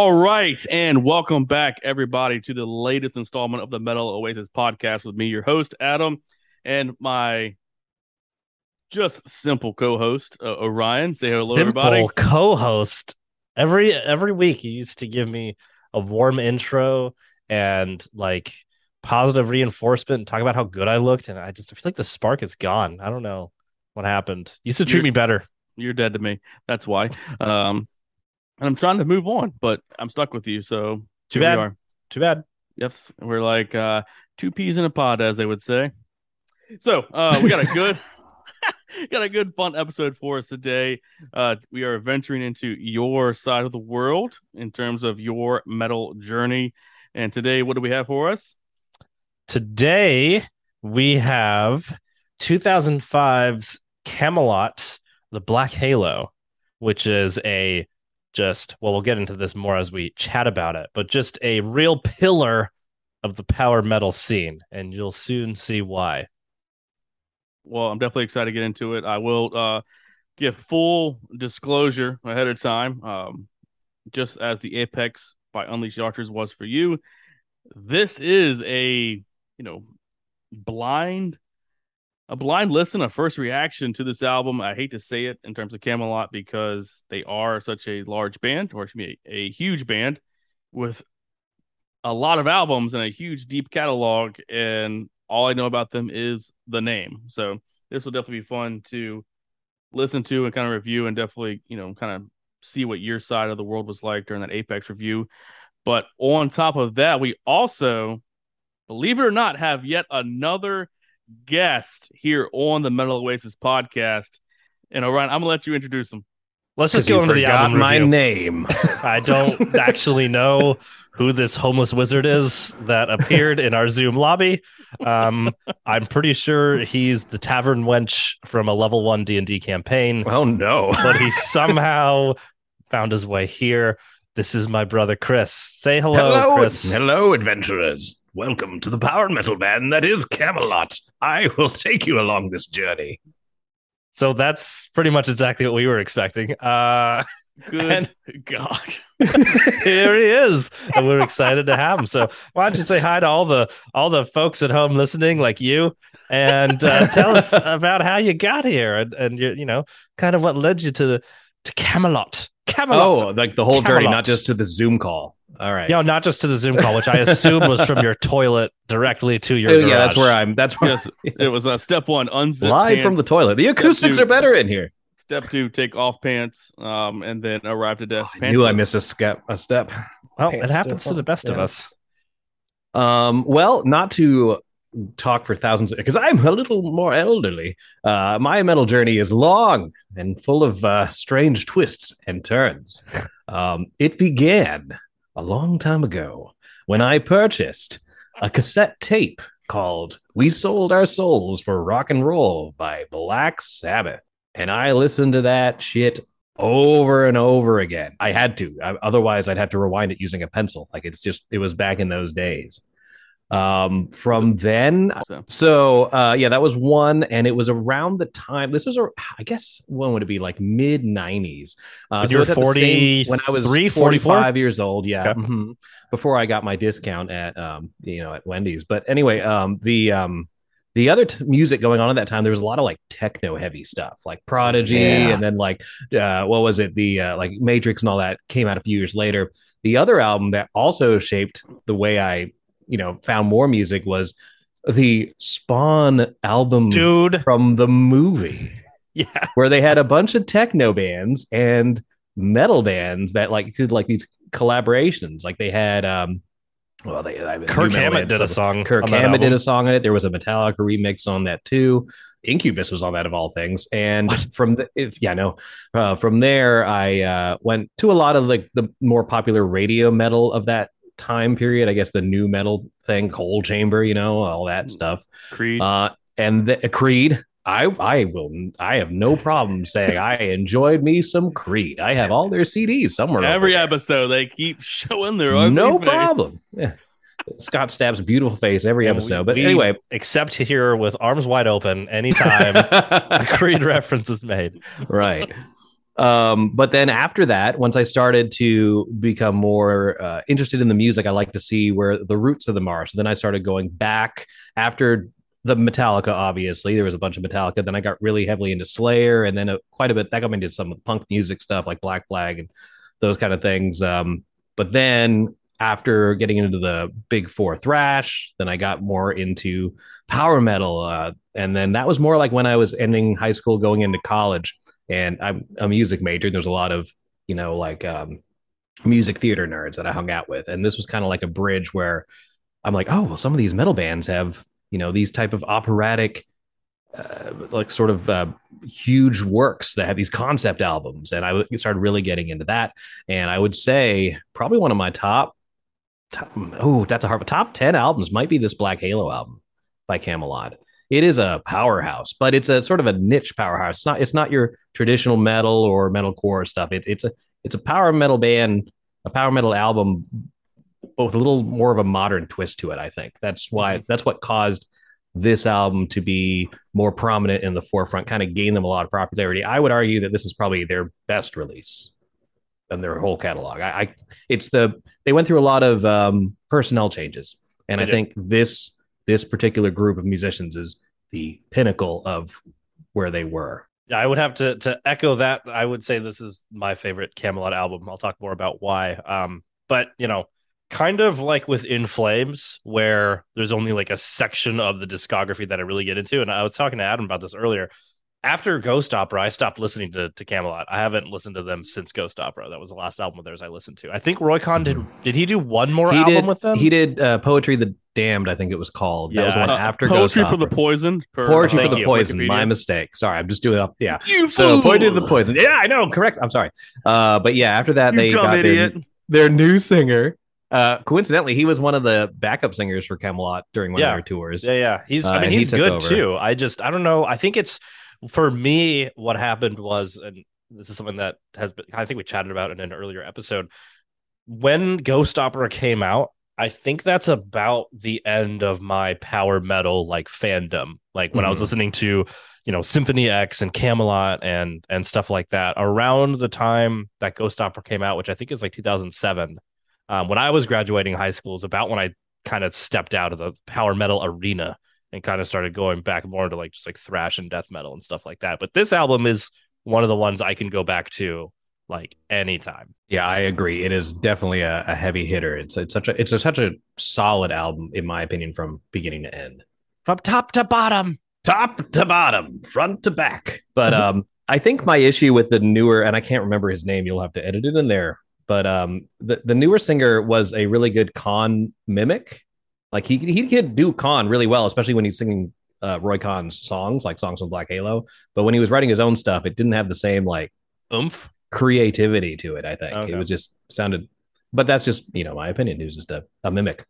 All right, and welcome back, everybody, to the latest installment of the Metal Oasis podcast with me, your host, Adam, and my just simple co-host, uh, Orion. Say hello, everybody. Simple everybody. co-host. Every every week, you used to give me a warm intro and like positive reinforcement, and talk about how good I looked, and I just feel like the spark is gone. I don't know what happened. You used to treat You're- me better. You're dead to me. That's why. Um, and I'm trying to move on, but I'm stuck with you. So Too bad. we are. Too bad. Yes, we're like uh, two peas in a pod, as they would say. So uh, we got a good, got a good fun episode for us today. Uh, we are venturing into your side of the world in terms of your metal journey. And today, what do we have for us? Today we have 2005's Kamelot, the Black Halo, which is a just well, we'll get into this more as we chat about it, but just a real pillar of the power metal scene, and you'll soon see why. Well, I'm definitely excited to get into it. I will uh, give full disclosure ahead of time. Um, just as the Apex by Unleash the Archers was for you, this is a you know blind a blind listen, a first reaction to this album. I hate to say it in terms of Kamelot because they are such a large band, or excuse me, a huge band with a lot of albums and a huge deep catalog and all I know about them is the name. So this will definitely be fun to listen to and kind of review and definitely, you know, kind of see what your side of the world was like during that Apex review. But on top of that, we also, believe it or not, have yet another guest here on the Metal Oasis podcast. And Orion, I'm gonna let you introduce him. Let's just go into the forgot album my review. name. I don't actually know who this homeless wizard is that appeared in our Zoom lobby. Um, I'm pretty sure he's the tavern wench from a level one D and D campaign, oh no. but he somehow found his way here. This is my brother Chris. Say hello, Chris. hello, adventurers. Welcome to the power metal band that is Kamelot. I will take you along this journey. So that's pretty much exactly what we were expecting. Uh, Good And- God. here he is, and we're excited to have him. So why don't you say hi to all the all the folks at home listening, like you, and uh, tell us about how you got here and and you you know kind of what led you to the to Kamelot. Kamelot. Oh, like the whole journey, not just to the Zoom call. All right. You know, not just to the Zoom call, which I assume was from your toilet directly to your. Oh, yeah, that's where I'm. That's where Yes, it was uh, step one, unzip live pants. from the toilet. The acoustics dude. are better in here. Step two, take off pants, um, and then arrive to desk. I knew I missed a step. A step. Well, it happens to the best of us. Um, well, not to talk for thousands because I'm a little more elderly. Uh, my metal journey is long and full of uh, strange twists and turns. Um, it began a long time ago when I purchased a cassette tape called We Sold Our Souls for Rock and Roll by Black Sabbath. And I listened to that shit over and over again. I had to. Otherwise, I'd have to rewind it using a pencil. Like it's just, it was back in those days. Um, from then, So, so uh, yeah, that was one, and it was around the time. This was, a, I guess, when would it be? Like mid '90s. Uh, When so you were it's at the same- when I was 43, 44? 45 years old. Yeah, Okay. mhm, before I got my discount at um, you know, at Wendy's. But anyway, um, the um, the other t- music going on at that time, there was a lot of like techno heavy stuff, like Prodigy, Yeah. and then like uh, what was it? The uh, like Matrix and all that came out a few years later. The other album that also shaped the way I, you know, found more music was the Spawn album Dude. from the movie, Yeah. where they had a bunch of techno bands and metal bands that like did like these collaborations. Like they had, um, well, they I- Kirk Hammett did a song. Kirk Hammett did a song on it. There was a Metallica remix on that too. Incubus was on that of all things. And from the, if yeah, no, uh, from there I uh, went to a lot of like the more popular radio metal of that time period. I guess the new metal thing, Coal Chamber, you know, all that stuff. Creed. Uh, and the, Creed. I I will I have no problem saying I enjoyed me some Creed. I have all their CDs somewhere. Every episode, they keep showing their ugly no face. problem. Yeah. Scott Stapp's beautiful face every we- episode. but we anyway, except here with arms wide open anytime a Creed reference is made. right. Um, but then after that, once I started to become more uh, interested in the music, I like to see where the roots of them are. So then I started going back after the Metallica. Obviously, there was a bunch of Metallica. Then I got really heavily into Slayer, and then a, quite a bit that got me into some of the punk music stuff like Black Flag and those kind of things. Um, but then after getting into the big four thrash, then I got more into power metal. Uh, and then that was more like when I was ending high school, going into college. And I'm a music major. There's a lot of, you know, like um, music theater nerds that I hung out with. And this was kind of like a bridge where I'm like, oh, well, some of these metal bands have, you know, these type of operatic, uh, like sort of uh, huge works that have these concept albums. And I started really getting into that. And I would say probably one of my top oh, that's a hard. Top ten albums might be this Black Halo album by Kamelot. It is a powerhouse, but it's a sort of a niche powerhouse. It's not. It's not your traditional metal or metalcore stuff. It, it's a it's a power metal band, a power metal album, but with a little more of a modern twist to it. I think that's why mm-hmm. that's what caused this album to be more prominent in the forefront, kind of gain them a lot of popularity. I would argue that this is probably their best release and their whole catalog. I, I, it's the they went through a lot of um, personnel changes, and I did. think this this particular group of musicians is the pinnacle of where they were. Yeah, I would have to to echo that. I would say this is my favorite Kamelot album. I'll talk more about why. Um, but you know, kind of like with In Flames, where there's only like a section of the discography that I really get into. And I was talking to Adam about this earlier after Ghost Opera, I stopped listening to, to Kamelot. I haven't listened to them since Ghost Opera. That was the last album of theirs I listened to. I think Roy Khan did. Mm-hmm. Did he do one more he album did, with them? He did uh, Poetry the Damned. I think it was called. Yeah, that was one uh, after Poetry Ghost for the Poison. Per, poetry for the Poison. My mistake. Sorry, I'm just doing up. Yeah. You so fool! Poetry for the Poison. Yeah, I know. Correct. I'm sorry. Uh, but yeah, after that, you they got their, their, new singer. Uh, coincidentally, he was one of the backup singers for Kamelot during one yeah. of their tours. Yeah, yeah. He's. I uh, mean, he's he good over. too. I just, I don't know. I think it's for me, what happened was, and this is something that has been, I think we chatted about in an earlier episode. When Ghost Opera came out, I think that's about the end of my power metal like fandom. Like when mm-hmm. I was mm-hmm. listening to, you know, Symphony X and Kamelot and and stuff like that around the time that Ghost Opera came out, which I think is like 2007. Um, when I was graduating high school is about when I kind of stepped out of the power metal arena and kind of started going back more into like just like thrash and death metal and stuff like that. But this album is one of the ones I can go back to like anytime. Yeah, I agree. It is definitely a, a heavy hitter. It's it's such a it's a, such a solid album in my opinion from beginning to end, from top to bottom, top to bottom, front to back. But um, I think my issue with the newer and I can't remember his name. You'll have to edit it in there. But um, the the newer singer was a really good Khan mimic like he he could do Khan really well, especially when he's singing uh, Roy Khan's songs, like songs from Black Halo. But when he was writing his own stuff, it didn't have the same like oomph creativity to it. I think okay. it was just sounded. But that's just you know my opinion. He was just a, a mimic.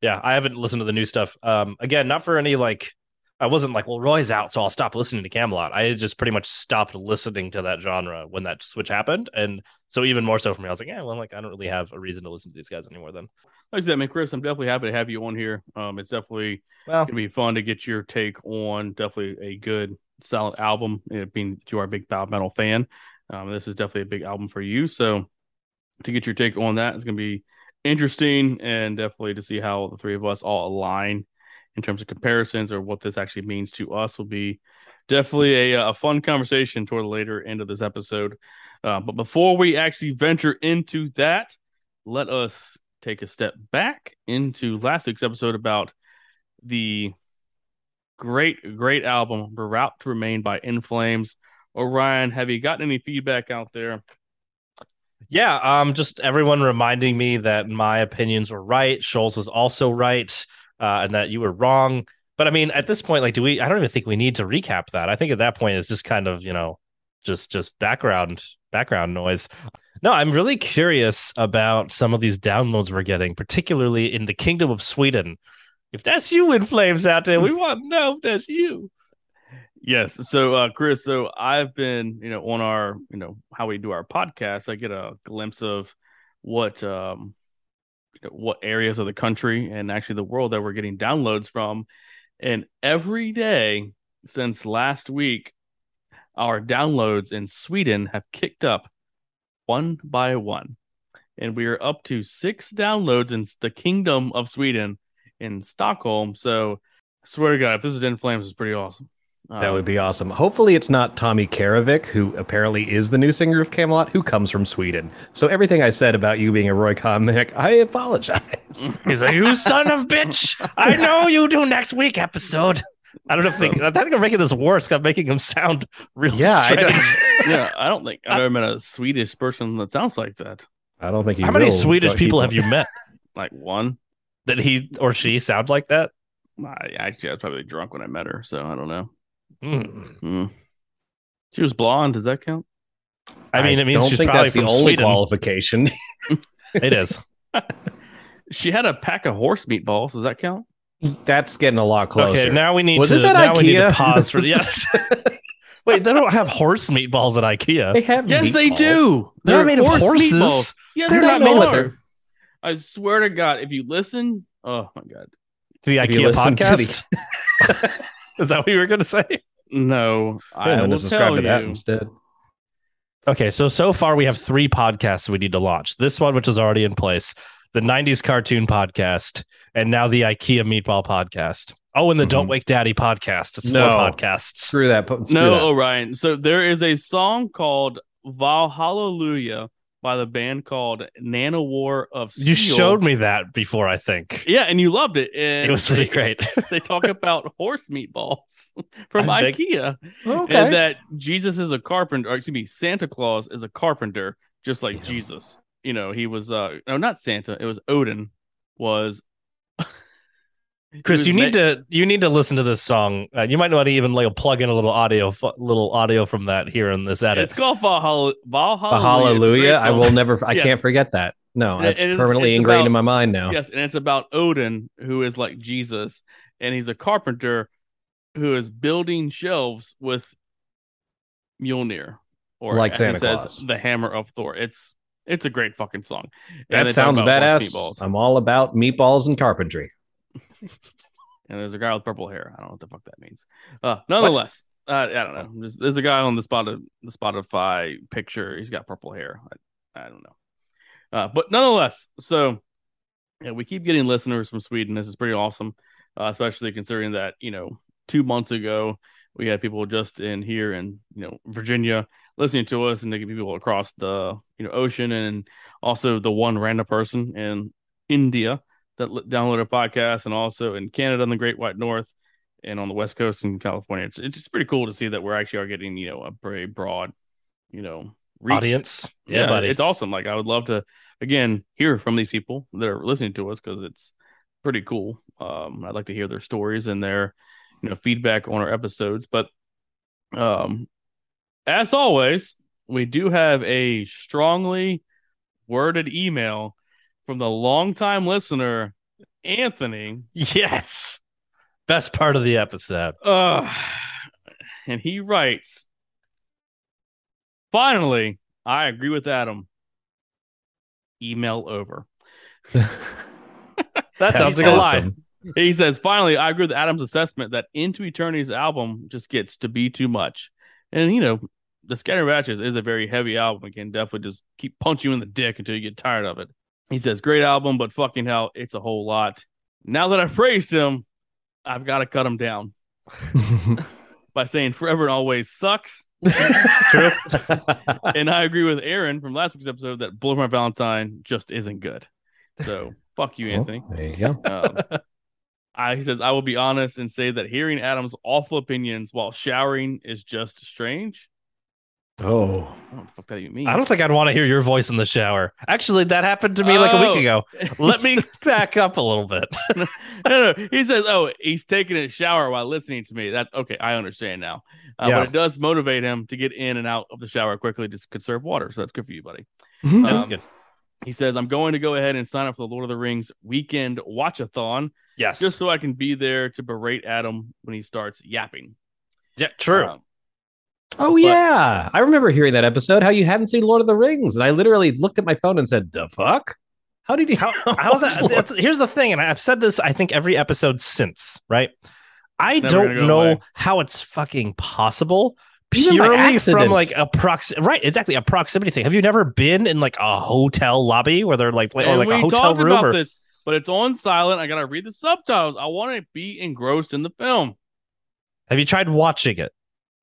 Yeah, I haven't listened to the new stuff. Um, again, not for any like I wasn't like, well, Roy's out, so I'll stop listening to Kamelot. I just pretty much stopped listening to that genre when that switch happened, and so even more so for me, I was like, yeah, well, like I don't really have a reason to listen to these guys anymore. Then, like I said, man, Chris, I'm definitely happy to have you on here. Um, it's definitely well, gonna be fun to get your take on definitely a good, solid album. It being you are a big power metal fan, um, this is definitely a big album for you. So, to get your take on that is gonna be interesting, and definitely to see how the three of us all align in terms of comparisons or what this actually means to us will be definitely a, a fun conversation toward the later end of this episode. Uh, but before we actually venture into that, let us take a step back into last week's episode about the great, great album, Route to Remain by In Flames. Orion, have you gotten any feedback out there? Yeah, um, just everyone reminding me that my opinions were right. Scholes was also right uh, and that you were wrong. But I mean, at this point, like, do we? I don't even think we need to recap that. I think at that point, it's just kind of you know, just just background background noise. No, I'm really curious about some of these downloads we're getting, particularly in the Kingdom of Sweden. If that's you in flames out there, we want to know if that's you. Yes. So, uh, Chris, so I've been, you know, on our, you know, how we do our podcast, I get a glimpse of what um, what areas of the country and actually the world that we're getting downloads from. And every day since last week, our downloads in Sweden have kicked up one by one. And we are up to six downloads in the Kingdom of Sweden in Stockholm. So, I swear to God, if this is In Flames, it's pretty awesome. That Um, would be awesome. Hopefully, it's not Tommy Karevik, who apparently is the new singer of Kamelot, who comes from Sweden. So everything I said about you being a Roy comic, I apologize. He's like, "You son of bitch! I know you do next week episode." I don't know if think, I think I'm making this worse. I'm making him sound real Yeah, I don't- yeah, I don't think I've ever met a Swedish person that sounds like that. I don't think you. How many will, Swedish people have you met Like one. that he or she sound like that? I actually I was probably drunk when I met her, so I don't know. Hmm. Hmm. She was blonde. Does that count? I mean, it means don't she's think probably that's the only Sweden. qualification. It is. She had a pack of horse meatballs. Does that count? That's getting a lot closer. Okay, now we need Was to this at now we need to IKEA? pause for the. Yeah. Wait, they don't have horse meatballs at IKEA. they have Yes, they do. They're made of horses. meatballs. Yes, They're they not made of- are. I swear to God, if you listen, oh my God, To the If IKEA listen to podcast. is that what you were going to say? no, I Yeah, will just subscribe tell to that you. instead. Okay, so so far we have three podcasts we need to launch. This one, which is already in place, the '90s cartoon podcast, and now the IKEA meatball podcast. Oh, and the Don't Mhm. Wake Daddy podcast. It's No. four podcasts. Screw that. Screw No, that. Orion. So there is a song called Valhallelujah by the band called Nanowar of Steel. You showed me that before, I think. Yeah, and you loved it. And It was really they- great. they talk about horse meatballs from I think- IKEA. Okay. And that Jesus is a carpenter, or excuse me, Santa Claus is a carpenter, just like Yeah. Jesus. You know, he was uh no, not Santa, it was Odin was Chris, was you ma- need to you need to listen to this song. Uh, you might want to even like plug in a little audio, fu- little audio from that here in this edit. It's called Valhalla Valhalla. Hallelujah. I will never, I Yes. can't forget that. No, And- that's and it's- permanently it's ingrained about- in my mind now. Yes, and it's about Odin, who is like Jesus, and he's a carpenter who is building shelves with Mjolnir, or Like Santa says, Claus. the hammer of Thor. It's it's a great fucking song. That sounds badass. I'm all about meatballs and carpentry. and there's a guy with purple hair. I don't know what the fuck that means. Uh, nonetheless, uh, I don't know. There's, there's a guy on the spot of the Spotify picture. He's got purple hair. I, I don't know. Uh, but nonetheless, so yeah, we keep getting listeners from Sweden. This is pretty awesome, uh, especially considering that you know two months ago we had people just in here in you know Virginia listening to us, and they get people across the you know ocean, and also the one random person in India that downloaded download a podcast, and also in Canada and the Great White North, and on the West Coast in California. It's it's just pretty cool to see that we're actually are getting you know a very broad, you know, reach. Audience, Yeah, yeah, it's awesome. Like I would love to again hear from these people that are listening to us because it's pretty cool. Um, I'd like to hear their stories and their you know feedback on our episodes. But um, as always, we do have a strongly worded email from the longtime listener Anthony. yes, best part of the episode. Uh, and he writes, Finally, I agree with Adam. Email over. That sounds like a lie. He says, Finally, I agree with Adam's assessment that Into Eternity's album just gets to be too much. And, you know, the Scatter Batches is a very heavy album. It can definitely just keep punching you in the dick until you get tired of it. He says, Great album, but fucking hell, it's a whole lot. Now that I've praised him, I've got to cut him down by saying Forever and Always sucks. And I agree with Aaron from last week's episode that Blow My Valentine just isn't good. So fuck you, Anthony. Oh, there you go. Um, I, he says, I will be honest and say that hearing Adam's awful opinions while showering is just strange. Oh, I don't what the fuck that even means. I don't think I'd want to hear your voice in the shower. Actually, that happened to me like a Oh. week ago. Let me back up a little bit. no, no. He says, "Oh, he's taking a shower while listening to me." That's okay. I understand now. Uh, Yeah. But it does motivate him to get in and out of the shower quickly to conserve water. So that's good for you, buddy. That's Um, good. He says, "I'm going to go ahead and sign up for the Lord of the Rings weekend watchathon Yes. just so I can be there to berate Adam when he starts yapping." yeah, true. Um, oh yeah. I remember hearing that episode. How you hadn't seen Lord of the Rings, and I literally looked at my phone and said, "The fuck? How did you? How, how's that? That's, here's the thing, and I've said this, I think, every episode since, right? I Never don't go know away. how it's fucking possible purely from like a prox right exactly a proximity thing have you never been in like a hotel lobby where they're like or like a hotel talked room or this, but it's on silent. I gotta read the subtitles. I want to be engrossed in the film. have you tried watching it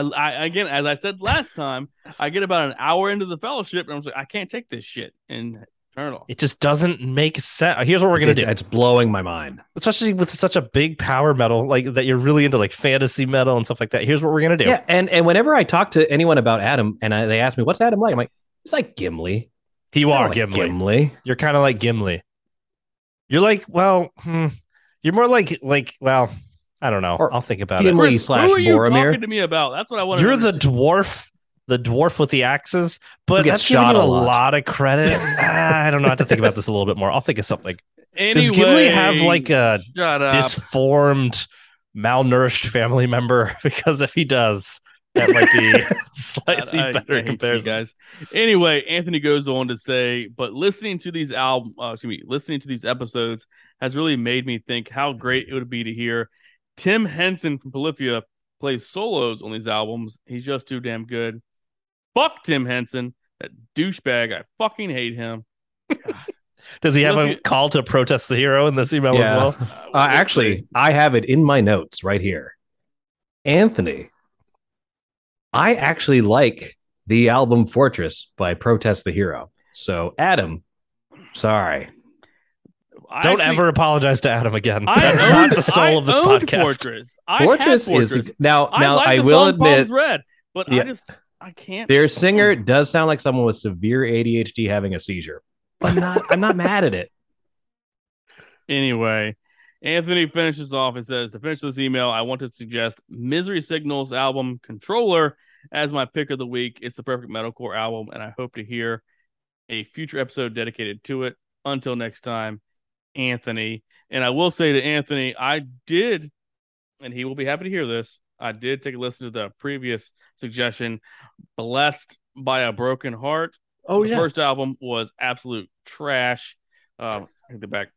I, I again, as I said last time, I get about an hour into the fellowship, and I'm like, I can't take this shit, and turn it off. it just doesn't make sense here's what we're gonna It- do It's blowing my mind. especially with such a big power metal like that you're really into like fantasy metal and stuff like that here's what we're gonna do Yeah, and and whenever I talk to anyone about Adam, and I, they ask me what's Adam like, I'm like, it's like Gimli. you I are like gimli. Gimli. you're kind of like gimli you're like well hmm, you're more like like well i don't know Or i'll think about Gimli it Chris, slash who are you Boromir. talking to me about? That's what I want. you're the dwarf the dwarf with the axes but Who gets that's giving shot you a a lot. lot, of credit Ah, i don't know i have to think about this a little bit more i'll think of something Anyway, Does Gimli have, like, a shut disformed malnourished family member because if he does that might be slightly I- I better hate you comparison guys. Anyway, Anthony goes on to say, but listening to these album, uh, excuse me, listening to these episodes has really made me think how great it would be to hear Tim Henson from Polyphia plays solos on these albums. He's just too damn good. Fuck Tim Henson, that douchebag. I fucking hate him. does he have Well, a call to protest the hero in this email as well Uh, actually, I have it in my notes right here. Anthony, I actually like the album Fortress by Protest the Hero. So, Adam, sorry. I don't actually- ever apologize to adam again I that's owned- not the soul I of this owned podcast Fortress. I Fortress, Fortress. is now. I now like I the will song admit Red, but I just I can't. their singer does sound like someone with severe ADHD having a seizure. I'm not. I'm not mad at it. Anyway, Anthony finishes off and says, To finish this email, I want to suggest Misery Signals album Controller as my pick of the week. It's the perfect metalcore album, and I hope to hear a future episode dedicated to it. Until next time, Anthony. And I will say to Anthony, I did, and he will be happy to hear this. I did take a listen to the previous suggestion, Blessed by a Broken Heart. oh the first album was absolute trash. Um, the back.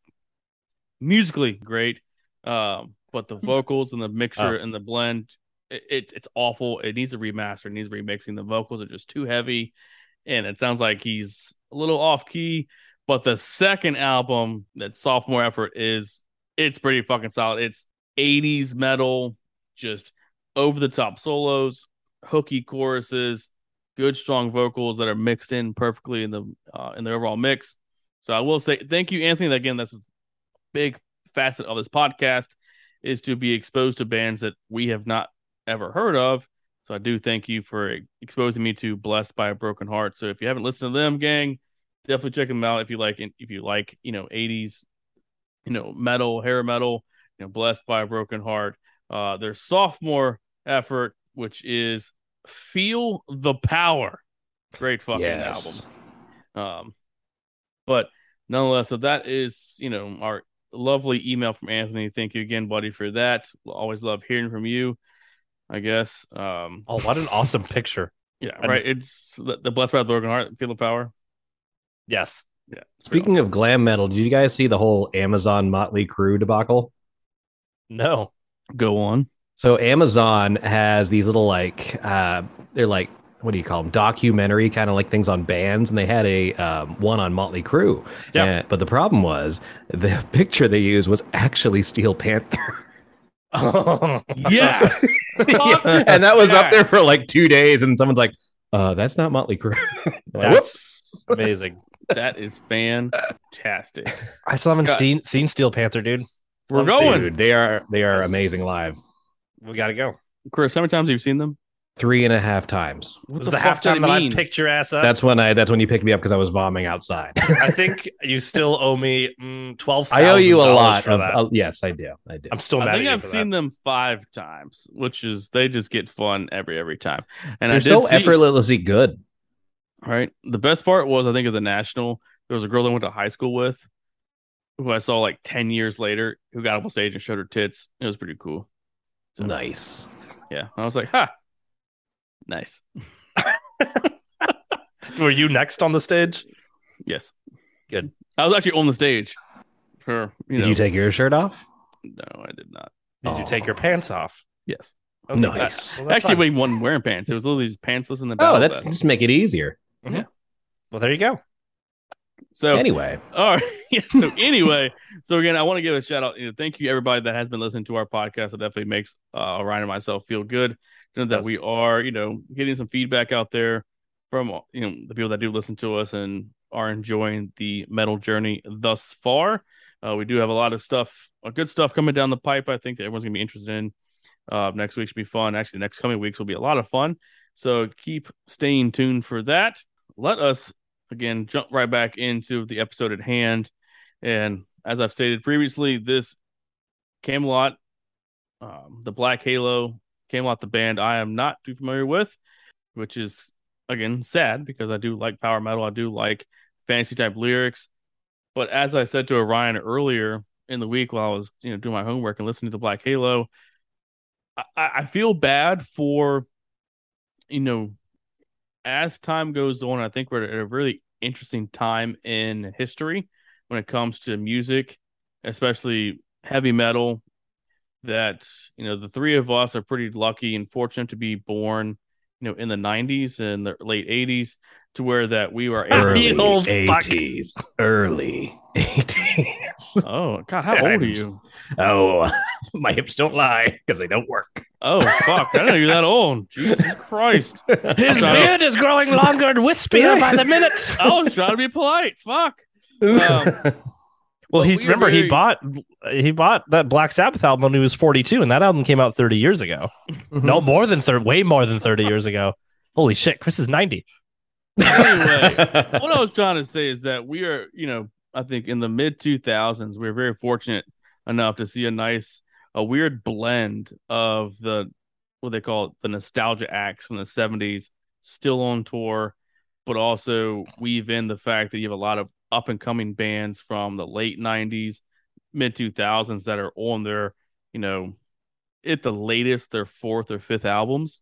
Musically great, um, but the vocals and the mixture Oh. and the blend, it, it it's awful. It needs a remaster. It needs remixing. The vocals are just too heavy, and it sounds like he's a little off key. But the second album, that sophomore effort, is it's pretty fucking solid. It's 80s metal, just over the top solos, hooky choruses, good strong vocals that are mixed in perfectly in the uh, in the overall mix. So I will say thank you, Anthony. Again, that's a big facet of this podcast is to be exposed to bands that we have not ever heard of. So I do thank you for exposing me to Blessed by a Broken Heart. So if you haven't listened to them, gang, definitely check them out if you like if you like, you know, 80s, you know, metal, hair metal, you know, Blessed by a Broken Heart. Uh their sophomore effort, which is Feel the Power. Great fucking yes. album. Um, but nonetheless, so that is, you know, our lovely email from Anthony. Thank you again, buddy, for that. Always love hearing from you. I guess. Um, oh what an awesome picture yeah, I'm right. just- It's the, the blessed by the broken heart. Feel the power. Yes Yeah. it's Speaking of glam metal, did you guys see the whole Amazon Motley Crue debacle? no go on. So Amazon has these little like uh they're like what do you call them documentary kind of like things on bands and they had a um, one on Motley Crue Yeah. But the problem was the picture they used was actually Steel Panther. oh Yes. Fuck and that was up there for like 2 days and someone's like uh that's not Motley Crue Like, That's amazing that is fantastic. i still haven't God. seen seen steel panther dude We're Some- going. Dude, they are they are amazing live. we gotta go Chris, how many times have you seen them? Three and a half times. What was the, fuck did halftime it that I picked your ass up. That's when I that's when you picked me up because I was vomiting outside. I think you still owe me mm, twelve. I owe you a lot of uh, yes, I do. I do. I'm still mad I think you I've for seen that. them five times, which is they just get fun every every time. And They're I did so see, effortlessly good. Right. The best part was I think of the national. There was a girl I went to high school with, who I saw like ten years later, who got up on stage and showed her tits. It was pretty cool. So, Nice. Yeah, I was like, ha, nice. Were you next on the stage? Yes, Good. I was actually on the stage. For you Did know, you take your shirt off? no, I did not. Did you take oh. your pants off? Yes, Okay. Nice. Well, Actually, fine. we wasn't wearing pants. It was literally just pantsless in the back. Oh, battle that's just make it easier. Well, there you go. so. Anyway, All right. Yeah. So anyway, so again, I want to give a shout out. You know, thank you everybody that has been listening to our podcast. It definitely makes uh, Ryan and myself feel good that Yes. we are, you know, getting some feedback out there from you know the people that do listen to us and are enjoying the metal journey thus far. Uh, we do have a lot of stuff, uh, good stuff coming down the pipe. I think that everyone's gonna be interested in. Uh, next week should be fun. Actually, next coming weeks will be a lot of fun. So keep staying tuned for that. Let us again jump right back into the episode at hand. And as I've stated previously, this Kamelot, um, the Black Halo, Kamelot, the band, I am not too familiar with, which is again sad because I do like power metal. I do like fantasy type lyrics. But as I said to Orion earlier in the week while I was you know doing my homework and listening to the Black Halo, I, I feel bad for you know as time goes on. I think we're at a really interesting time in history when it comes to music, especially heavy metal. That you know the three of us are pretty lucky and fortunate to be born, you know, in the '90s and the late '80s, to where that we were able. early You old fuck. 80s. Early 80s. Oh God, how old are you? Oh, my hips don't lie because they don't work. Oh fuck, I didn't know you're that old. Jesus Christ! His So- beard is growing longer and wispier by the minute. I was trying to be polite. Fuck. Um, well, Well, he's we are remember he bought he bought that Black Sabbath album when he was 42, and that album came out 30 years ago. Mm-hmm. No, more than 30, way more than 30 years ago. Holy shit, Chris is 90. Anyway, what I was trying to say is that we are, you know, I think in the mid 2000s, we were very fortunate enough to see a nice, a weird blend of the, what they call it, the nostalgia acts from the 70s still on tour, but also weave in the fact that you have a lot of up and coming bands from the late 90s, mid 2000s that are on their, you know, at the latest, their fourth or fifth albums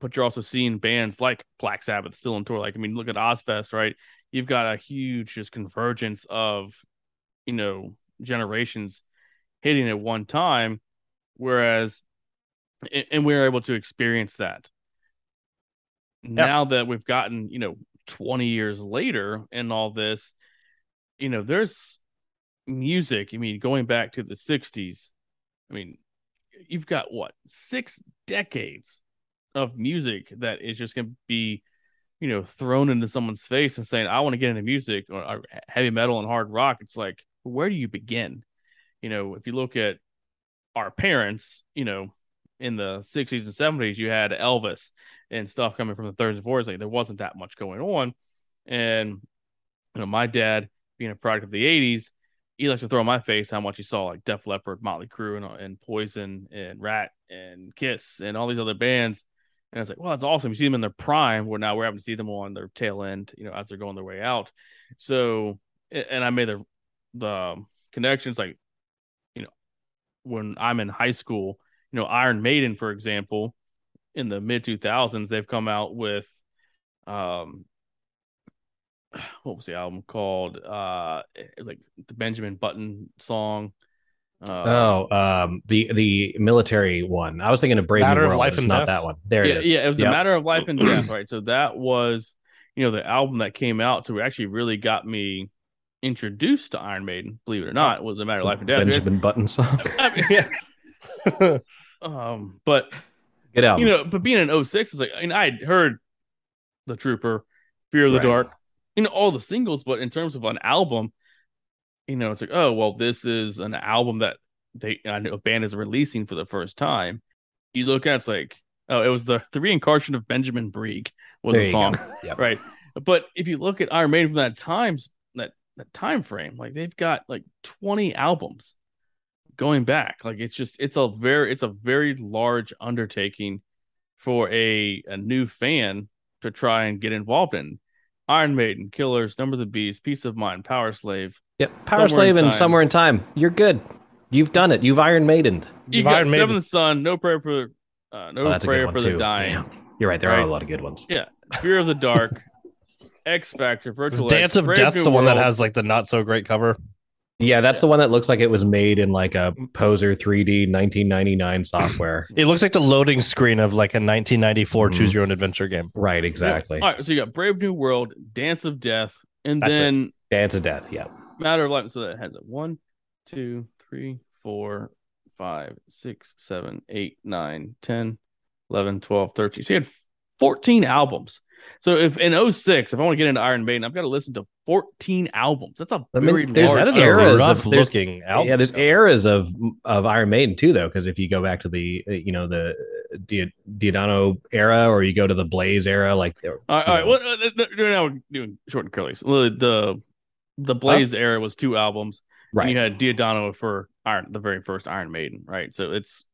but you're also seeing bands like Black Sabbath still on tour. Like, I mean, look at Ozzfest, right? You've got a huge just convergence of, you know, generations hitting at one time, whereas, and, we're able to experience that. Now that we've gotten, you know, 20 years later and all this, you know, there's music. I mean, going back to the 60s, I mean, you've got what, six decades of music that is just going to be, you know, thrown into someone's face and saying, I want to get into music or heavy metal and hard rock. It's like, where do you begin? You know, if you look at our parents, you know, in the 60s and 70s, you had Elvis and stuff coming from the 30s and 40s. Like, there wasn't that much going on. And, you know, my dad, being a product of the 80s, he likes to throw in my face how much he saw like Def Leppard, Motley Crue, and, and Poison, and Ratt, and Kiss, and all these other bands. And I was like, well, that's awesome. You see them in their prime, where now we're having to see them on their tail end, you know, as they're going their way out. So, and I made the the connections like, you know, when I'm in high school, you know, Iron Maiden, for example, in the mid 2000s, they've come out with, um, what was the album called? Uh, it was like the Benjamin Button song. Uh, oh, um, the the military one. I was thinking of Brave Matter New of World. Life It's and not Death? that one. There yeah, it is. yeah, it was Yep. a matter of life and death, right? So that was, you know, the album that came out to actually really got me introduced to Iron Maiden. Believe it or not, was a matter of life and death. Benjamin Button song. I mean, um, but Get out. you know, but being in 06 is like, I mean, I had heard the Trooper, Fear of the Right. Dark, you know, all the singles, but in terms of an album, you know, it's like, oh, well, this is an album that they I know a band is releasing for the first time. You look at it, it's like, oh, it was the the reincarnation of Benjamin Breeg was the song. Yep. right? But if you look at Iron Maiden from that times that that time frame, like they've got like 20 albums going back. Like it's just it's a very it's a very large undertaking for a a new fan to try and get involved in. Iron Maiden, Killers, Number of the Beast, Piece of Mind, Power Slave. Yep. Power Somewhere Slave and Somewhere in Time. You're good. You've done it. You've Iron Maidened. You You've got Iron Maiden. Seventh Son, No Prayer for uh, No Oh, that's a good Prayer for too. the Dying, Damn. You're right. There are a lot of good ones. Yeah. Fear of the Dark, X Factor, Is Virtual Dance X, of Brave Death New the one that has like the not so great cover? Yeah, that's the one that looks like it was made in like a Poser 3D 1999 software. It looks like the loading screen of like a 1994 Mhm. choose your own adventure game. right, exactly. All right, so you got Brave New World, Dance of Death, and That's it. then Dance of Death. Yeah. Matter of Life. So that has a one, two, three, four, five, six, seven, eight, nine, 10, 11, 12, 13. So you had 14 albums. So if in 06, if I want to get into Iron Maiden, I've got to listen to 14 albums. That's a I mean, very there's- large That is a eras of- rough there's- looking album. Yeah, there's eras of of Iron Maiden too, though, because if you go back to the uh, you know the Di- Diodano era, or you go to the Blaze era, like All right, all right. Well, uh, uh, uh, now we're doing short and curly. So the the, the Blaze era was two albums. And right, you had Diodano for Iron, the very first Iron Maiden, right? So it's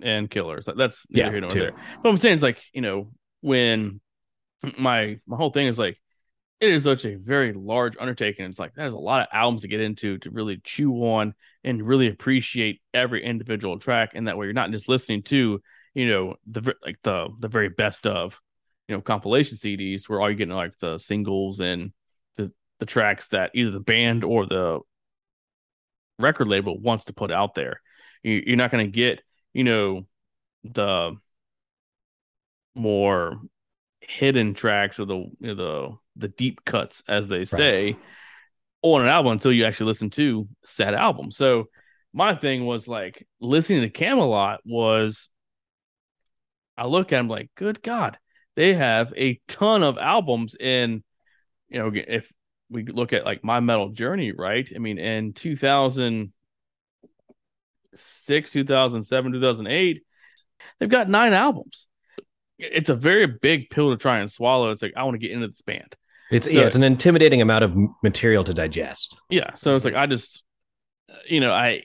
and Killers. That's neither Yeah, here nor two. there. What I'm saying is like you know when my my whole thing is like it is such a very large undertaking. It's like there's a lot of albums to get into to really chew on and really appreciate every individual track, and that way you're not just listening to you know the like the the very best of you know compilation CDs where all you're getting like the singles and the the tracks that either the band or the record label wants to put out there. You, you're not going to get you know the more hidden tracks or the you know, the the deep cuts as they say on an album until you actually listen to said album. So my thing was like listening to Kamelot was I look at them like, good God, they have a ton of albums in, you know, if we look at like my metal journey, right? I mean, in 2006, 2007, 2008, they've got nine albums. It's a very big pill to try and swallow. It's like, I want to get into this band. It's so- yeah, it's an intimidating amount of material to digest. Yeah. So it's like I just you know, I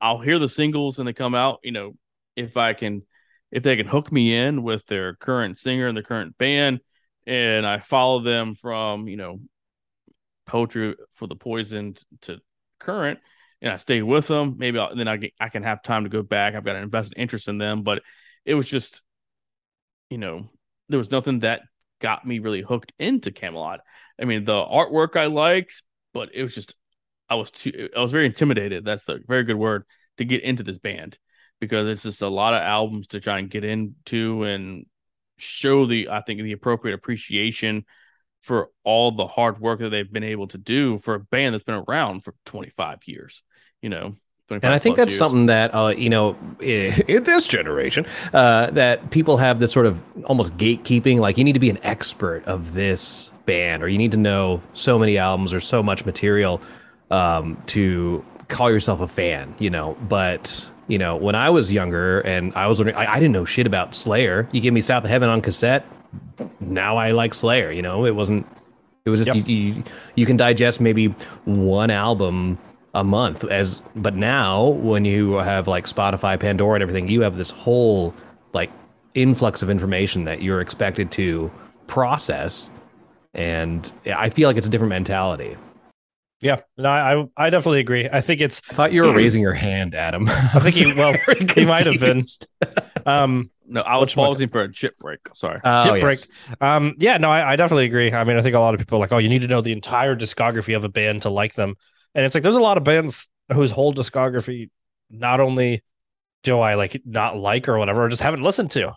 I'll hear the singles and they come out, you know, if I can if they can hook me in with their current singer and their current band and I follow them from, you know, poetry for the poisoned to current and I stay with them, maybe I'll, then I get, I can have time to go back. I've got an invested interest in them, but it was just you know, there was nothing that got me really hooked into Kamelot. I mean, the artwork I liked, but it was just I was too I was very intimidated. That's the very good word to get into this band because it's just a lot of albums to try and get into and show the I think the appropriate appreciation for all the hard work that they've been able to do for a band that's been around for 25 years, you know. 25 And I think that's years. something that uh, you know in this generation uh, that people have this sort of almost gatekeeping. Like you need to be an expert of this band, or you need to know so many albums or so much material um, to call yourself a fan. You know, but you know when I was younger and I was wondering, I, I didn't know shit about Slayer. You give me South of Heaven on cassette, now I like Slayer. You know, it wasn't. It was just Yep. you, you. You can digest maybe one album a month as, but now when you have like Spotify, Pandora, and everything, you have this whole like influx of information that you're expected to process, and I feel like it's a different mentality. Yeah, no, I I definitely agree. I think it's I thought you were raising your hand, Adam. I think he- well, he might have been. um No, I was pausing for a chip break. Sorry. Oh, Chip yes. break. Um, yeah, no, I, I definitely agree. I mean, I think a lot of people are like, oh, you need to know the entire discography of a band to like them. And it's like there's a lot of bands whose whole discography not only do I like not like or whatever, or just haven't listened to.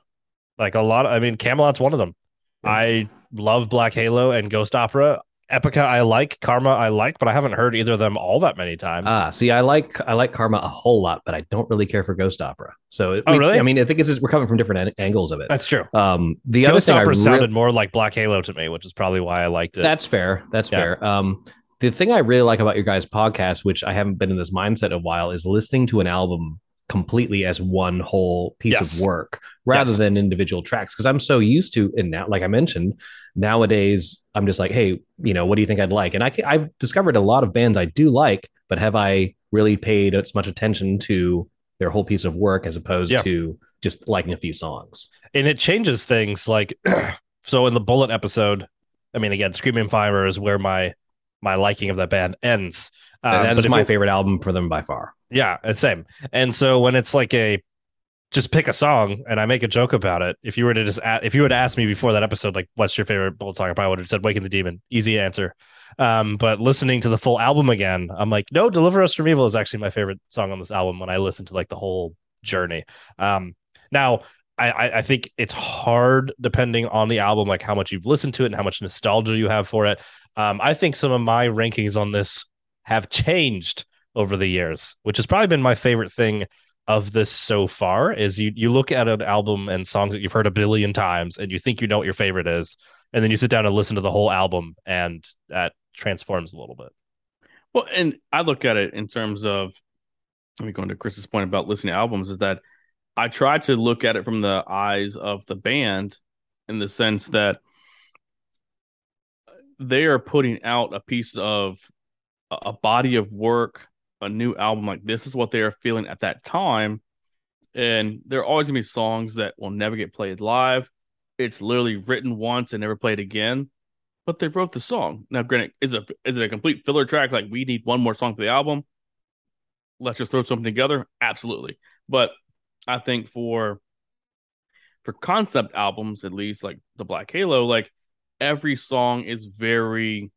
Like a lot of, I mean, Kamelot's one of them. I love Black Halo and Ghost Opera. Epica I like, Karma I like, but I haven't heard either of them all that many times. Ah, see, I like I like Karma a whole lot, but I don't really care for Ghost Opera. So, it, Oh, we- really? I mean, I think it's just, we're coming from different an- angles of it. That's true. Um, the other Ghost thing I Opera sounded more like Black Halo to me, which is probably why I liked it. That's fair. That's Yeah. fair. Um, the thing I really like about your guys' podcast, which I haven't been in this mindset in a while, is listening to an album completely as one whole piece Yes. of work rather Yes. than individual tracks. Because I'm so used to, and now, like I mentioned, nowadays I'm just like, hey, you know, what do you think I'd like? And i i've discovered a lot of bands I do like, but have I really paid as much attention to their whole piece of work as opposed Yeah. to just liking a few songs? and it changes things like so in the bullet episode i mean again screaming fire is where my my liking of that band ends Um, that but my it- favorite album for them by far. yeah it's same and so when it's like a just pick a song and I make a joke about it. If you were to just a- if you were to ask me before that episode, like what's your favorite Bolt song, I probably would have said "Waking the Demon." Easy answer. Um, but listening to the full album again, I'm like, no, "Deliver Us from Evil" is actually my favorite song on this album. When I listen to like the whole journey. Um, now I, I think it's hard depending on the album, like how much you've listened to it and how much nostalgia you have for it. Um, I think some of my rankings on this have changed over the years, which has probably been my favorite thing of this so far. Is you you look at an album and songs that you've heard a billion times, and you think you know what your favorite is, and then you sit down and listen to the whole album, and that transforms a little bit. Well, and I look at it in terms of, let me go into Chris's point about listening to albums, is that I try to look at it from the eyes of the band in the sense that they are putting out a piece of a body of work, a new album. Like this is what they are feeling at that time. And there are always gonna be songs that will never get played live. It's literally written once and never played again. But they wrote the song. Now, granted, is it is it a complete filler track? Like we need one more song for the album. Let's just throw something together. Absolutely. But I think for for concept albums, at least like the Black Halo, like every song is very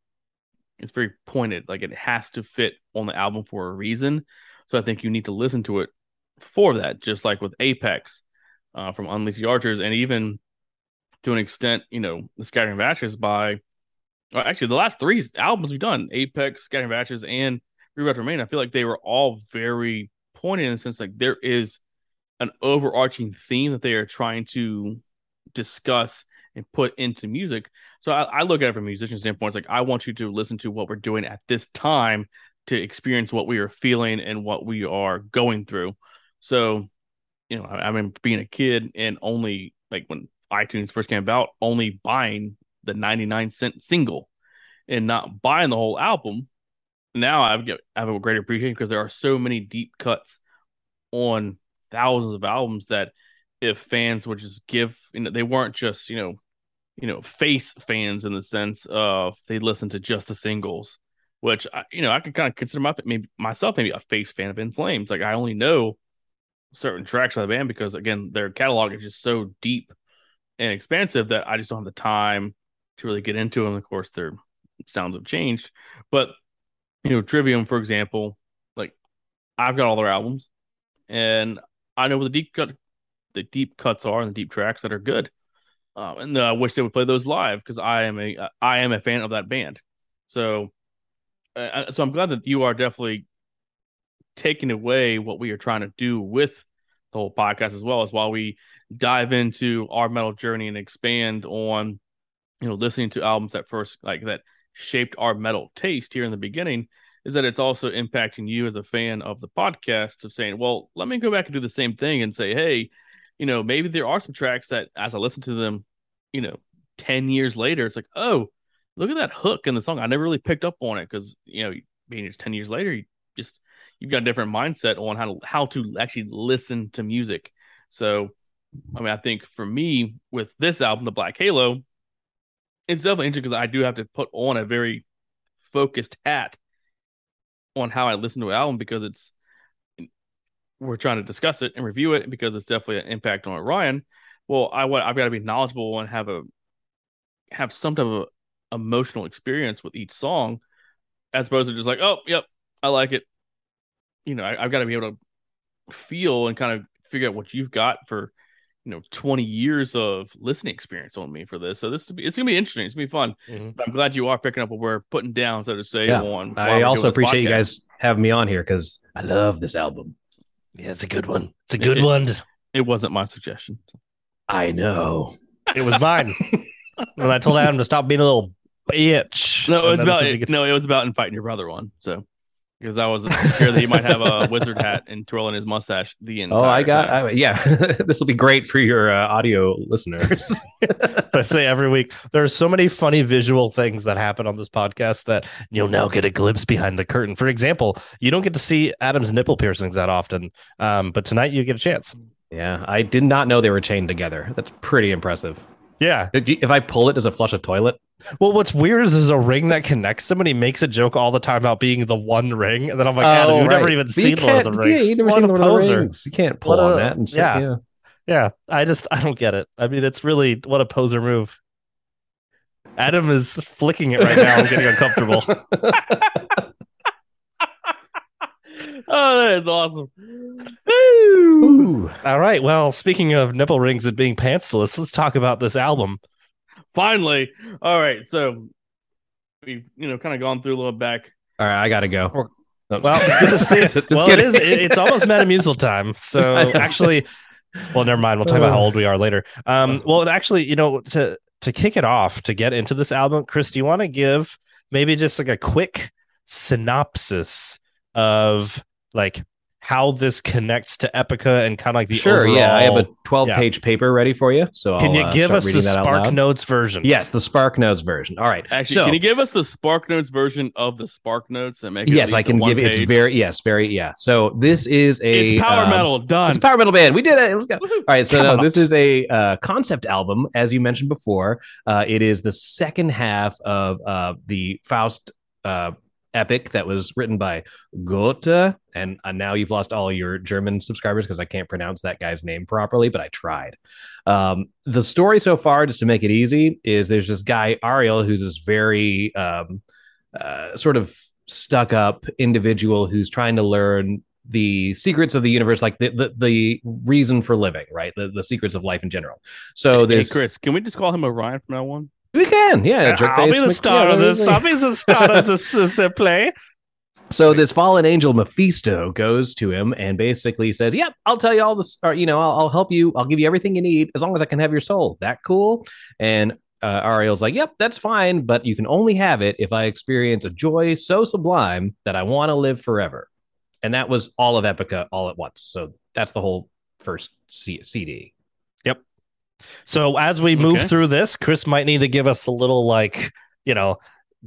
it's very pointed. Like it has to fit on the album for a reason. So I think you need to listen to it for that, just like with Apex uh, from Unleash the Archers, and even to an extent, you know, the Scattering of Ashes by well, actually the last three albums we've done, Apex, Scattering of Ashes, and Reroute Remain, I feel like they were all very pointed in the sense like there is an overarching theme that they are trying to discuss and put into music. So I, I look at it from a musician standpoint. It's like I want you to listen to what we're doing at this time to experience what we are feeling and what we are going through. So, you know, I, I remember being a kid and only like when iTunes first came about, only buying the 99 cent single and not buying the whole album. Now I've get I have a great appreciation because there are so many deep cuts on thousands of albums that if fans would just give you know they weren't just you know you know face fans in the sense of they listen to just the singles which I, you know i could kind of consider my, maybe myself maybe a face fan of in flames like i only know certain tracks by the band because again their catalog is just so deep and expansive that i just don't have the time to really get into them of course their sounds have changed but you know trivium for example like i've got all their albums and I know where the deep cut, the deep cuts are and the deep tracks that are good. Um, and uh, I wish they would play those live because I am a uh, I am a fan of that band. So, uh, so I'm glad that you are definitely taking away what we are trying to do with the whole podcast as well as while we dive into our metal journey and expand on, you know, listening to albums that first like that shaped our metal taste here in the beginning is that it's also impacting you as a fan of the podcast of saying, well, let me go back and do the same thing and say, hey, you know, maybe there are some tracks that as I listen to them, you know, 10 years later, it's like, oh, look at that hook in the song. I never really picked up on it because, you know, being just 10 years later, you just, you've got a different mindset on how to, how to actually listen to music. So, I mean, I think for me with this album, The Black Halo, it's definitely interesting because I do have to put on a very focused hat on how I listen to an album because it's we're trying to discuss it and review it because it's definitely an impact on Ryan. Well, I want I've got to be knowledgeable and have a have some type of emotional experience with each song, as opposed to just like, oh, yep, I like it. You know, I, I've got to be able to feel and kind of figure out what you've got for you know 20 years of listening experience on me for this so this to be, it's gonna be interesting it's gonna be fun mm-hmm. but i'm glad you are picking up what we're putting down so to say yeah. on i also appreciate you guys having me on here because i love this album yeah it's a good one. It's a good it, one. it wasn't my suggestion. I know. It was mine. When i told adam to stop being a little bitch. No it was about it, no it was about inviting your brother on so because I was scared that he might have a wizard hat and twirling his mustache the entire. Oh, I got I, yeah. this will be great for your uh, audio listeners. I say every week there are so many funny visual things that happen on this podcast that you'll now get a glimpse behind the curtain. For example, you don't get to see Adam's nipple piercings that often, um, but tonight you get a chance. Yeah, I did not know they were chained together. That's pretty impressive. Yeah. If I pull it, does it flush a toilet? Well, what's weird is there's a ring that connects he makes a joke all the time about being the one ring. And then I'm like, oh, you've right. never even seen Lord of the Rings. Yeah, you've never what seen Lord poser. of the Rings. You can't pull what on a, that. And say, yeah. yeah. Yeah, I just I don't get it. I mean, it's really what a poser move. Adam is flicking it right now. I'm getting uncomfortable. oh, that is awesome. Ooh. All right. Well, speaking of nipple rings and being pantsless, let's talk about this album. Finally. All right. So we've, you know, kind of gone through a little back. All right, I gotta go. Or- No, Well, just- good to see just it. Well, it is. it- It's almost Metamucil time. So actually, well, never mind. We'll talk about how old we are later. Um, well, actually, you know, to to kick it off, to get into this album, Chris, do you want to give maybe just like a quick synopsis of like how this connects to Epica and kind of like the sure, yeah. I have a 12 yeah. page paper ready for you. So Can I'll, you uh, give start us the reading that out Spark. Notes version? Yes, the Spark Notes version. All right. Actually, so, can you give us the Spark Notes version of the Spark Notes and make it yes, I can one give it's very yes, very yeah. So this is a It's power um, metal done. It's a power metal band. We did it. Let's go. All right, so no, this is a uh, concept album, as you mentioned before. Uh, it is the second half of uh, the Faust uh, epic that was written by Goethe, and uh, now you've lost all your German subscribers because I can't pronounce that guy's name properly, but I tried. Um, the story so far, just to make it easy, is there's this guy Ariel who's this very um, uh, sort of stuck up individual who's trying to learn the secrets of the universe, like the the, the reason for living, right? The, the secrets of life in general. So Hey, Chris, can we just call him Orion from now on? We can, yeah. I'll be the star of this. I'll be the star of this this, play. So this fallen angel Mephisto goes to him and basically says, "Yep, I'll tell you all this, or you know, I'll, I'll help you. I'll give you everything you need as long as I can have your soul. That cool?" And uh, Ariel's like, "Yep, that's fine, but you can only have it if I experience a joy so sublime that I want to live forever." And that was all of Epica all at once. So that's the whole first C- CD. So as we move Okay. through this, Chris might need to give us a little like, you know,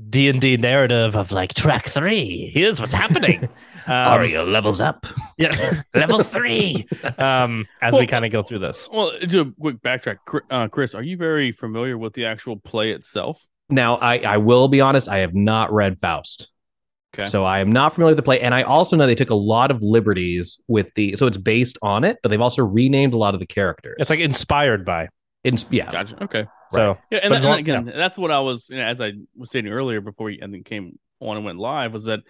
D and D narrative of like track three. Here's what's happening. Um, levels up. yeah, level three. Um, as we kind of go through this. Well, do a quick backtrack. Uh, Chris, are you very familiar with the actual play itself? Now, I, I will be honest, I have not read Faust. Okay. So I am not familiar with the play. And I also know they took a lot of liberties with the so it's based on it, but they've also renamed a lot of the characters. It's like inspired by. It's, yeah. Gotcha. Okay. So Yeah, and, But that, and long- again, that's what I was, you know, as I was stating earlier before we and then came on and went live, was that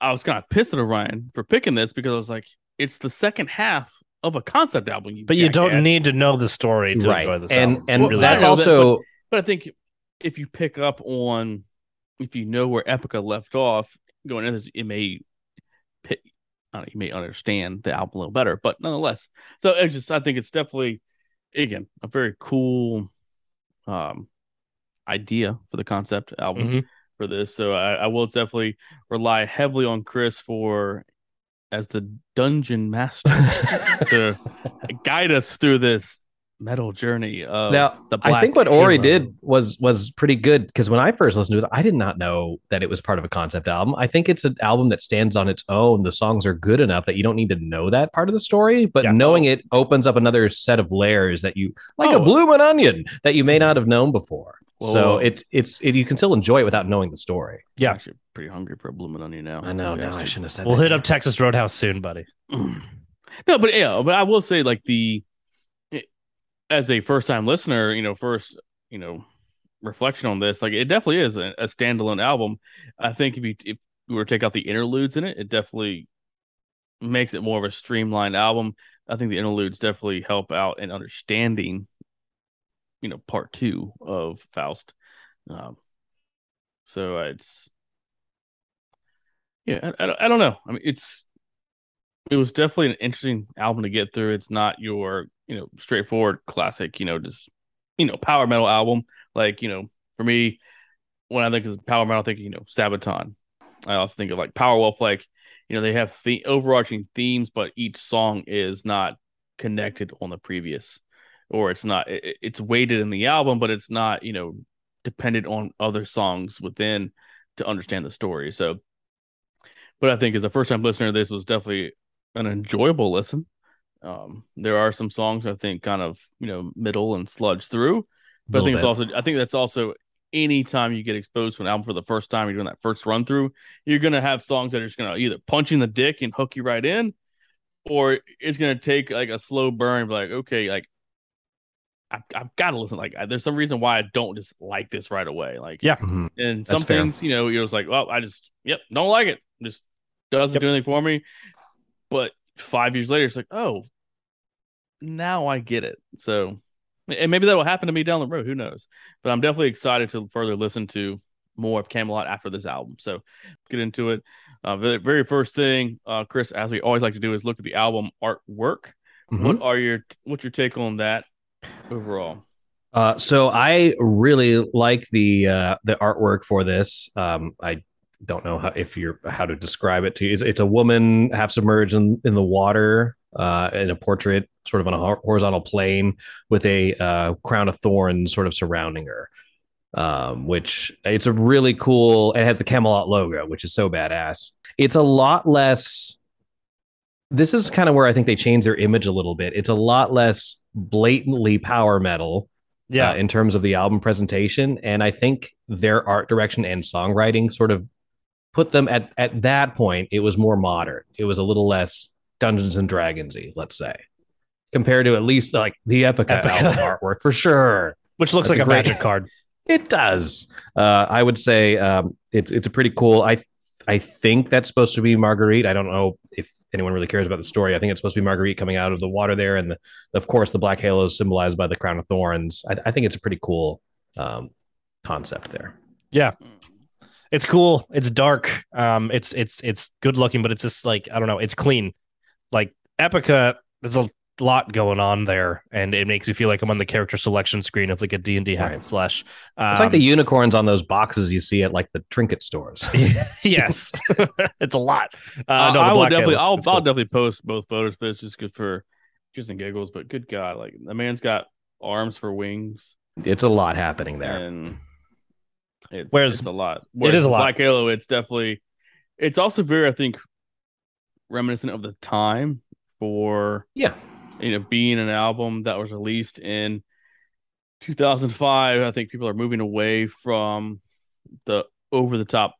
I was kind of pissed at Orion for picking this because I was like, it's the second half of a concept album. You but you don't jackass. need to know the story to right. enjoy this. and album. and Well, that's I know that, also But I think if you pick up on, if you know where Epica left off, going into this, it may, pick, I don't know, you may understand the album a little better. But nonetheless, so it's just I think it's definitely, again, a very cool, um, idea for the concept album Mhm. for this. So I, I will definitely rely heavily on Chris for as the dungeon master to guide us through this metal journey of now the I think what Ori Halo. did was was pretty good because when I first listened to it, I did not know that it was part of a concept album. I think it's an album that stands on its own. The songs are good enough that you don't need to know that part of the story, but Yeah. knowing it opens up another set of layers that you like Oh. a bloomin' onion that you may not have known before. Whoa, so it's it's it, you can still enjoy it without knowing the story. Yeah. I'm actually pretty hungry for a blooming onion now. I know. Now I shouldn't have said. We'll that. hit up Texas Roadhouse soon, buddy. no, but yeah, but I will say like the it- as a first time listener, you know, first you know reflection on this, like it definitely is a, a standalone album. I think if you if you were to take out the interludes in it, it definitely makes it more of a streamlined album. I think the interludes definitely help out in understanding, you know, part two of Faust. Um, so it's yeah, I, I, I don't know. I mean, it's it was definitely an interesting album to get through. It's not your you know straightforward classic, you know, just you know power metal album. Like you know, for me, when I think of power metal, I think you know Sabaton. I also think of like Powerwolf. Like you know, they have the overarching themes, but each song is not connected on the previous, or it's not. It, it's weighted in the album, but it's not you know dependent on other songs within to understand the story. So, but I think as a first time listener, this was definitely an enjoyable listen. Um, there are some songs I think kind of you know middle and sludge through, but I Little think it's also I think that's also anytime you get exposed to an album for the first time, you're doing that first run through, you're gonna have songs that are just gonna either punch you in the dick and hook you right in, or it's gonna take like a slow burn. Like okay, like I've, I've got to listen. Like there's some reason why I don't just like this right away. Like Yeah. Mhm. and That's some fair. things you know you're just like well I just yep don't like it just doesn't Yep. do anything for me. But five years later, it's like oh now I get it. So and maybe that will happen to me down the road. Who knows? But I'm definitely excited to further listen to more of Kamelot after this album. So let's get into it. Uh, the very first thing, uh, Chris, as we always like to do, is look at the album artwork. Mhm. What are your what's your take on that overall? Uh, so I really like the uh, the artwork for this. Um, I don't know how, if you're how to describe it to you. It's, it's a woman half submerged in, in the water uh, in a portrait, sort of on a horizontal plane, with a uh, crown of thorns sort of surrounding her. Um, which it's a really cool. It has the Kamelot logo, which is so badass. It's a lot less. This is kind of where I think they changed their image a little bit. It's a lot less blatantly power metal Yeah. uh, in terms of the album presentation. And I think their art direction and songwriting sort of put them at at that point. It was more modern. It was a little less Dungeons and Dragonsy, let's say, compared to at least like the Epica, Epica. artwork for sure. Which looks That's like a a, great- magic card. It does. Uh, I would say um, it's it's a pretty cool. I I think that's supposed to be Marguerite. I don't know if anyone really cares about the story. I think it's supposed to be Marguerite coming out of the water there, and the, of course the black halo is symbolized by the crown of thorns. I, I think it's a pretty cool um, concept there. Yeah, it's cool. It's dark. Um, it's it's it's good looking, but it's just like I don't know. It's clean. Like Epica, there's a lot going on there, and it makes me feel like I'm on the character selection screen of like a D and D hack and slash. Um, It's like the unicorns on those boxes you see at like the trinket stores. yes, it's a lot. Uh, Uh, no, I will definitely, Halo. I'll, It's I'll cool. definitely post both photos for this just good for just and giggles. But good God, like the man's got arms for wings, It's a lot happening there. and it's, Whereas- it's a lot. it is a lot. Black Halo, it's definitely, it's also very, I think, reminiscent of the time for Yeah. you know being an album that was released in 2005. I think people are moving away from the over the top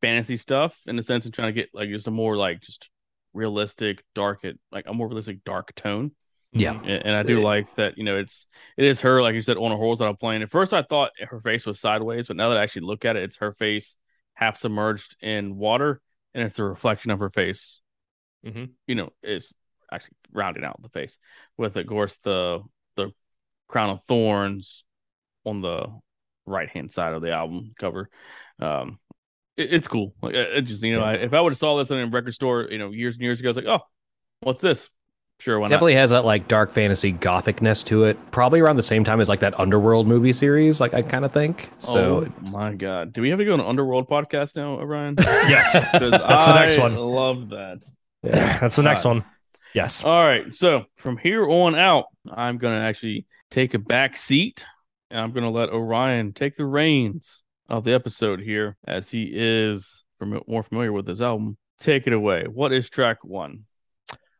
fantasy stuff in a sense and trying to get like just a more like just realistic dark it like a more realistic dark tone Yeah. and, and i do like that you know it's it is her like you said on a horizontal plane at first i thought her face was sideways but now that i actually look at it it's her face half submerged in water and it's the reflection of her face Mhm. you know is actually rounding out the face with of course the the crown of thorns on the right hand side of the album cover um it, it's cool like it, just you know I, if i would have saw this in a record store you know years and years ago it's like oh what's this sure why not Definitely has that like dark fantasy gothicness to it. Probably around the same time as like that Underworld movie series. Like I kind of think. So oh my god do we have to go on an underworld podcast now orion Yes, That's the next one. love that yeah. that's the next one. Yes. All right. So from here on out, I'm going to actually take a back seat and I'm going to let Orion take the reins of the episode here as he is fam- more familiar with this album. Take it away. What is track one?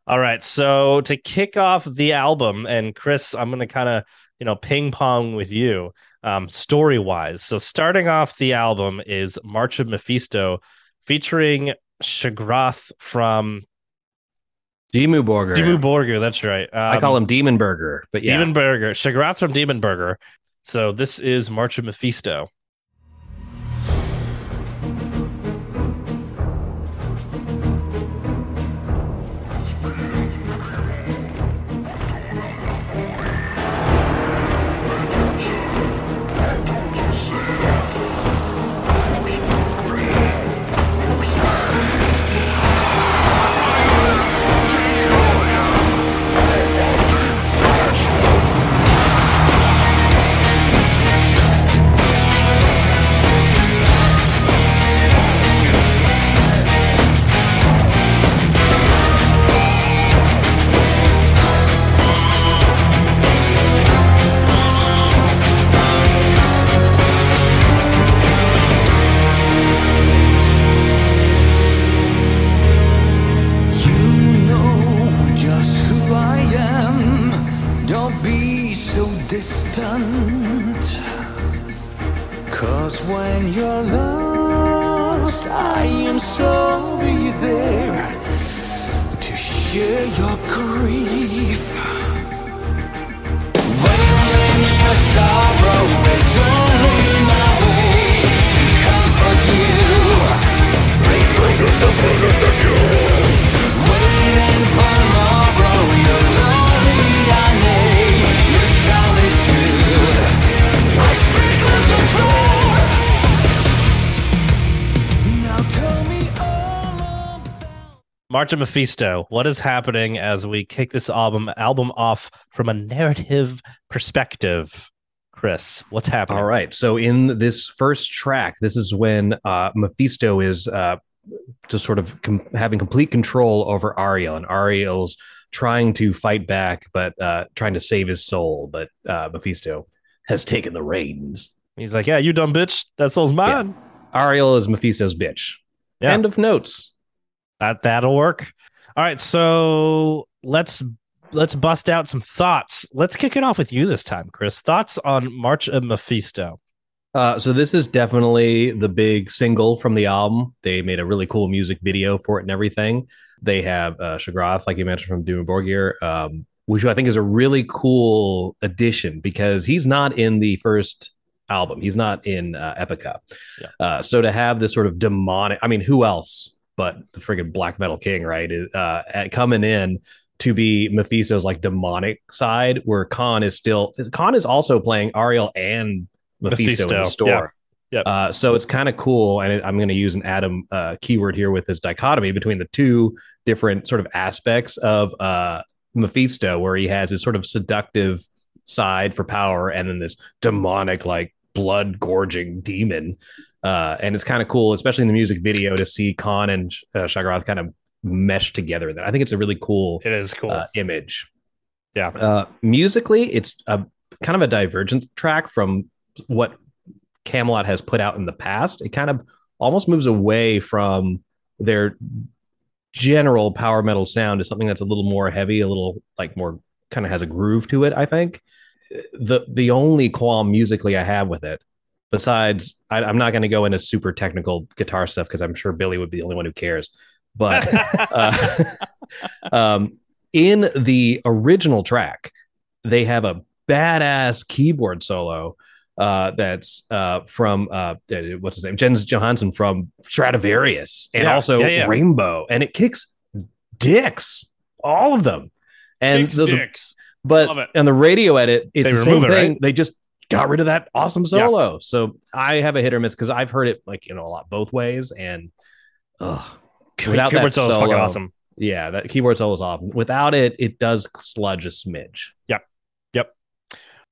All right. So to kick off the album, and Chris, I'm going to kind of, you know, ping pong with you um, story wise. So starting off the album is March of Mephisto featuring Shagrath from Dimmu Borgir. Dimmu Borgir. That's right. Um, I call him Demon Burger, but yeah. Demon Burger. Shagrath from Demon Burger. So this is March of Mephisto. Mephisto. What is happening as we kick this album album off from a narrative perspective? Chris, what's happening? All right. So in this first track, this is when uh, Mephisto is uh, just sort of com- having complete control over Ariel, and Ariel's trying to fight back, but uh, trying to save his soul. But uh, Mephisto has taken the reins. He's like, "Yeah, you dumb bitch. That soul's mine." Ariel is Mephisto's bitch. Yeah. End of notes. That that'll work. All right, so let's let's bust out some thoughts. Let's kick it off with you this time, Chris. Thoughts on March of Mephisto? Uh, so this is definitely the big single from the album. They made a really cool music video for it and everything. They have uh, Shagrath, like you mentioned from Dimmu Borgir, um, which I think is a really cool addition because he's not in the first album. He's not in uh, Epica. Yeah. Uh, so to have this sort of demonic, I mean, who else but the friggin' black metal king, right? Uh, at- coming in to be Mephisto's like demonic side, where Khan is still Khan is also playing Ariel and Mephisto, in the store. yeah. Yep. Uh, so it's kind of cool, and I'm going to use an Adam uh, keyword here with this dichotomy between the two different sort of aspects of uh, Mephisto, where he has his sort of seductive side for power, and then this demonic, like blood gorging demon. Uh, and it's kind of cool, especially in the music video, to see Khan and uh, Shagrath kind of mesh together. That I think it's a really cool It is cool. uh, image. Yeah. Uh, musically, it's a kind of a divergent track from what Kamelot has put out in the past. It kind of almost moves away from their general power metal sound to something that's a little more heavy, a little like more kind of has a groove to it. I think the the only qualm musically I have with it, besides I, I'm not going to go into super technical guitar stuff because I'm sure Billy would be the only one who cares. But uh, um, in the original track, they have a badass keyboard solo uh, that's uh, from uh, what's his name, Jens Johansson from Stratovarius, and Yeah, also yeah, yeah. Rainbow, and it kicks dicks, all of them. And Big the, the-. But Love it. on the radio edit, it's They the same it, thing. right? They just got rid of that awesome solo. So I have a hit or miss because I've heard it like you know a lot both ways, and ugh, without Keyboard that solo is fucking awesome. yeah, that keyboard solo is awesome. Without it, it does sludge a smidge. Yep. Yep.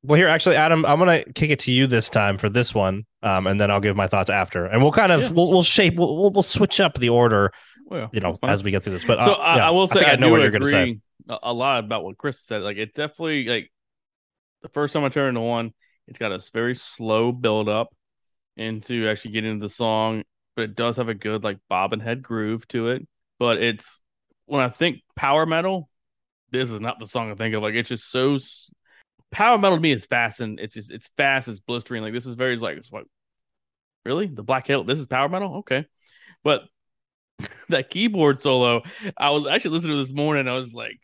Well, here, actually, Adam, I'm gonna kick it to you this time for this one, um, and then I'll give my thoughts after, and we'll kind of Yeah. we'll, we'll shape we'll, we'll we'll switch up the order, Well, you know, as we get through this. But uh, so I, yeah, I will say I, I know what you're gonna say. a, lot about what Chris said. Like it definitely like the first time I turned to one, it's got a very slow build up into actually getting into the song, but it does have a good like bob and head groove to it. But it's when I think power metal, this is not the song I think of. Like it's just so power metal to me is fast and it's just it's fast, it's blistering. Like this is very like it's like really the Black Hill. This is power metal, okay, but that keyboard solo. I was actually listening to this morning. I was like,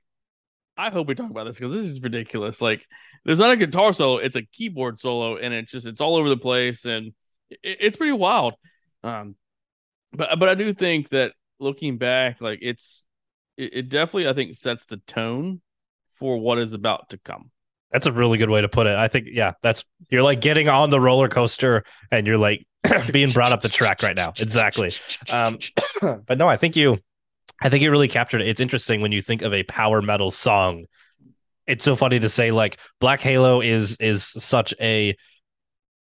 I hope we talk about this because this is ridiculous. Like, there's not a guitar solo; it's a keyboard solo, and it's just it's all over the place, and it, it's pretty wild. Um, but but I do think that looking back, like it's it, it definitely I think sets the tone for what is about to come. That's a really good way to put it. I think, yeah, that's you're like getting on the roller coaster and you're like being brought up the track right now. Exactly. Um, but no, I think you, I think you really captured it. It's interesting when you think of a power metal song. It's so funny to say like Black Halo is is such a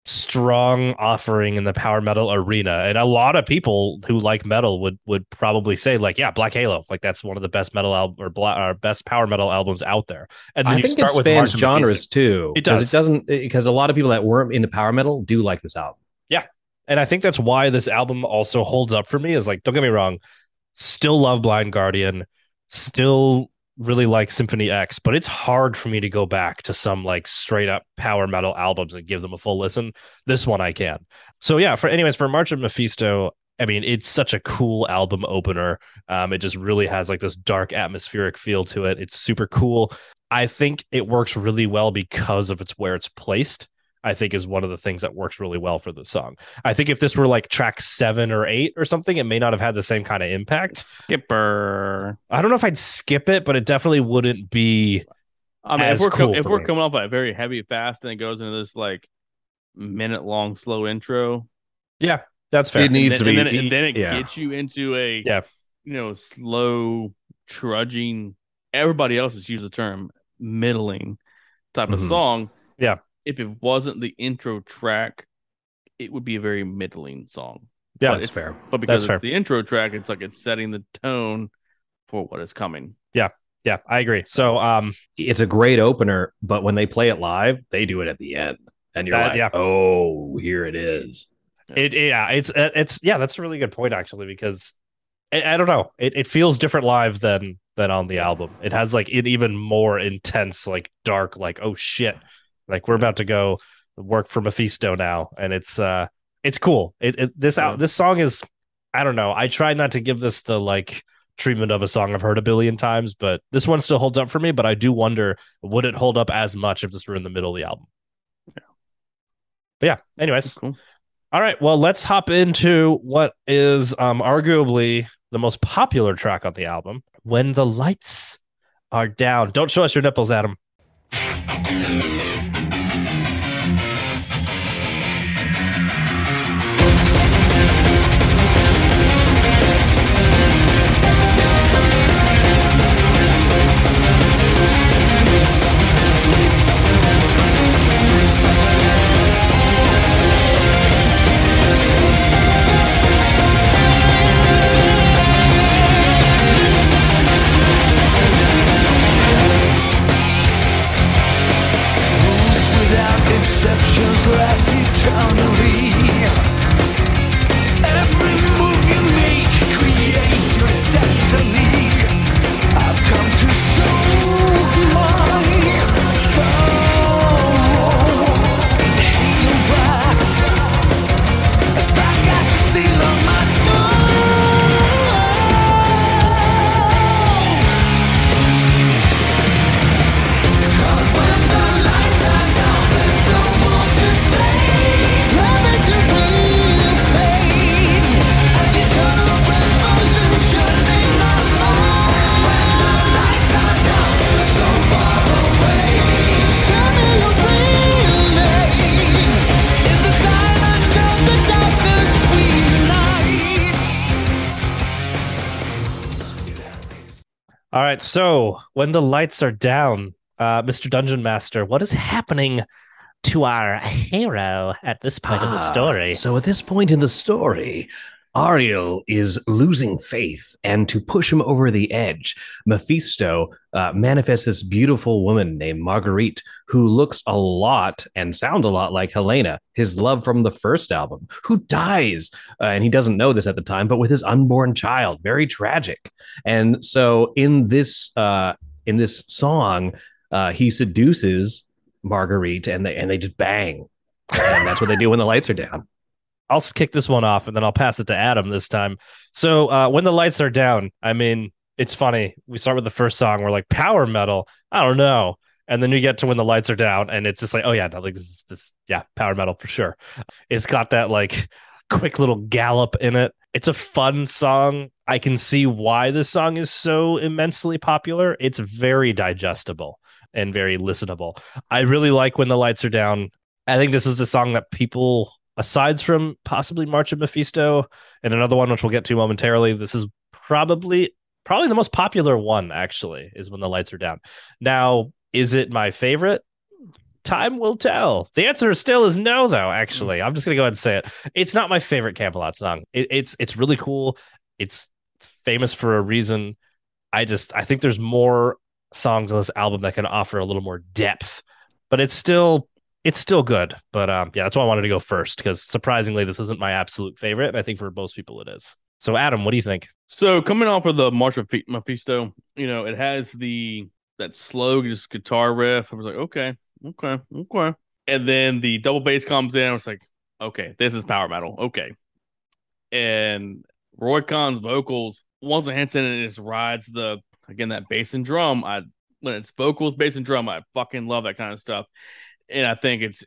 strong offering in the power metal arena, and a lot of people who like metal would would probably say like, yeah, Black Halo, like that's one of the best metal album or, bla- or best power metal albums out there. And then I you think it start with spans March of Mephisto. genres too. It does. It doesn't eh, because a lot of people that weren't into power metal do like this album. Yeah. And I think that's why this album also holds up for me. Is like, don't get me wrong, still love Blind Guardian, still really like Symphony X, but it's hard for me to go back to some like straight up power metal albums and give them a full listen. This one I can. So yeah, for anyways, for March of Mephisto, I mean, it's such a cool album opener. Um, it just really has like this dark atmospheric feel to it. It's super cool. I think it works really well because of its where it's placed. I think is one of the things that works really well for the song. I think if this were like track seven or eight or something, it may not have had the same kind of impact. Skipper. I don't know if I'd skip it, but it definitely wouldn't be. I mean, As if we're cool com- if we're me. coming off a very heavy fast and it goes into this like minute long slow intro, yeah, That's fair. It needs and to be. and then, and then it yeah. gets you into a Yeah. you know slow trudging. Everybody else has used the term middling type of Mhm. song. Yeah. If it wasn't the intro track, it would be a very middling song. Yeah, But That's it's- fair. But because fair. it's the intro track, it's like it's setting the tone for what is coming. yeah, Yeah, I agree. So, um, It's a great opener, but when they play it live, they do it at the end, and you're That- like, yeah. "Oh, here it is." It yeah, it's uh, it's yeah, that's a really good point actually because I, I don't know, it it feels different live than than on the album. It has like an even more intense, like dark, like oh shit, like we're about to go work for Mephisto now, and it's uh it's cool. It, it this out this song is I don't know. I try not to give this the like treatment of a song I've heard a billion times, but this one still holds up for me. But I do wonder would it hold up as much if this were in the middle of the album? Yeah. But yeah. Anyways, Cool. all right. Well, let's hop into what is um, arguably the most popular track on the album When the Lights Are Down. Don't show us your nipples, Adam. Last eternally. When the lights are down, uh, Mr. Dungeon Master, what is happening to our hero at this point in the Ah, story? So at this point in the story, Ariel is losing faith, and to push him over the edge, Mephisto uh, manifests this beautiful woman named Marguerite, who looks a lot and sounds a lot like Helena, his love from the first album, who dies, uh, and he doesn't know this at the time, but with his unborn child, very tragic. And so in this uh, in this song, uh, he seduces Marguerite, and they and they just bang, and that's what they do when the lights are down. I'll kick this one off and then I'll pass it to Adam this time. So uh, when the lights are down, I mean, it's funny. We start with the first song. We're like power metal. I don't know. And then you get to when the lights are down, and it's just like, oh yeah, no, like this is this, yeah, power metal for sure. It's got that like quick little gallop in it. It's a fun song. I can see why this song is so immensely popular. It's very digestible and very listenable. I really like when the lights are down. I think this is the song that people, aside from possibly March of Mephisto and another one which we'll get to momentarily, this is probably probably the most popular one. Actually, is when the lights are down. Now, is it my favorite? Time will tell. The answer still is no, though. Actually, I'm just gonna go ahead and say it. It's not my favorite Kamelot song. It, it's it's really cool. It's famous for a reason. I just I think there's more songs on this album that can offer a little more depth, but it's still it's still good. But um, yeah, that's why I wanted to go first because surprisingly, this isn't my absolute favorite. And I think for most people, it is. So, Adam, what do you think? So coming off of the March of Mephisto, you know, it has the that slow just guitar riff. I was like, okay, okay, okay. And then the double bass comes in. I was like, okay, this is power metal. Okay. and Roy Khan's vocals. Once in and it just rides the again that bass and drum. I when it's vocals, bass and drum, I fucking love that kind of stuff. And I think it's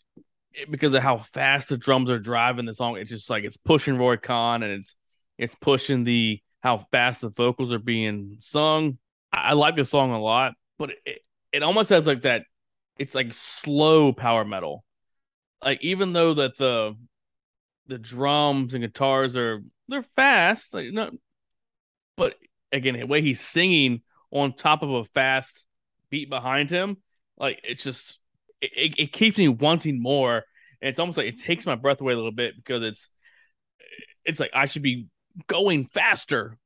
it- because of how fast the drums are driving the song. It's just like it's pushing Roy Khan and it's it's pushing the how fast the vocals are being sung. I, I like the song a lot, but it, it almost has like that. It's like slow power metal. Like even though that the the drums and guitars are they're fast, like but again the way he's singing on top of a fast beat behind him, like it's just it, it, keeps me wanting more. And it's almost like it takes my breath away a little bit because it's it's like I should be going faster.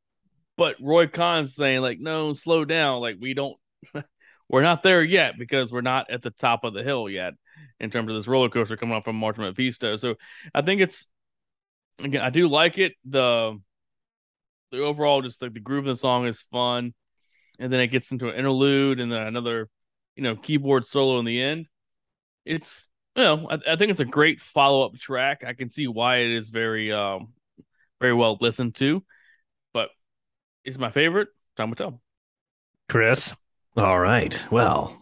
But Roy Khan's saying like, no, slow down. Like we don't, we're not there yet because we're not at the top of the hill yet in terms of this roller coaster coming up from Martin Vista. So I think it's again, I do like it. The the overall just like the groove of the song is fun, and then it gets into an interlude and then another, you know, keyboard solo in the end. It's you know, I, I think it's a great follow up track. I can see why it is very um very well listened to, but it's my favorite. Time will tell. Chris. All right. Well,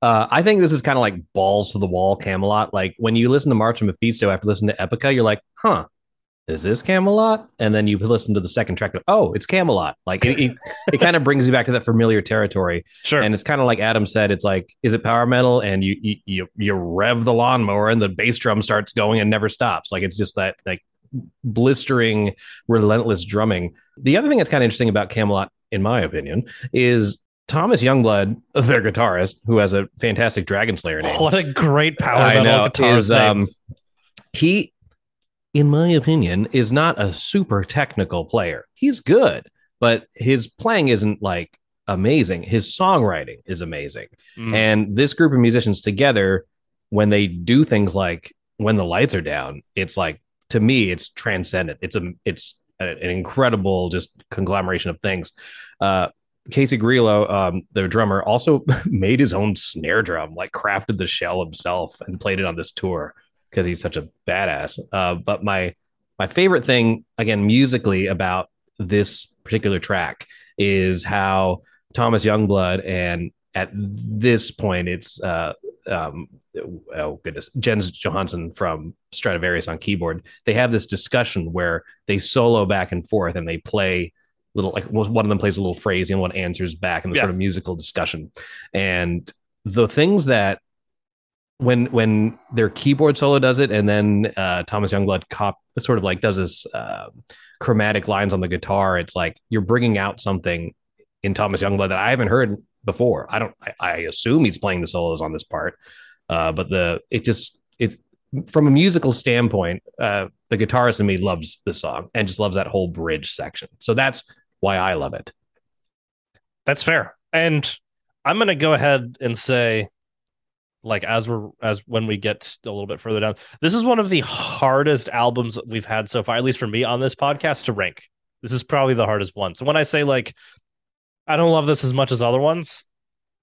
uh, I think this is kind of like balls to the wall Kamelot. Like when you listen to March of Mephisto after listening to Epica, you're like, huh, is this Kamelot? And then you listen to the second track, oh, it's Kamelot. Like it, it, it kind of brings you back to that familiar territory. Sure. And it's kind of like Adam said, it's like, is it power metal? And you, you you rev the lawnmower and the bass drum starts going and never stops. Like it's just that like blistering, relentless drumming. The other thing that's kind of interesting about Kamelot, in my opinion, is Thomas Youngblood, their guitarist, who has a fantastic Dragon Slayer name. what a great power metal know guitar is um he in my opinion is not a super technical player. He's good, but his playing isn't like amazing. His songwriting is amazing. Mm. And this group of musicians together when they do things like when the lights are down, it's like to me it's transcendent. It's a it's a- an incredible just conglomeration of things. Uh Casey Grillo, um, their drummer, also made his own snare drum, like crafted the shell himself and played it on this tour because he's such a badass. Uh, but my my favorite thing, again, musically about this particular track is how Thomas Youngblood and at this point it's uh, um, oh goodness, Jens Johansson from Stratovarius on keyboard. They have this discussion where they solo back and forth and they play little like one of them plays a little phrase and one answers back in the Yeah. sort of musical discussion. And the things that when when their keyboard solo does it, and then uh, Thomas Youngblood cop sort of like does this uh, chromatic lines on the guitar. It's like you're bringing out something in Thomas Youngblood that I haven't heard before. I don't. I, I assume he's playing the solos on this part, uh, but the it just it's from a musical standpoint. Uh, the guitarist in me loves the song and just loves that whole bridge section. So that's why I love it. That's fair. And I'm gonna go ahead and say, like, as we're as when we get a little bit further down, this is one of the hardest albums we've had so far, at least for me on this podcast, to rank. This is probably the hardest one. So when I say like I don't love this as much as other ones,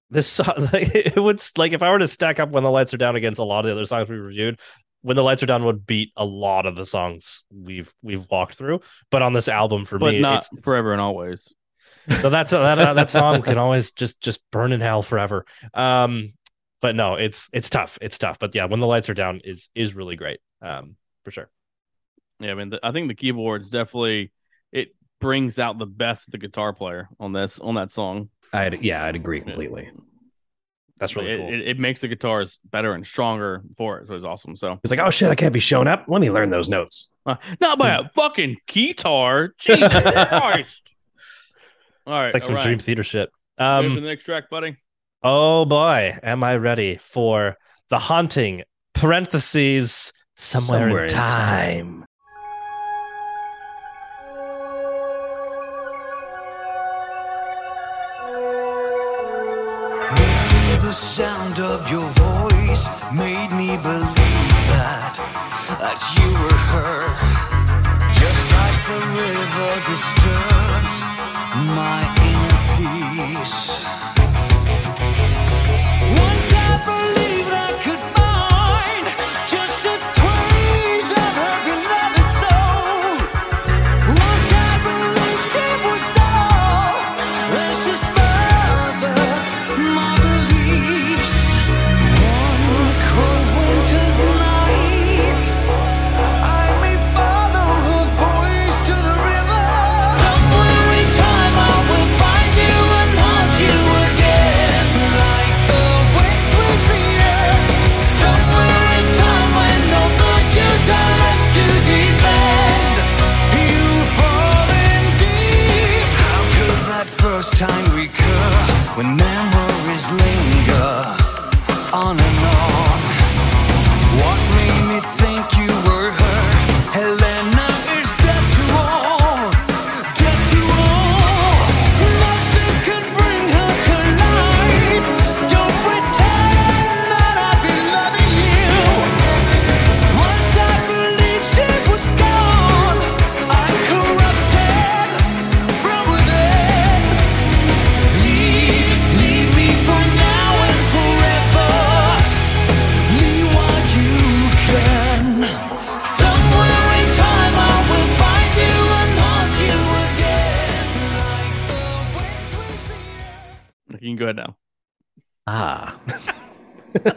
this like, it would like if I were to stack up when the lights are down against a lot of the other songs we reviewed, when the lights are down would beat a lot of the songs we've we've walked through. But on this album for But me, not it's- it's- forever and always. so that's that that song can always just just burn in hell forever. Um, but no, it's it's tough. It's tough. But yeah, when the lights are down is is really great. Um, for sure. Yeah, I mean, the, I think the keyboards definitely it brings out the best of the guitar player on this on that song. I'd yeah, I'd agree completely. That's really it, cool. it, it makes the guitars better and stronger for it. So it's awesome. So It's like, oh shit, I can't be shown up. Let me learn those notes. uh, not by a fucking guitar. Jesus Christ! All right, it's like some all right. Dream Theater shit. Move to Um, the next track, buddy. Oh boy, am I ready for the haunting parentheses somewhere, Somewhere in in time. The sound of your voice made me believe that that you were her. Just like the river disturbs my inner peace. You go ahead now. Ah.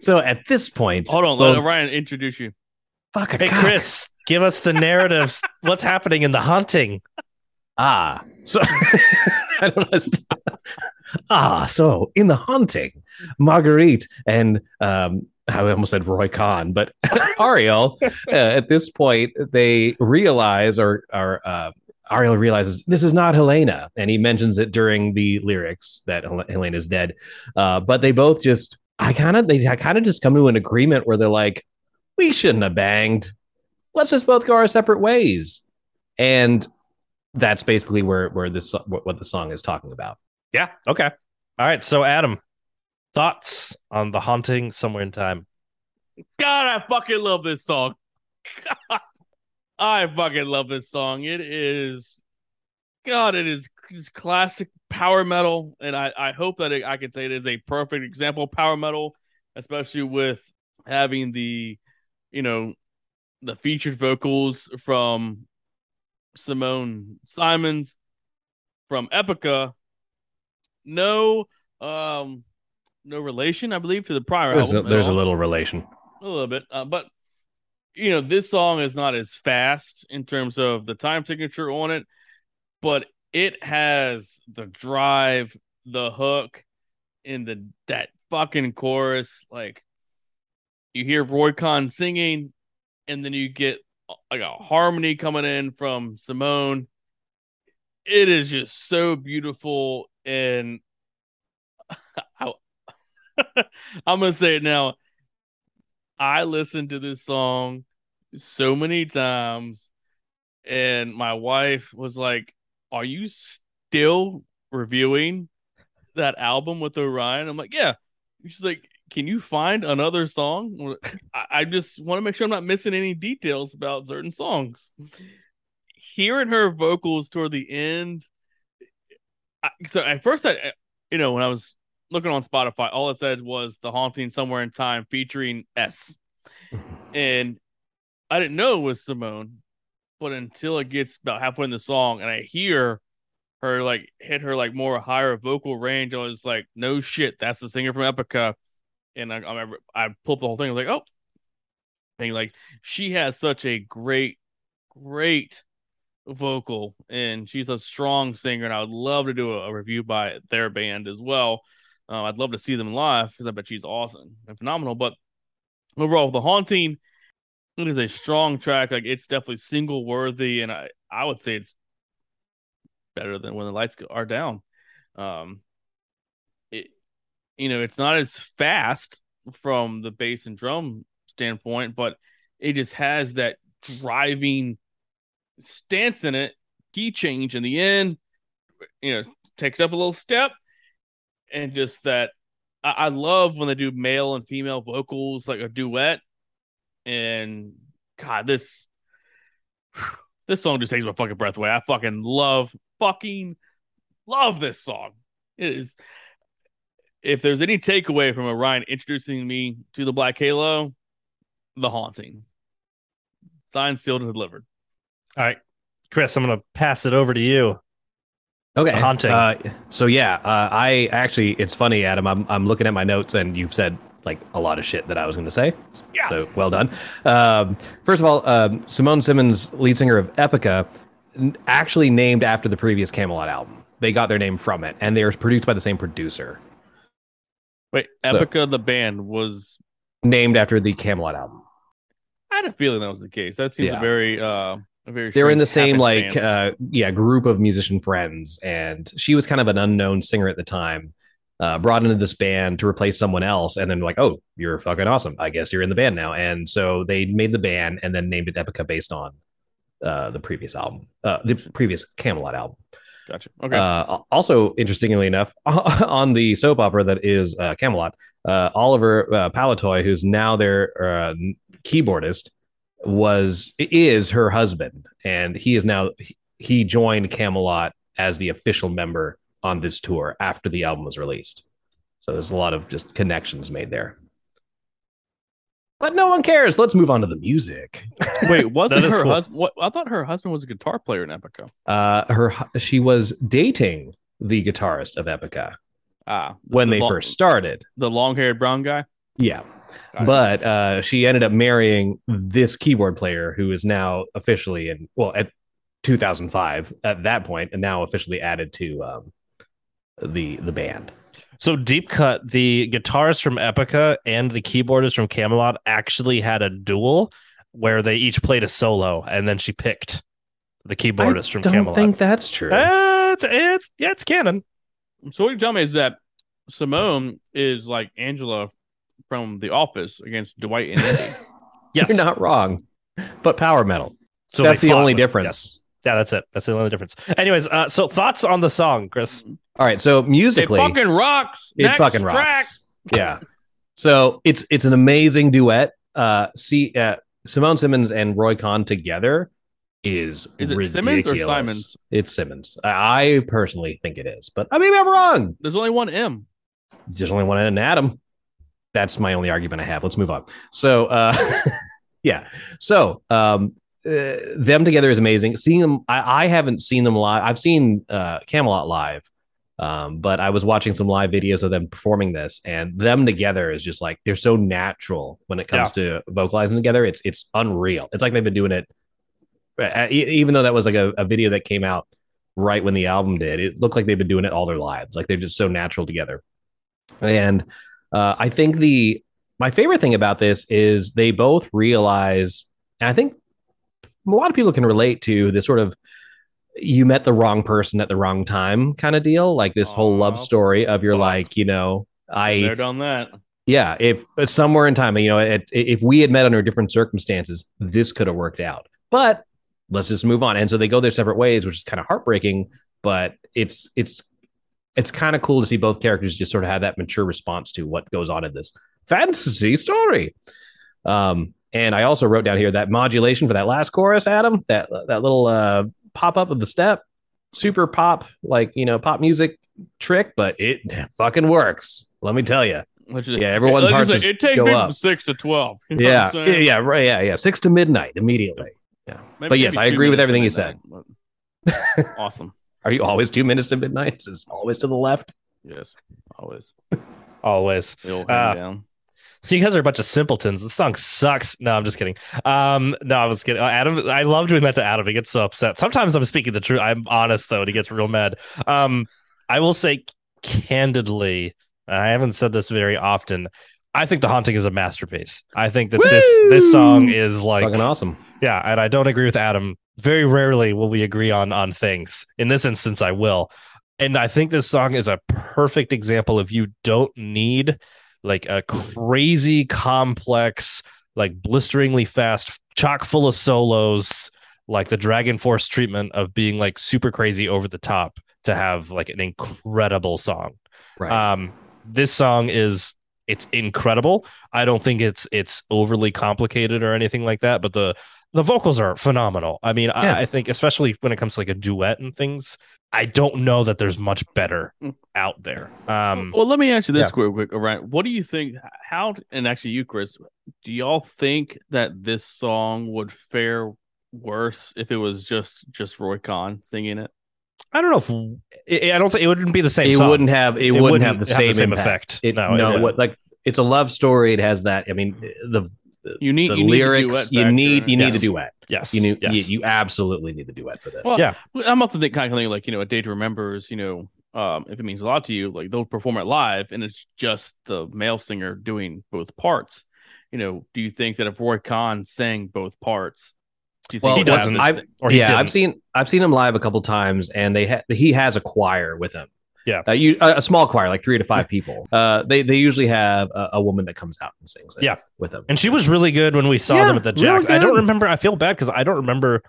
so at this point, Hold on, well, let Ryan introduce you. fuck a Hey, cock. Chris, give us the narrative. What's happening in the haunting? Ah, so I don't know. ah, so in the haunting, Marguerite and um, I almost said Roy Khan, but Ariel. Uh, at this point, they realize, or or uh, Ariel realizes this is not Helena, and he mentions it during the lyrics that Hel- Helena is dead. Uh, but they both just, I kind of, they kind of just come to an agreement where they're like, we shouldn't have banged. Let's just both go our separate ways. And that's basically where where this what, what the song is talking about. Yeah. Okay. All right. So, Adam, thoughts on the haunting somewhere in time? God, I fucking love this song. God, I fucking love this song. It is, God, it is just classic power metal, and I I hope that it, I can say it is a perfect example of power metal, especially with having the, you know, the featured vocals from Simone Simons from Epica. No, um, no relation, I believe, to the prior There's a, album. at there's a little relation. a little bit uh, but you know this song is not as fast in terms of the time signature on it but it has the drive the hook in the that fucking chorus. Like you hear roy khan singing and then you get like a harmony coming in from simone. It is just so beautiful and I, i'm gonna say it now I listened to this song so many times, and my wife was like, Are you still reviewing that album with Orion? I'm like, Yeah. She's like, Can you find another song? I, just want to make sure I'm not missing any details about certain songs. Hearing her vocals toward the end, I, so at first, I, you know, when I was looking on Spotify, all it said was "The Haunting Somewhere in Time" featuring S, and I didn't know it was Simone, but until it gets about halfway in the song and I hear her like hit her like more higher vocal range, I was like, "No shit, that's the singer from Epica," and I I, I pulled the whole thing. I was like, "Oh," and like she has such a great, great vocal and she's a strong singer and I would love to do a, a review by their band as well. Uh, I'd love to see them live because I bet she's awesome and phenomenal. But overall, the haunting, it is a strong track. Like it's definitely single worthy, and I I would say it's better than when the lights are down. Um, it you know it's not as fast from the bass and drum standpoint, but it just has that driving stance in it. Key change in the end, you know, takes up a little step, and just that I, I love when they do male and female vocals like a duet. And God, this this song just takes my fucking breath away. I fucking love fucking love this song. It is if there's any takeaway from Orion introducing me to the Black Halo, the haunting. Signed, sealed, and delivered. All right, Chris, I'm going to pass it over to you. Okay. Haunting. Uh, so yeah, uh, I actually, it's funny, Adam. I'm I'm looking at my notes, and you've said like a lot of shit that I was going to say. Yes. So well done. Um, first of all, um, Simone Simmons, lead singer of Epica, actually named after the previous Kamelot album. They got their name from it, and they were produced by the same producer, Wait, Epica the band was named after the Kamelot album. I had a feeling that was the case. That seems Yeah. very uh a very they were in the same like uh yeah group of musician friends and she was kind of an unknown singer at the time uh brought into this band to replace someone else and then like oh you're fucking awesome i guess you're in the band now and so they made the band and then named it epica based on uh the previous album uh the previous kamelot album Gotcha. Okay. uh, also, interestingly enough, on the soap opera that is uh, Kamelot, uh, Oliver uh, Palotai, who's now their uh, keyboardist, was is her husband, and he is now he joined Kamelot as the official member on this tour after the album was released. So there's a lot of just connections made there. But no one cares. Let's move on to the music. Wait, wasn't her cool. husband? What I thought her husband was a guitar player in Epica. Uh, her she was dating the guitarist of Epica Ah, the- when the they long- first started. the long-haired brown guy. Yeah. Gotcha. But uh, she ended up marrying this keyboard player who is now officially in, well, at 2005 at that point, and now officially added to um, the the band. So Deep Cut, the guitarist from Epica and the keyboardist from Kamelot actually had a duel where they each played a solo, and then she picked the keyboardist I from don't Kamelot. think that's true. Uh, it's, it's yeah, it's canon. So what you tell me is that Simone is like Angela from The Office against Dwight and Andy. Yes, You're not wrong. But power metal. so that's the only difference. yes. Yeah, that's it. That's the only difference. Anyways, uh, so thoughts on the song, Chris? All right. So it musically, fucking rocks. it Next fucking track. rocks. Yeah. So it's it's an amazing duet. Uh, see, uh, Simone Simmons and Roy Khan together is Is it ridiculous. Simmons or Simons? It's Simmons. I, I personally think it is, but I maybe I'm wrong. There's only one M. There's only one in Adam. That's my only argument I have. Let's move on. So, uh, yeah. So, um, uh, them together is amazing. Seeing them, I, I haven't seen them live. I've seen uh, Kamelot live, um, but I was watching some live videos of them performing this, and them together is just like they're so natural when it comes to vocalizing together. It's it's unreal. It's like they've been doing it, uh, e- even though that was like a, a video that came out right when the album did. It looked like they've been doing it all their lives. Like they're just so natural together. And uh, I think the my favorite thing about this is they both realize, and I think a lot of people can relate to this sort of you met the wrong person at the wrong time kind of deal, like this whole love story of you're fuck. like, you know, I They're done that. yeah, if somewhere in time, you know, it, if we had met under different circumstances, this could have worked out. But let's just move on. And so they go their separate ways, which is kind of heartbreaking. But it's it's it's kind of cool to see both characters just sort of have that mature response to what goes on in this fantasy story. Um, and I also wrote down here that modulation for that last chorus, Adam, that that little uh, pop up of the step, super pop, like you know, pop music trick, but it fucking works. Let me tell you. Which is, Yeah, everyone's like hearts it takes go me up. from six to twelve. You know yeah, yeah, yeah, right, yeah, yeah. Six to midnight immediately. Maybe- But yes, I agree with everything you said. awesome. Are you always two minutes to midnight? Is it always to the left? Yes, always. Always. The old hand down. You guys are a bunch of simpletons. The song sucks. No, I'm just kidding. Um, no, I was kidding. Uh, Adam, I love doing that to Adam. He gets so upset. Sometimes I'm speaking the truth. I'm honest though, and he gets real mad. Um, I will say candidly, I haven't said this very often. I think the haunting is a masterpiece. I think that this this song is like Fucking awesome. yeah, and I don't agree with Adam. Very rarely will we agree on on things. In this instance, I will. And I think this song is a perfect example of you don't need like a crazy complex, like blisteringly fast, chock full of solos, like the Dragon Force treatment of being like super crazy over the top to have like an incredible song. Right. Um, this song is it's incredible. I don't think it's it's overly complicated or anything like that, but the the vocals are phenomenal. I mean, Yeah. I, I think especially when it comes to like a duet and things, I don't know that there's much better Mm. out there. Um, well, let me ask you this yeah. quick, quick. Right, what do you think? How and actually, you, Chris, do y'all think that this song would fare worse if it was just just Roy Khan singing it? I don't know if I I don't think it wouldn't be the same. it song. wouldn't have it, wouldn't, have the same, impact. effect. It, no, no, it- what like it's a love story. It has that. I mean, the You need the you lyrics. duet you need you need Yes. a duet. yes, You need yes. you, you absolutely need the duet for this. Well, yeah, I'm also think, kind of thinking like you know, a day to remembers. You know, um, if it means a lot to you, like they'll perform it live, and it's just the male singer doing both parts. You know, do you think that if Roy Khan sang both parts, do you think Well, he doesn't. I've- or he yeah, didn't. I've seen I've seen him live a couple times, and they ha- he has a choir with him. Yeah. uh, you, a, a small choir, like three to five people. Uh, they they usually have a, a woman that comes out and sings. It Yeah. with them. And she was really good when we saw Yeah, them at the Jacks. I don't remember. I feel bad because I don't remember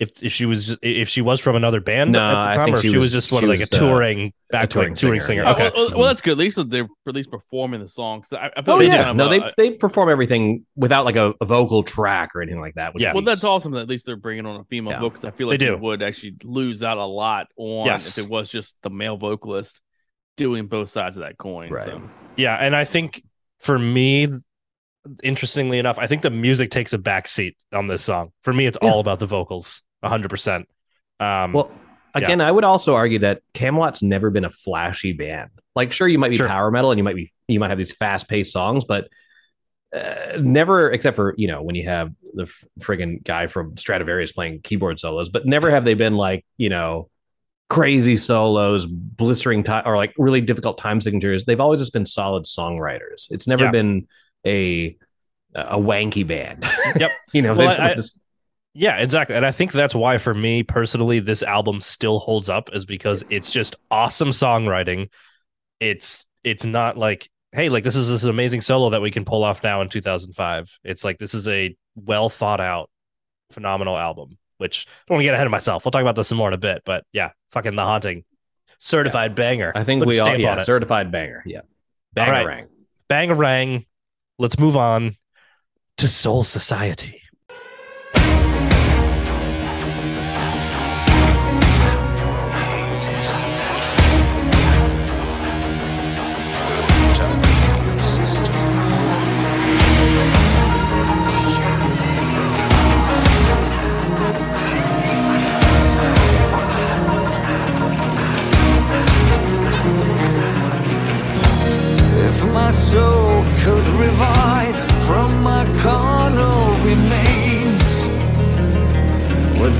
if if she was if she was from another band No, at the I time, think or if she she was was- just one of like a touring back touring like touring singer, singer. yeah. Oh, well, well, that's good. At least they're at least performing the song. 'Cause I, I feel Oh like yeah, kind of, no, they uh, they perform everything without like a, a vocal track or anything like that. Which Yeah. Well, that's awesome that at least they're bringing on a female Yeah. vocalist. I feel like you do. would actually lose out a lot on Yes. if it was just the male vocalist doing both sides of that coin. Right. So. yeah, and I think for me, interestingly enough, I think the music takes a back seat on this song. For me, it's Yeah. all about the vocals, hundred percent. Um, Well, Again, I would also argue that Kamelot's never been a flashy band. Like, sure, you might be Sure. power metal and you might be you might have these fast paced songs, but uh, never, except for you know when you have the friggin' guy from Stratovarius playing keyboard solos, but never have they been like you know crazy solos, blistering time, or like really difficult time signatures. They've always just been solid songwriters. It's never Yeah. been a a wanky band. Yep. you know, Well, I- just- Yeah, exactly. And I think that's why, for me personally, this album still holds up, is because it's just awesome songwriting. It's it's not like, hey, like this is this amazing solo that we can pull off now in 2005. It's like this is a well thought out, phenomenal album. Which I don't want to get ahead of myself. We'll talk about this some more in a bit. But yeah, fucking the haunting, certified banger. I think Put we all yeah, certified banger. Yeah, All right. bangerang. Bangarang. Let's move on to Soul Society.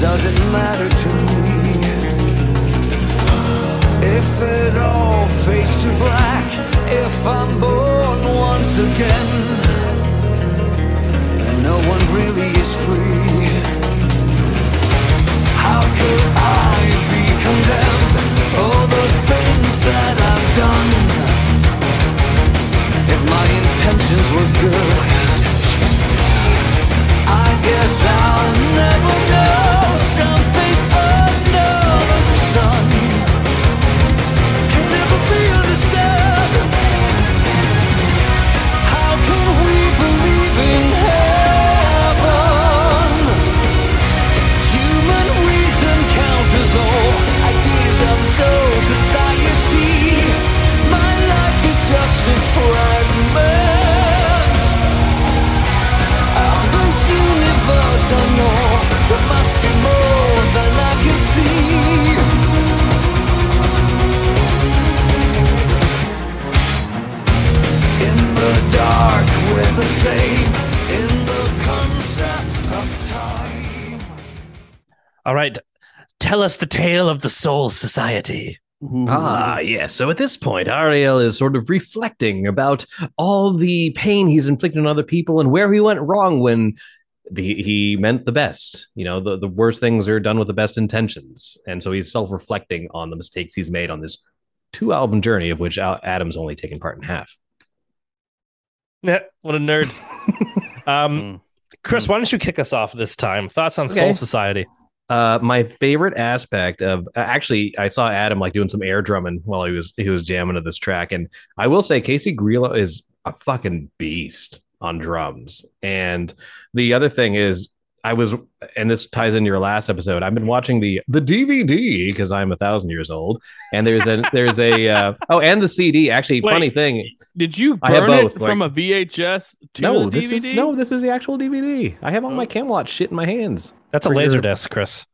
What does it matter to me? If it all fades to black, if I'm born once again, and no one really is free, how could I be condemned dark, we're the same. In the concept of time. All right. Tell us the tale of the Soul Society. Ah, yes. So at this point, Ariel is sort of reflecting about all the pain he's inflicted on other people and where he went wrong when the, he meant the best. You know, the, the worst things are done with the best intentions. And so he's self reflecting on the mistakes he's made on this two album journey, of which Adam's only taken part in half. Yeah, what a nerd. um, Mm. Chris, why don't you kick us off this time? Thoughts on Okay. Soul Society? Uh, my favorite aspect of uh, actually, I saw Adam like doing some air drumming while he was he was jamming to this track, and I will say Casey Grillo is a fucking beast on drums. And the other thing is, I was, and this ties into your last episode. I've been watching the the DVD because I'm a thousand years old, and there's a there's a uh, oh, and the CD. Actually, Wait, funny thing, Did you I have burn it both, from like- a VHS to no, a this is DVD? no, this is the actual DVD. I have all my Kamelot shit in my hands. That's a For laser your- disc, Chris.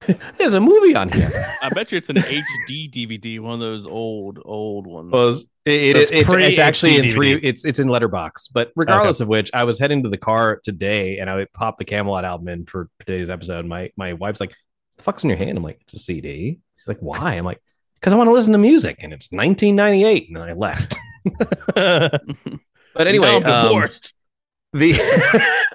There's a movie on here. I bet you it's an HD DVD, one of those old, old ones. was it, That's it, it's, pre- it's actually in HD. three it's it's in letterbox but regardless of which i was heading to the car today and i popped the kamelot album in for today's episode my my wife's like the fuck's in your hand i'm like it's a cd she's like why i'm like because i want to listen to music and it's 1998 and then i left but anyway Now I'm um, the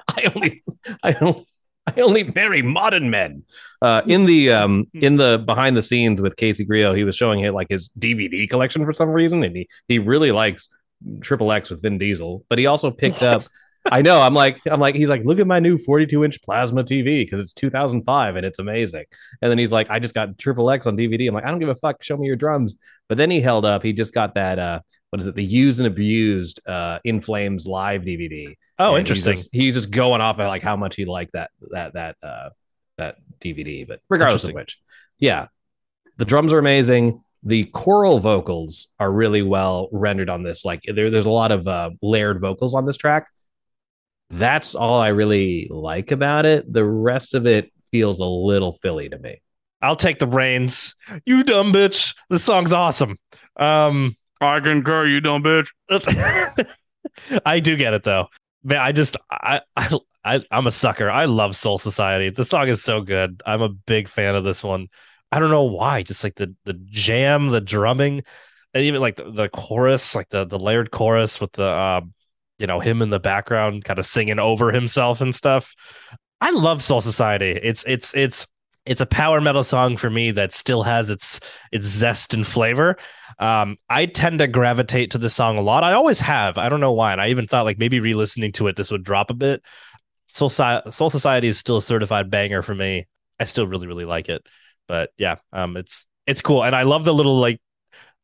I only I only I only marry modern men. Uh, in the um in the behind the scenes with Casey Grillo, he was showing it like his DVD collection for some reason, and he he really likes Triple X with Vin Diesel, but he also picked up. I know. I'm like, I'm like, he's like, look at my new 42 inch plasma TV because it's 2005 and it's amazing. And then he's like, I just got Triple X on DVD. I'm like, I don't give a fuck. Show me your drums. But then he held up. He just got that. uh What is it? The used and abused uh In Flames live DVD. Oh, And he's interesting. just- He's just, going off at like how much he liked that that that uh that DVD. But regardless of which, yeah, the drums are amazing. The choral vocals are really well rendered on this. Like there, there's a lot of uh, layered vocals on this track. That's all I really like about it. The rest of it feels a little Philly to me. I'll take the reins. You dumb bitch. This song's awesome. Um, I concur, you dumb bitch. I do get it though. Man, I just I I, I I'm a sucker. I love Soul Society. The song is so good. I'm a big fan of this one. I don't know why. Just like the the jam, the drumming, and even like the, the chorus, like the the layered chorus with the um, you know, him in the background kind of singing over himself and stuff. I love Soul Society. It's it's it's it's a power metal song for me that still has its its zest and flavor. Um, I tend to gravitate to this song a lot. I always have. I don't know why. And I even thought like maybe re-listening to it, this would drop a bit. Soul, Soul Society is still a certified banger for me. I still really really like it. But yeah, um, it's it's cool, and I love the little like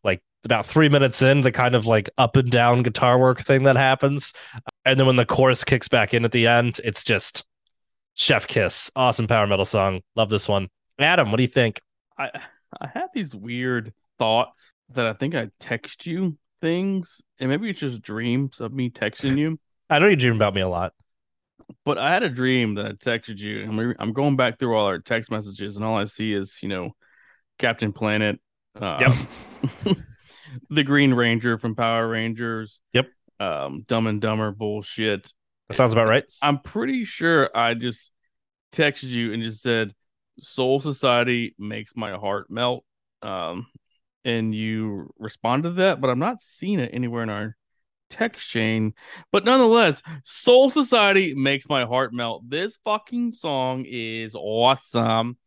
like about three minutes in the kind of like up and down guitar work thing that happens, and then when the chorus kicks back in at the end, it's just chef kiss. Awesome power metal song. Love this one. Adam, what do you think? I I have these weird thoughts that I think I text you things, and maybe it's just dreams of me texting you. I know you dream about me a lot. But I had a dream that I texted you, and we, I'm going back through all our text messages, and all I see is, you know, Captain Planet, uh, Yep. the Green Ranger from Power Rangers, Yep. um, Dumb and Dumber bullshit. That sounds about right. I'm pretty sure I just texted you and just said, "Soul Society makes my heart melt," um, and you responded to that, but I'm not seeing it anywhere in our text chain. But nonetheless, Soul Society makes my heart melt. This fucking song is awesome.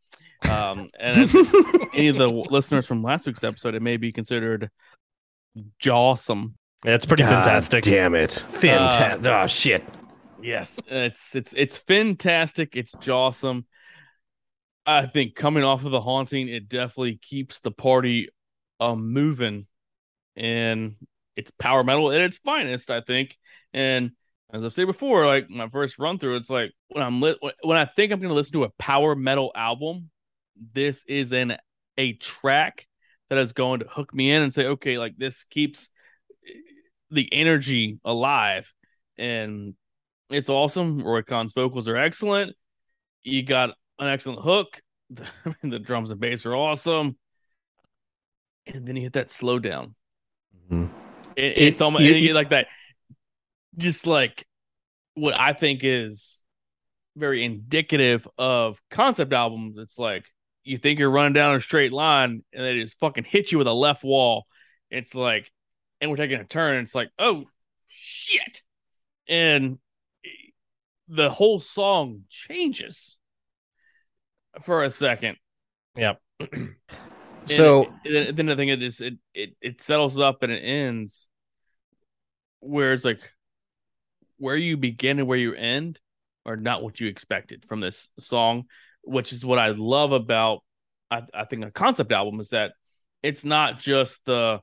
Um, and any of the listeners from last week's episode, it may be considered jawsome. Yeah, it's pretty God fantastic. Damn it. Fantastic. oh shit. Yes, it's it's it's fantastic. It's jawsome. I think coming off of the haunting, it definitely keeps the party um moving, and it's power metal at its finest. I think, and as I've said before, like my first run through, it's like when I'm lit when I think I'm going to listen to a power metal album, this is an a track that is going to hook me in and say, okay, like this keeps the energy alive, and it's awesome. Roy Khan's vocals are excellent. You got an excellent hook. the drums and bass are awesome. And then you hit that slow down. Mhm. It, it's almost you- and you get like that, just like what I think is very indicative of concept albums. It's like you think you're running down a straight line, and they just fucking hit you with a left wall. It's like, and we're taking a turn. It's like, oh shit, and the whole song changes for a second. Yep. So it- then the thing is, it, it it settles up and it ends where it's like where you begin and where you end are not what you expected from this song, which is what I love about I, I think a concept album is that it's not just the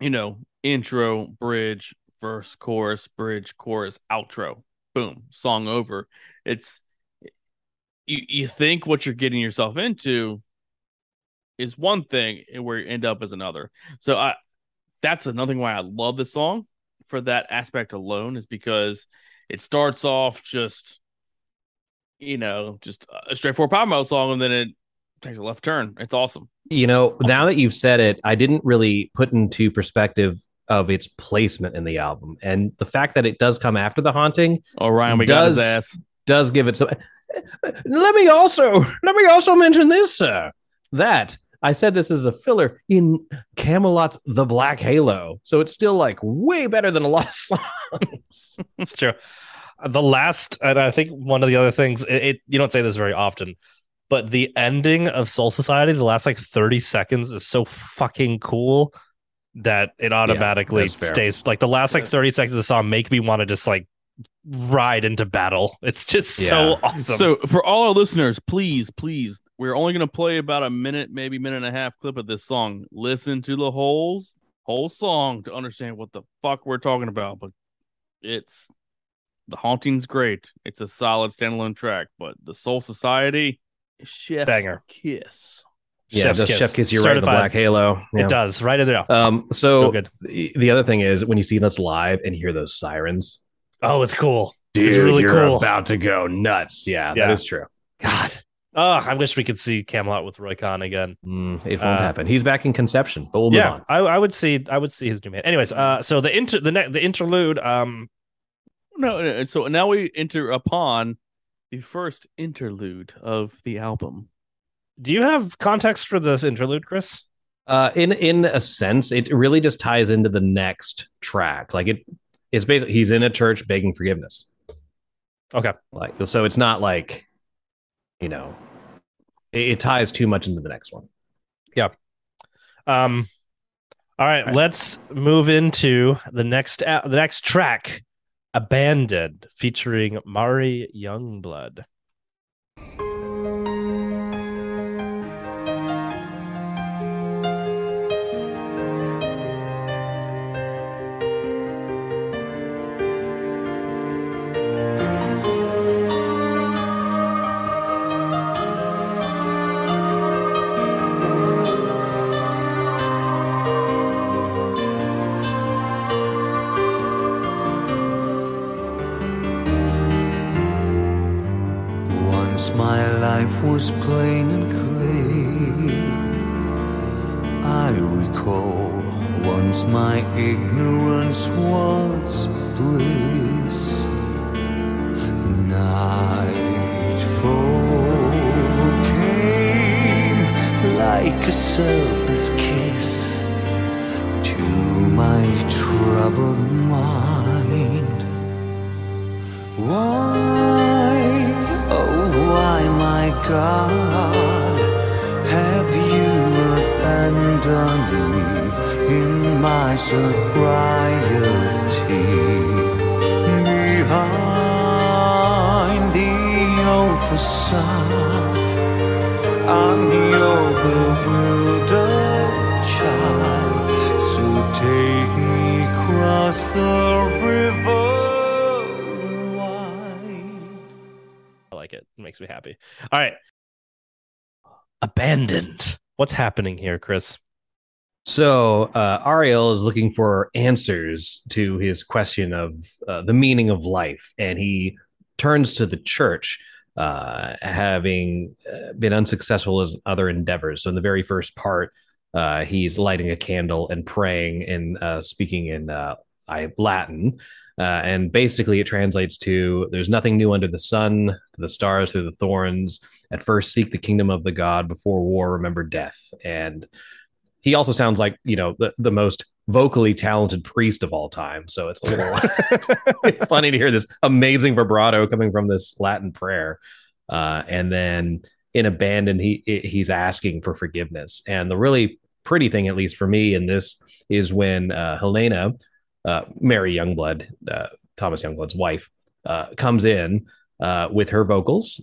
you know intro, bridge, verse, chorus, bridge, chorus, outro, boom, song over. It's you you think what you're getting yourself into is one thing and where you end up is another. So I that's another thing why I love the song for that aspect alone is because it starts off just you know just a straightforward power metal song and then it takes a left turn. It's awesome. You know, now that you've said it, I didn't really put into perspective of its placement in the album. And the fact that it does come after the haunting Oh Ryan, we got his Does- ass. does give it some let me also let me also mention this, sir. That I said this is a filler in Kamelot's The Black Halo. So it's still like way better than a lot of songs. It's true. The last, and I think one of the other things, it, it you don't say this very often, but the ending of Soul Society, the last like 30 seconds is so fucking cool that it automatically that's fair. stays like the last like 30 seconds of the song make me want to just like ride into battle. It's just so awesome. So for all our listeners, please, please, we're only gonna play about a minute, maybe minute and a half clip of this song. Listen to the whole whole song to understand what the fuck we're talking about. But it's the haunting's great. It's a solid standalone track, but the Soul Society, chef's Banger. kiss. Yeah, Chef's does kiss. Chef kiss—you're right in the Black Halo. Yeah. It does right in there. Um, so so good. the the other thing is when you see that's live and hear those sirens, Oh, it's cool. dude, It's really you're cool. about to go nuts. Yeah, Yeah. that is true. God, Oh, I wish we could see Kamelot with Roy Khan again. Mm, it won't Uh, happen. He's back in conception, but we'll move yeah, on. I, I would see I would see his new man. Anyways, uh, so the inter the ne- the interlude, um, No, no, and so now we enter upon the first interlude of the album. do you have context for this interlude, Chris? Uh, in in a sense, it really just ties into the next track. Like it, it's basically he's in a church begging forgiveness. Okay. Like so, it's not like, you know, it, it ties too much into the next one. Yeah. Um, all right, right. let's move into the next uh, the next track, "Abandoned," featuring Mari Youngblood. Life plain and clear. I recall once my ignorance was bliss. Nightfall came like a serpent's kiss happy. All right, "Abandoned." What's happening here, Chris? So uh, Ariel is looking for answers to his question of uh, the meaning of life, and he turns to the church, uh, having uh, been unsuccessful as other endeavors. So in the very first part, uh, he's lighting a candle and praying and uh, speaking in uh, I, Latin. Uh, and basically, it translates to "There's nothing new under the sun, to the stars through the thorns. At first, seek the kingdom of the God. Before war, remember death." And he also sounds like you know the, the most vocally talented priest of all time so it's a little funny to hear this amazing vibrato coming from this latin prayer uh, and then in abandon he he's asking for forgiveness and the really pretty thing at least for me in this is when uh, helena uh, mari youngblood uh, thomas youngblood's wife uh, comes in uh, with her vocals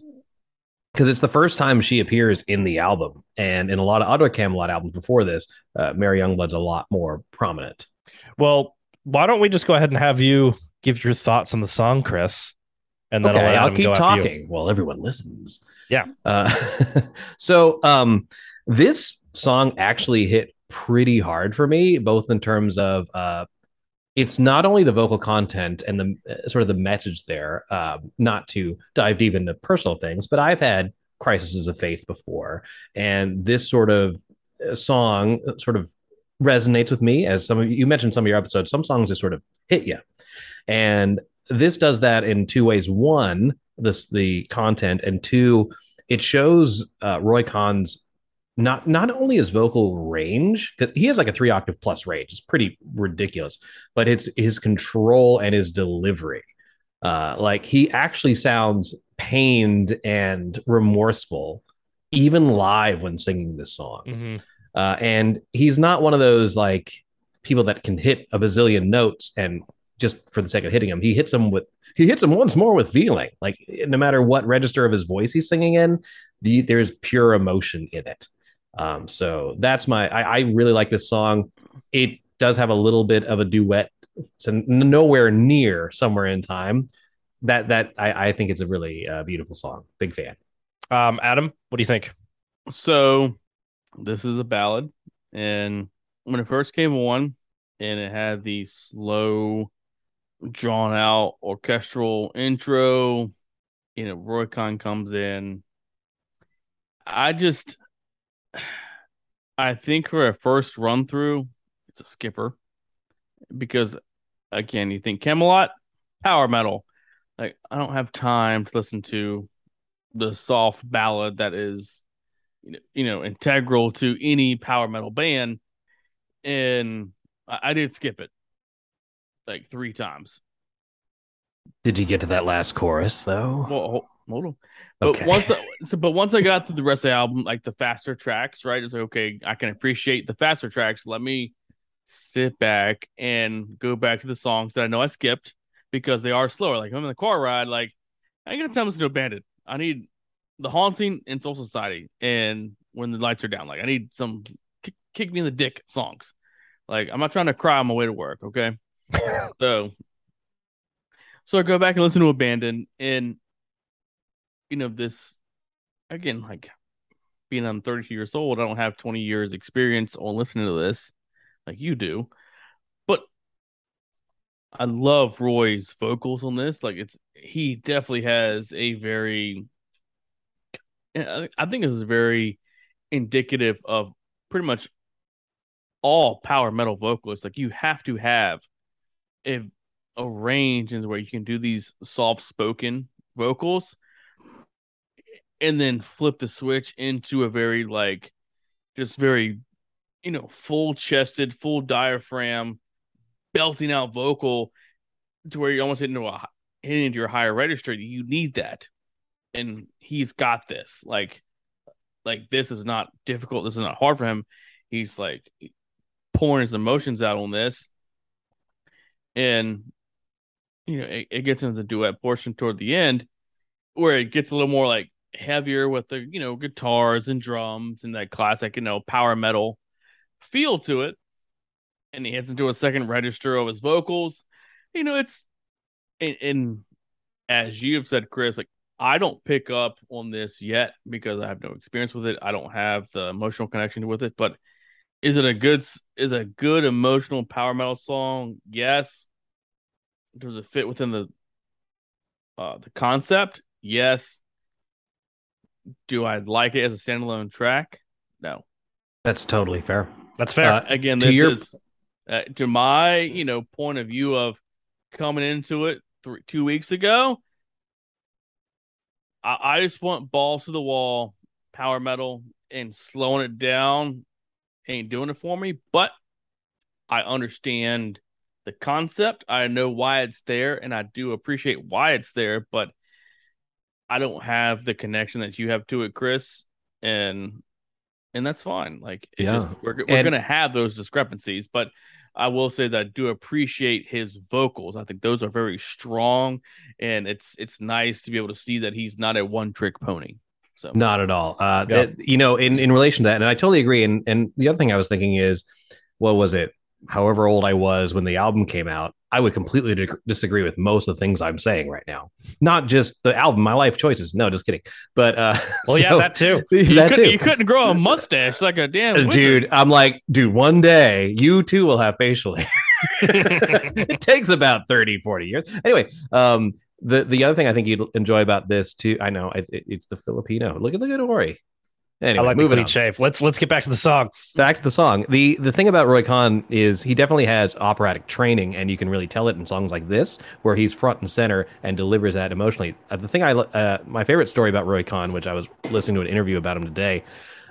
because it's the first time she appears in the album, and in a lot of other Kamelot albums before this, uh, Mari Youngblood's a lot more prominent. Well, why don't we just go ahead and have you give your thoughts on the song, Chris, and then okay, I'll, I'll keep go after you. talking while everyone listens. Yeah. Uh, so um, this song actually hit pretty hard for me, both in terms of uh, it's not only the vocal content and the uh, sort of the message there, uh, not to dive deep into personal things, but I've had crises of faith before, and this sort of uh, song sort of resonates with me. As some of you mentioned, some of your episodes, some songs just sort of hit you, and this does that in two ways. One, this the content, and two, it shows uh, Roy Khan's not not only his vocal range because he has like a three octave plus range. It's pretty ridiculous, but it's his control and his delivery. Uh, like he actually sounds pained and remorseful, even live when singing this song. Mhm. Uh, and he's not one of those like people that can hit a bazillion notes and just for the sake of hitting them, he hits them with he hits them once more with feeling. Like no matter what register of his voice he's singing in, the, there's pure emotion in it. Um, so that's my I, I really like this song. It does have a little bit of a duet, so nowhere near somewhere in time. That that I, I think it's a really uh, beautiful song. Big fan. Um, Adam, what do you think? So this is a ballad, and when it first came on, and it had the slow, drawn out orchestral intro, you know, Roy Khan comes in, I just, I think for a first run through, it's a skipper because, again, you think Kamelot, power metal. Like, I don't have time to listen to the soft ballad that is, you know, you know integral to any power metal band. And I, I did skip it like three times. Did you get to that last chorus though? Well, hold, on. But Okay. once, I, so, but once I got through the rest of the album, like the faster tracks, right? It's like okay, I can appreciate the faster tracks. Let me sit back and go back to the songs that I know I skipped because they are slower. Like I'm in the car ride, like I ain't got time to listen to Abandoned. I need the haunting and Soul Society, and when the lights are down, like I need some kick, kick me in the dick songs. Like I'm not trying to cry on my way to work, okay? so, so I go back and listen to Abandon, and you know this again, like being I'm 32 years old, I don't have 20 years experience on listening to this like you do, but I love Roy's vocals on this. Like it's he definitely has a very, I I think this is very indicative of pretty much all power metal vocalists. Like you have to have a, a range in where you can do these soft spoken vocals and then flip the switch into a very like just very you know full chested full diaphragm belting out vocal to where you almost hit into a hitting into your higher register. You need that. And he's got this. Like like this is not difficult. This is not hard for him. He's like pouring his emotions out on this. And you know it, it gets into the duet portion toward the end where it gets a little more like heavier with the you know guitars and drums and that classic you know power metal feel to it. And he hits into a second register of his vocals. You know it's and, and as you have said chris like i don't pick up on this yet because i have no experience with it. I don't have the emotional connection with it but is it a good is a good emotional power metal song? Yes. Does it fit within the uh the concept? Yes do I like it as a standalone track? No. That's totally fair. That's fair. Uh, Again, To your- is uh, to my you know point of view of coming into it three, two weeks ago. I, I just want balls to the wall, power metal, and slowing it down ain't doing it for me. But I understand the concept. I know why it's there, and I do appreciate why it's there. But I don't have the connection that you have to it, Chris, and and that's fine. Like it's Yeah. just we're we're And- gonna have those discrepancies, but I will say that I do appreciate his vocals. I think those are very strong, and it's it's nice to be able to see that he's not a one trick pony. So Not at all. Uh, Yeah. that- you know, in, in relation to that, and I totally agree. And and the other thing I was thinking is, what was it? However old I was when the album came out, I would completely di- disagree with most of the things I'm saying right now. Not just the album, my life choices. No, just kidding. But uh, well, yeah, that too. you, that couldn't, too. you couldn't grow a mustache like a damn wizard. dude i'm like dude one day you too will have facial hair it takes about 30 40 years anyway um the the other thing i think you'd enjoy about this too i know it- it's the filipino look at look at ori I anyway like the moving on. cliche. Let's let's get back to the song. back to the song the the thing about roy khan is he definitely has operatic training and you can really tell it in songs like this where he's front and center and delivers that emotionally uh, the thing i uh, my favorite story about roy khan which i was listening to an interview about him today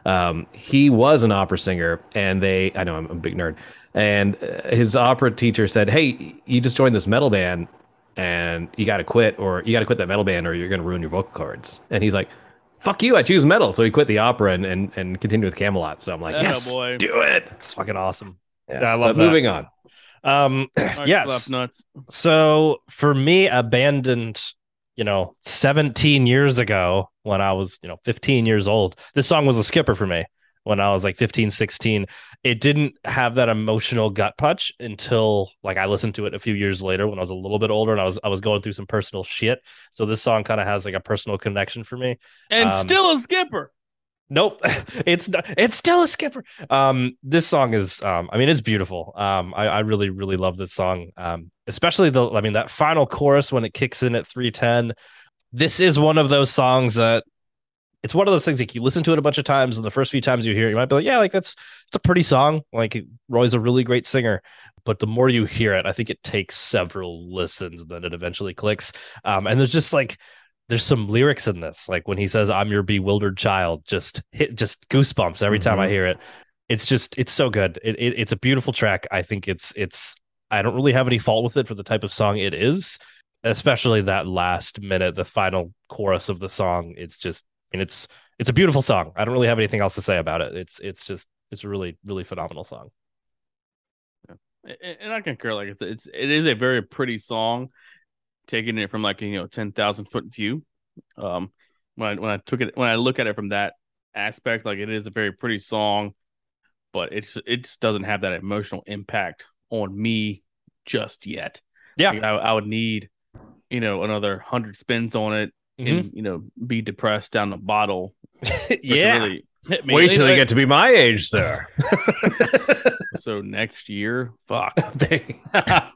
um, he was an opera singer and they i know i'm a big nerd and uh, his opera teacher said hey you just joined this metal band and you got to quit or you got to quit that metal band or you're going to ruin your vocal cords and he's like fuck you i choose metal so he quit the opera and and, and continued with kamelot so i'm like Atta yes boy. do it It's fucking awesome. yeah, Yeah, I love but that. moving on Um, Mark yes. Nuts. So for me, abandoned, you know, 17 years ago when I was, you know, 15 years old, this song was a skipper for me when I was like 15, 16. It didn't have that emotional gut punch until like I listened to it a few years later when I was a little bit older and I was I was going through some personal shit. So this song kind of has like a personal connection for me. And Um, still a skipper. Nope, it's not, it's still a skipper. Um, this song is, um, I mean, it's beautiful. Um, I, I really, really love this song. Um, especially the, I mean, that final chorus when it kicks in at three ten. This is one of those songs that it's one of those things like you listen to it a bunch of times, and the first few times you hear it, you might be like, yeah, like that's it's a pretty song. Like Roy's a really great singer, but the more you hear it, I think it takes several listens, and then it eventually clicks. Um, and there's just like there's some lyrics in this, like when he says, "I'm your bewildered child," just hit just goosebumps every time I Mhm. hear it. It's just it's so good. It, it it's a beautiful track. I think it's it's I don't really have any fault with it for the type of song it is, especially that last minute, the final chorus of the song. It's just mean, it's it's a beautiful song. I don't really have anything else to say about it. It's it's just it's a really really phenomenal song. And- and I concur. Like it's it's it is a very pretty song, taking it from like you know ten thousand foot view. Um, when I, when I took it when I look at it from that aspect, like it is a very pretty song, but it's it just doesn't have that emotional impact on me just yet. Yeah. Like, I, I would need you know another hundred spins on it, Mm-hmm. and you know be depressed down the bottle. for it to yeah. really. Wait till you get to be my age, sir. so next year. Fuck.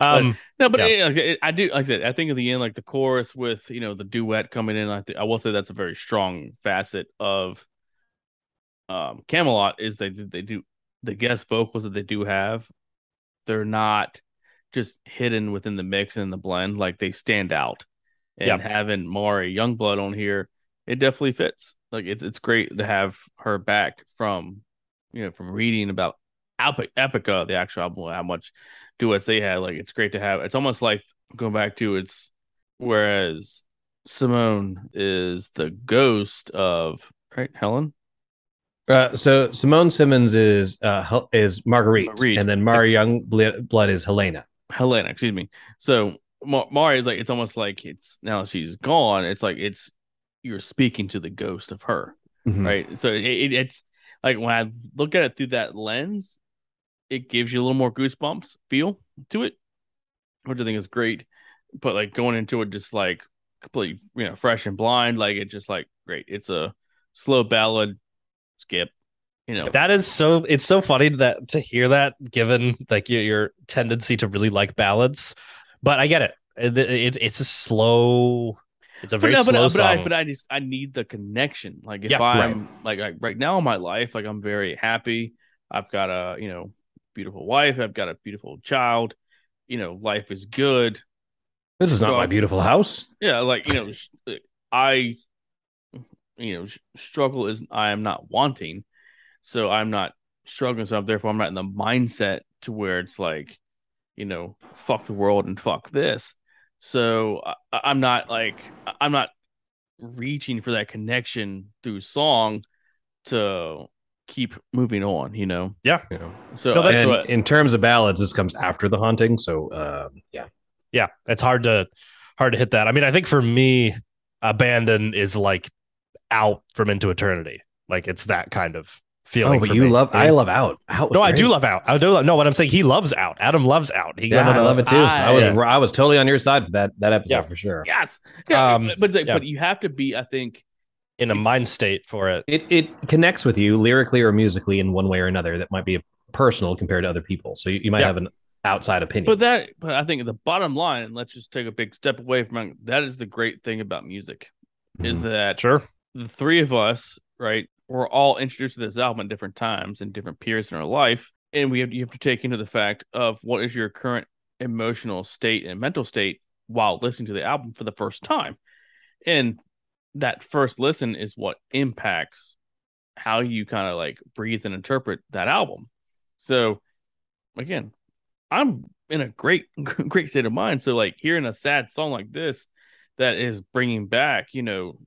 Um. No, but Yeah. it- it- I do like I said. I think at the end, like the chorus with you know the duet coming in, I think I will say that's a very strong facet of um Kamelot. Is they do- they do the guest vocals that they do have, they're not just hidden within the mix and the blend. Like they stand out. And Yeah. having Mari Youngblood on here, it definitely fits. Like it's it's great to have her back from you know from reading about Epic Epica, the actual album, how much duets they had. Like it's great to have. It's almost like going back to it's whereas Simone is the ghost of right Helen. Uh, so Simone Simons is uh, Hel- is Marguerite, Marguerite. and then Mari Youngblood is Helena. Helena, excuse me. So Ma- Mari is like it's almost like it's now she's gone. It's like it's you're speaking to the ghost of her, Mhm. right? So it, it, it's like when I look at it through that lens, it gives you a little more goosebumps feel to it, which I think is great. But like going into it just like completely, you know, fresh and blind, like it just like great. It's a slow ballad, skip, you know. That is so. It's so funny that to hear that, given like your, your tendency to really like ballads. But I get it. It, it- it's a slow. It's a But, very no, slow but, but song. I but I just I need the connection. Like if Yeah, I'm like, like right now in my life, like I'm very happy. I've got a you know beautiful wife. I've got a beautiful child. You know, life is good. This is not Well- my beautiful house. Yeah, like you know, I you know struggle is I am not wanting, so I'm not struggling. So I'm, therefore, I'm not in the mindset to where it's like, you know, fuck the world and fuck this. So I, I'm not like I'm not reaching for that connection through song to keep moving on. You know, yeah, You so No, that's that's And what, in terms of ballads, this comes after the haunting. So uh, yeah, yeah. It's hard to hard to hit that. I mean, I think for me, abandon is like out from into eternity. Like it's that kind of feeling. oh, but you me. love. I love out. Out. No, I do love out. I do love. No, what I'm saying, he loves out. Adam loves out. He Yeah, I love it too. I, I- was yeah. I was totally on your side for that that episode Yeah. for sure. yes, yeah, Um, but like, yeah. but you have to be. I think in a mind state for it. It it connects with you lyrically or musically in one way or another. That might be personal compared to other people. So you, you might Yeah. have an outside opinion. But that, but I think the bottom line, and let's just take a big step away from that is the great thing about music, is Mhm. that Sure. the three of us, right, we're all introduced to this album at different times and different periods in our life, and we have you have to take into the fact of what is your current emotional state and mental state while listening to the album for the first time, and that first listen is what impacts how you kind of like breathe and interpret that album. So, again, I'm in a great great state of mind. So like hearing a sad song like this that is bringing back, you know,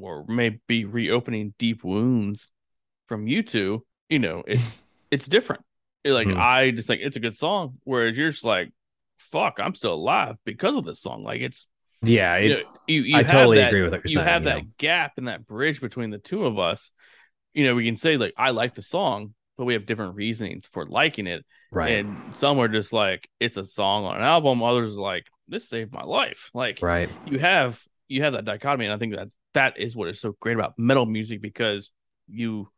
or maybe reopening deep wounds from you two, you know, it's it's different. Like Hmm. I just like it's a good song, whereas you're just like, fuck, I'm still alive because of this song. Like it's yeah, it, you, know, you, you I totally that- agree with what you're you saying. have you that know. gap and that bridge between the two of us. You know, we can say like I like the song, but we have different reasonings for liking it. right, And some are just like it's a song on an album. Others are like this saved my life. Like right. you have you have that dichotomy, and I think that that is what is so great about metal music because you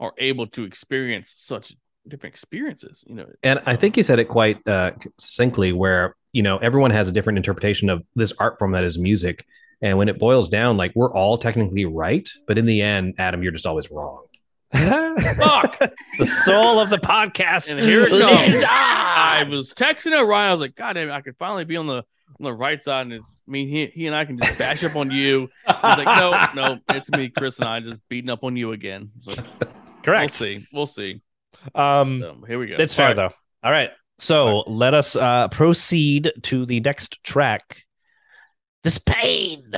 are able to experience such different experiences. You know, And I think he said it quite uh, succinctly, where you know everyone has a different interpretation of this art form that is music, And when it boils down, like we're all technically right, but in the end, Adam, you're just always wrong. Fuck. the soul of the podcast. And here it comes. I was texting it Ryan. I was like, God damn it, I could finally be on the on the right side, and it's me. He, he and I can just bash up on you. He's like, No, no, it's me, Cris, and I just beating up on you again. So we'll see. We'll see. Um, So here we go. it's fair All right. though. All right. So let us uh, proceed to the next track. This pain.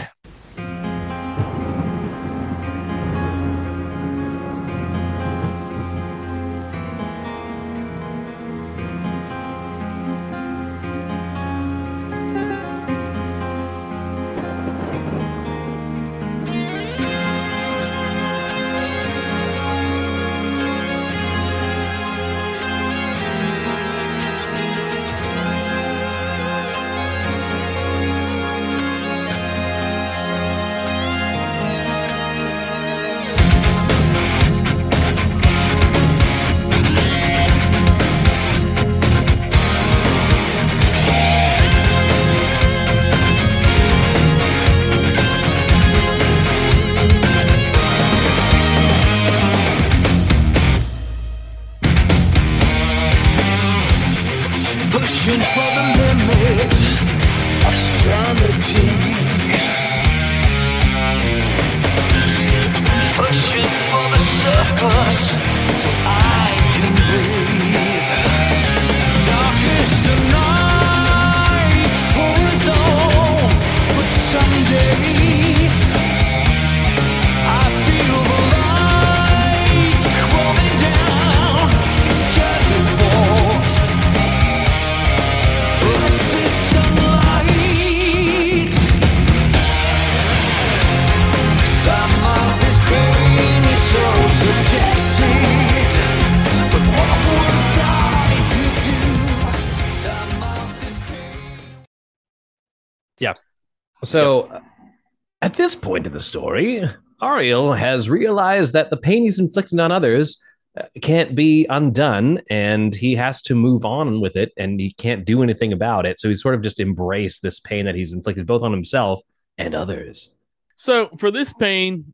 Story, Ariel has realized that the pain he's inflicted on others uh, can't be undone, and he has to move on with it, and he can't do anything about it. So he's sort of just embraced this pain that he's inflicted both on himself and others. So for this pain,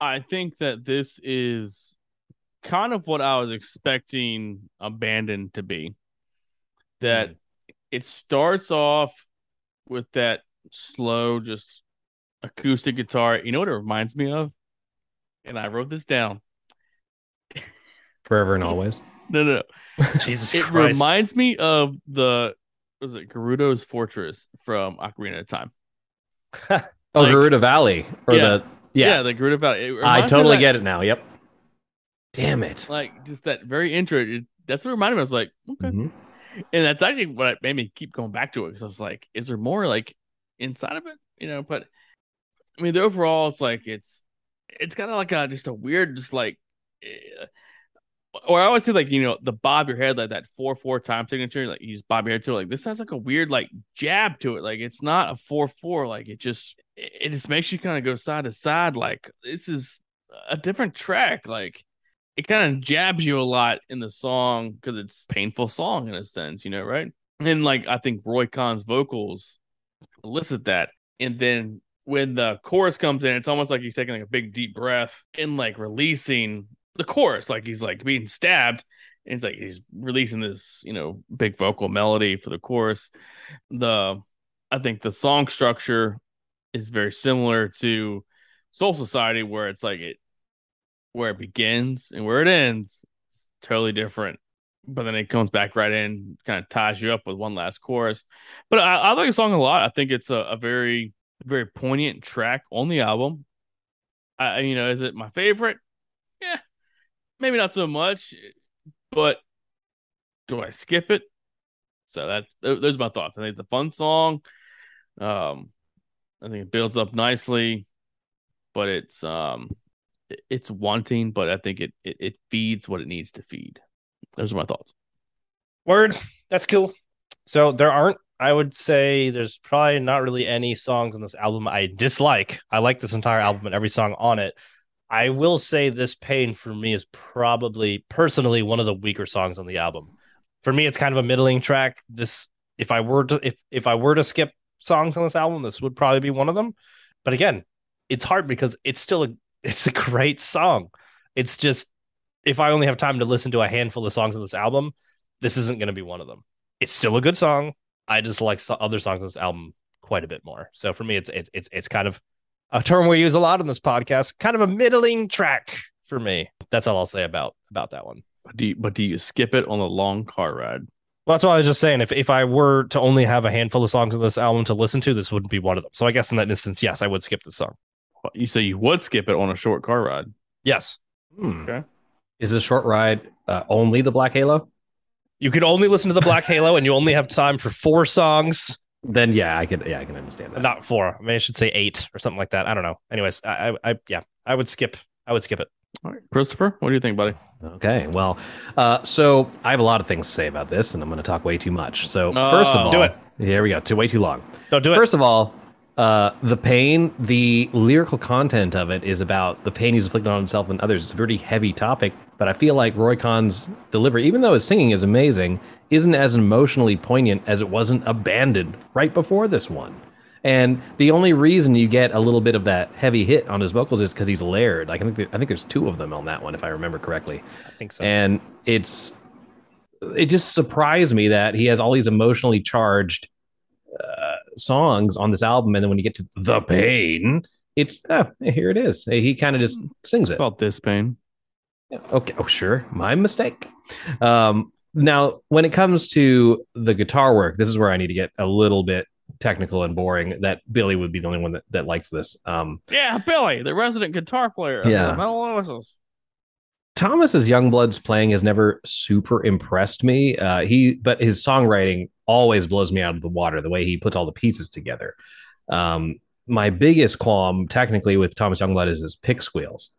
I think that this is kind of what I was expecting Abandoned to be. That it starts off with that slow, just acoustic guitar. You know what it reminds me of? And I wrote this down. Forever and always. No, no, no. Jesus It Christ. reminds me of the was it Gerudo's Fortress from Ocarina of Time. Oh, Like- Gerudo Valley. Or Yeah. the. Yeah. the Gerudo Valley. I reminds me of totally that- get it now. Yep. Damn it. like just that very intro. It, that's what reminded me. I was like, okay, Mhm. and that's actually what made me keep going back to it because I was like, is there more like inside of it? You know, but I mean, the overall, it's like it's it's kind of like a just a weird, just like. eh, or I always say like you know the bob your head like that four four time signature like you just bob your head to it like this has like a weird like jab to it like it's not a four four like it just it just makes you kind of go side to side like this is a different track like it kind of jabs you a lot in the song because it's painful song in a sense, you know, right? And like I think Roy Khan's vocals elicit that. And then when the chorus comes in, it's almost like he's taking like a big deep breath and like releasing the chorus, like he's like being stabbed. And it's like he's releasing this, you know, big vocal melody for the chorus. The I think the song structure is very similar to Soul Society, where it's like it where it begins and where it ends totally different. But then it comes back right in, kind of ties you up with one last chorus. But I, I like the song a lot. I think it's a, a very, very poignant track on the album. I, you know, is it my favorite? Yeah, maybe not so much. But do I skip it? So that's those are my thoughts. I think it's a fun song. Um, I think it builds up nicely, but it's um it's wanting, but I think it, it it feeds what it needs to feed. Those are my thoughts. Word. That's cool. So there aren't, I would say there's probably not really any songs on this album I dislike. I like this entire album and every song on it. I will say this pain for me is probably personally one of the weaker songs on the album. For me, it's kind of a middling track. This if I were to if if I were to skip songs on this album, this would probably be one of them. But again, it's hard because it's still a it's a great song. It's just if I only have time to listen to a handful of songs on this album, this isn't going to be one of them. It's still a good song. I just like other songs on this album quite a bit more. So for me, it's it's it's it's kind of a term we use a lot on this podcast. Kind of a middling track for me. That's all I'll say about about that one. But Do you, but do you skip it on a long car ride? Well, that's what I was just saying. If if I were to only have a handful of songs on this album to listen to, this wouldn't be one of them. So I guess in that instance, yes, I would skip the song. You say you would skip it on a short car ride. Yes, Hmm. Okay. Is a short ride uh, only the Black Halo? You could only listen to the Black Halo, and you only have time for four songs. Then yeah, I can yeah I can understand that. Not four. I mean, I should say eight or something like that. I don't know. Anyways, I, I, I yeah, I would skip. I would skip it. All right. Christopher, what do you think, buddy? Okay, well, uh, so I have a lot of things to say about this, and I'm going to talk way too much. So first of Oh. all, Do it. Here we go. Too way too long. Don't do it. First of all, uh, the pain, the lyrical content of it is about the pain he's inflicted on himself and others. It's a pretty heavy topic, but I feel like Roy Khan's delivery, even though his singing is amazing, isn't as emotionally poignant as it wasn't abandoned right before this one. And the only reason you get a little bit of that heavy hit on his vocals is because he's layered. Like I think there- I think there's two of them on that one, if I remember correctly I think so. and it's it just surprised me that he has all these emotionally charged uh, songs on this album and then when you get to the pain it's oh, here it is he kind of just sings it About this pain. okay oh sure my mistake um now when it comes to the guitar work this is where i need to get a little bit technical and boring that billy would be the only one that, that likes this um Yeah, Billy, the resident guitar player. of Yeah. the Metal Oasis. Thomas's Youngblood's playing has never super impressed me. Uh, he, but his songwriting always blows me out of the water. The way he puts all the pieces together. Um, my biggest qualm, technically, with Thomas Youngblood is his pick squeals,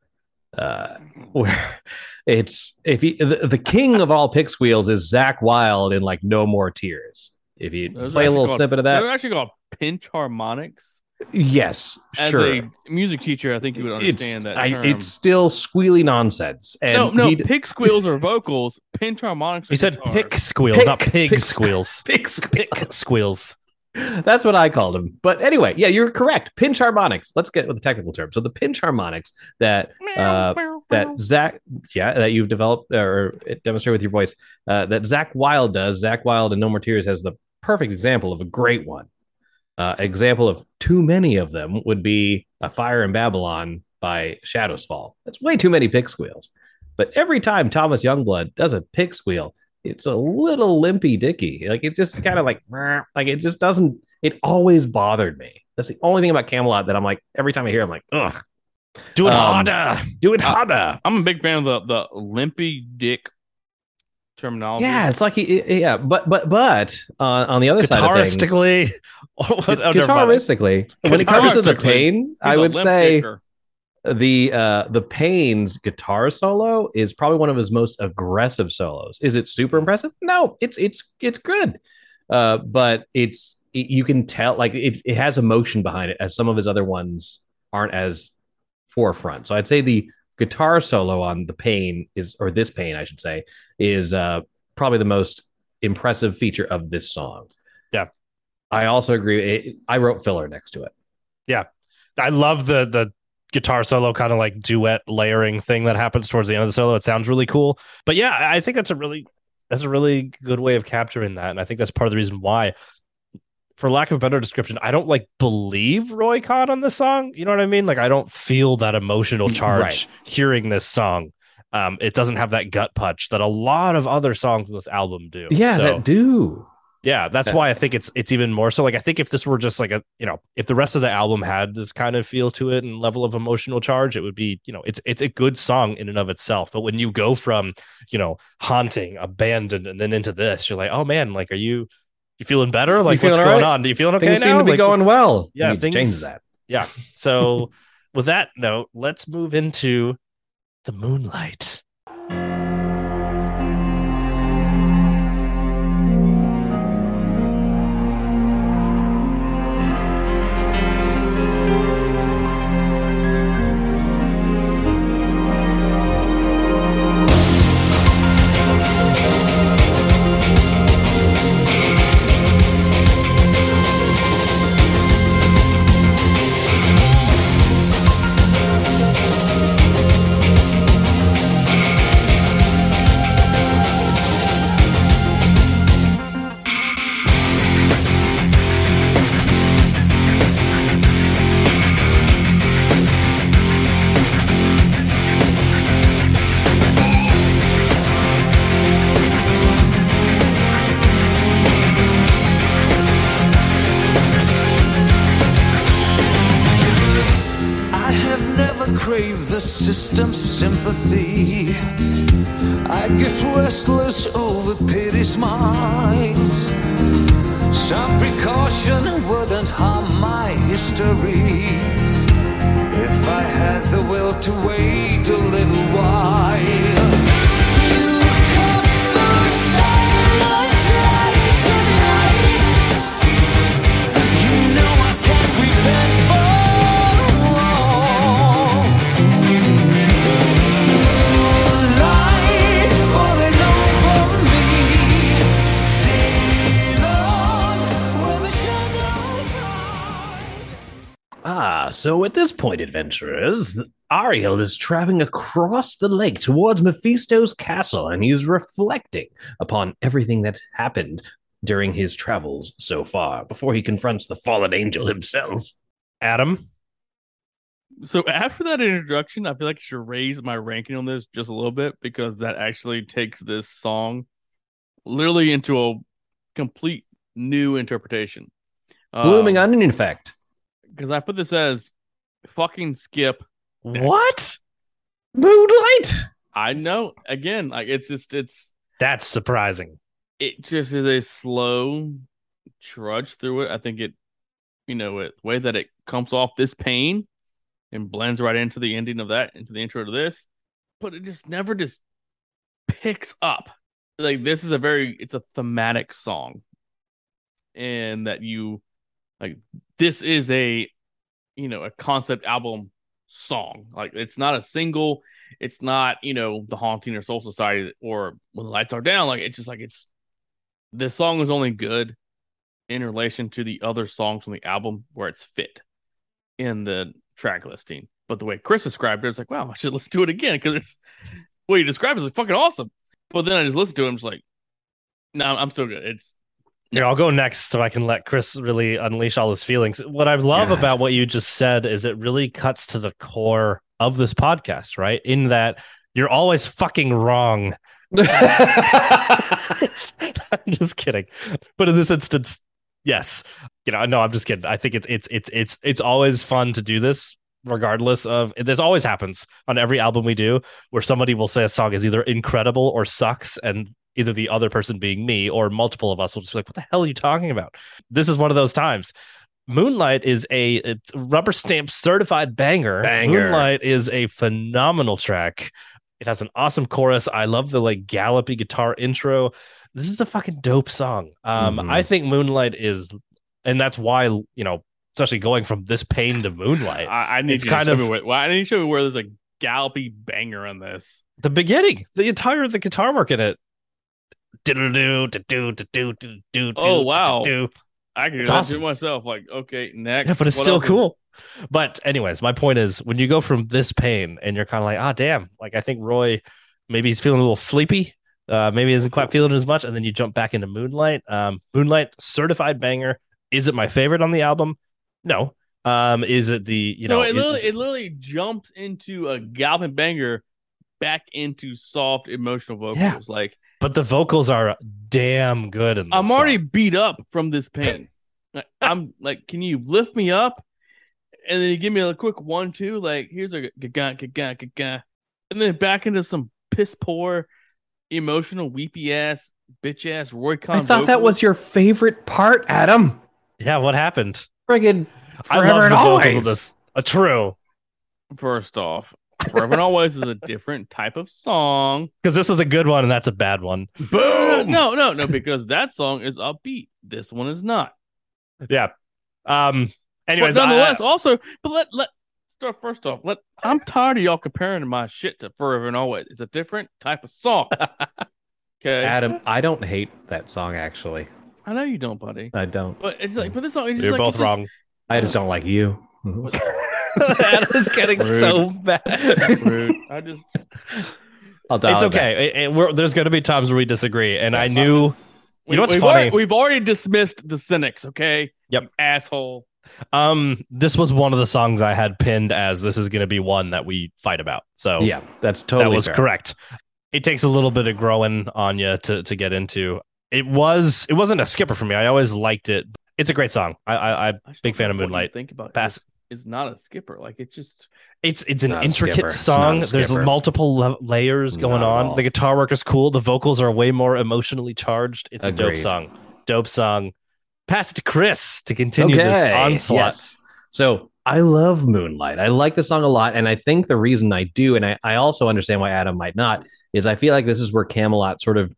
uh, where it's if he, the, the king of all pick squeals is Zakk Wylde in like No More Tears. If you Those play a little called- snippet of that, They're actually called pinch harmonics. Yes, As sure. a music teacher, I think you would It's, understand that I, it's still squealy nonsense. And no, no, he- pick squeals are vocals. Pinch harmonics. Are he said guitars. pick squeals, Pick- not pig pick- squeals. pick squeal. Pick squeals. That's what I called him. But anyway, yeah, you're correct. Pinch harmonics. Let's get with the technical term. So the pinch harmonics that uh, that Zakk, yeah, that you've developed or demonstrated with your voice, uh, that Zakk Wylde does. Zakk Wylde and No More Tears has the perfect example of a great one. Uh, example of too many of them would be a Fire in Babylon by Shadows Fall. That's way too many pick squeals. But every time Thomas Youngblood does a pick squeal, it's a little limpy dicky. Like it just kind of like like it just doesn't. It always bothered me. That's the only thing about Kamelot that I'm like every time I hear, it, I'm like, ugh, Do it Um, harder. do it harder. I'm a big fan of the the limpy dick terminology. Yeah, it's like he, yeah, but but but uh, on the other side of things, Guitaristically. Oh, what- never mind. guitaristically, when it comes to the pain, I would say dicker. the uh the Pain's guitar solo is probably one of his most aggressive solos. Is it super impressive? No, it's it's it's good. Uh, but it's it- you can tell like it, it has emotion behind it as some of his other ones aren't as forefront. So I'd say the guitar solo on the pain is or this pain I should say is uh probably the most impressive feature of this song. Yeah. I also agree. It, I wrote filler next to it. Yeah. I love the the guitar solo kind of like duet layering thing that happens towards the end of the solo. It sounds really cool. But yeah, I I think that's a really that's a really good way of capturing that. And I think that's part of the reason why, for lack of a better description, I don't like believe Roy Khan on this song. You know what I mean? Like I don't feel that emotional charge Right. hearing this song. Um, it doesn't have that gut punch that a lot of other songs in this album do. Yeah, So- that do. yeah, that's why I think it's it's even more so. Like I think if this were just like a you know if the rest of the album had this kind of feel to it and level of emotional charge, it would be you know it's it's a good song in and of itself. But when you go from you know haunting, abandoned, and then into this, you're like, oh man, like are you you feeling better? Like feeling what's going right? on? Do you feeling okay Things now? seem to be Like, going well. Yeah, things change that. Yeah. So with that note, let's move into the moonlight. The system's sympathy. I get restless over pity so at this point, adventurers, Ariel is traveling across the lake towards Mephisto's castle, and he's reflecting upon everything that's happened during his travels so far before he confronts the fallen angel himself. Adam, So after that introduction, I feel like I should raise my ranking on this just a little bit because that actually takes this song literally into a complete new interpretation. Blooming Um, onion effect. Because I put this as fucking skip. what? Moonlight. I know again, like it's just it's That's surprising. it just is a slow trudge through it. I think it, you know, it way that it comes off this pain and blends right into the ending of that, into the intro to this, but it just never just picks up. Like this is a very, it's a thematic song, and that you like. This is a, you know, a concept album song. Like it's not a single. It's not, you know, the haunting or soul society or when the lights are down. Like it's just like it's this song is only good in relation to the other songs on the album where it's fit in the track listing. But the way Cris described it, it's like, wow, I should listen to it again because it's what you described is like fucking awesome. But then I just listened to it, I'm just like, no, I'm still good. It's Here, I'll go next so I can let Cris really unleash all his feelings. What I love God. about what you just said is it really cuts to the core of this podcast, right? In that you're always fucking wrong. I'm just kidding. But in this instance, yes. You know, no, I'm just kidding. I think it's it's it's it's it's always fun to do this regardless of this always happens on every album we do where somebody will say a song is either incredible or sucks and either the other person being me or multiple of us will just be like what the hell are you talking about this is one of those times moonlight is a it's rubber stamp certified banger Banger. moonlight is a phenomenal track it has an awesome chorus i love the like gallopy guitar intro this is a fucking dope song um Mhm. i think moonlight is and that's why you know especially going from this pain to moonlight I, I need It's you to kind show of- me where, well, I need to show me where there's a gallopy banger on this. the beginning, the entire the guitar work in it. Oh, wow. I can do awesome. myself. Like, okay, next. Yeah, but it's What still else is- cool. But anyways, my point is when you go from this pain and you're kind of like, ah, damn, like I think Roy, maybe he's feeling a little sleepy. Uh, maybe isn't quite feeling as much, and then you jump back into Moonlight. Um, Moonlight, certified banger. Is it my favorite on the album? No. Um, is it the you know? it is- literally, it literally jumps into a galloping banger back into soft emotional vocals. Yeah. Like but the vocals are damn good. In I'm already song. beat up from this pain. Like, I'm like, can you lift me up? And then you give me a quick one, two. Like, here's a gaga, gaga, gaga, and then back into some piss poor, emotional, weepy ass, bitch ass Roy Khan. I thought that was your favorite part, Adam. yeah. What happened? Friggin' I forever love and the always. vocals of this. A true. First off, Forever and Always is a different type of song. because this is a good one and that's a bad one. Boom. No, no, no, because that song is upbeat. This one is not. Yeah. Um. Anyways, but I- nonetheless, also, but let let start first off. Let I'm tired of y'all comparing my shit to Forever and Always. It's a different type of song. Okay, Adam, I don't hate that song actually. I know you don't, buddy. I don't. But it's like, but this song is just you're like, both it's just- wrong. I just don't like you. Adam's getting Rude. so bad. Rude. I just I'll dial it's okay. It- it- we're, there's going to be times where we disagree, and I Yes. knew. You know what's we've funny? Already, we've already dismissed the cynics. Okay. Yep. You asshole. Um, this was one of the songs I had pinned as this is going to be one that we fight about. So Yeah, that's totally that was fair. correct. It takes a little bit of growing on you to to get into. It was it wasn't a skipper for me. I always liked it. It's a great song. I I, I I Big fan know of what you Moonlight. Think about it. Pass. It's- is not a skipper. Like it just It's it's an intricate skipper. Song. There's multiple le- layers going on. The guitar work is cool. The vocals are way more emotionally charged. It's a dope song. Dope song. Pass it to Cris to continue this onslaught. Yes. So I love Moonlight. I like the song a lot. And I think the reason I do, and I, I also understand why Adam might not, is I feel like this is where Kamelot sort of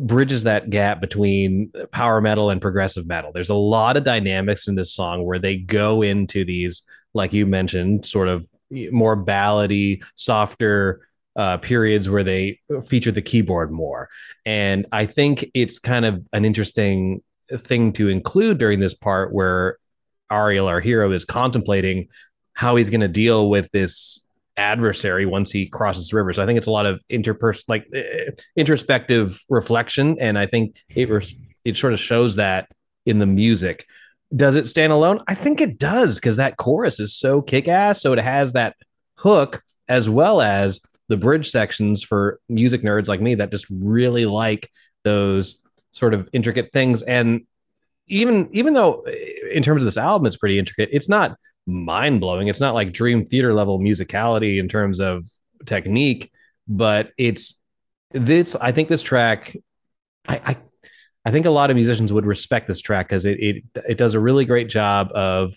bridges that gap between power metal and progressive metal. There's a lot of dynamics in this song where they go into these, like you mentioned, sort of more ballady, softer uh, periods where they feature the keyboard more. And I think it's kind of an interesting thing to include during this part where Ariel, our hero, is contemplating how he's going to deal with this adversary once he crosses the river. So I think it's a lot of interpers like eh, introspective reflection, and I think it it sort of shows that in the music. Does it stand alone? I think it does because that chorus is so kick ass. So it has that hook as well as the bridge sections for music nerds like me that just really like those sort of intricate things. And even even though eh, in terms of this album it's pretty intricate, it's not mind blowing. It's not like Dream Theater level musicality in terms of technique, but it's this. I think this track, I. I I think a lot of musicians would respect this track because it, it it does a really great job of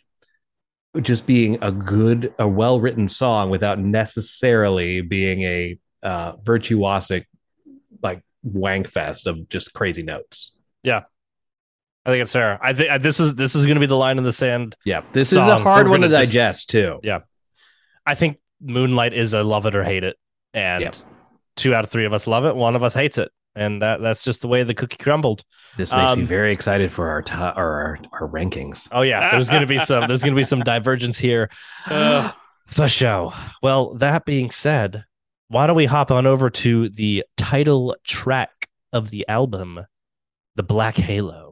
just being a good, a well written song without necessarily being a uh, virtuosic like wank fest of just crazy notes. I think it's fair. I think this is this is going to be the line in the sand. Yeah, this is a hard We're one to gonna just- digest too. Yeah. I think Moonlight is a love it or hate it, and Yep. two out of three of us love it. One of us hates it, and that that's just the way the cookie crumbled. This makes me Um, very excited for our to- or our, our rankings. Oh yeah, there's going to be some there's going to be some divergence here. Uh. the show. Well, that being said, why don't we hop on over to the title track of the album, The Black Halo.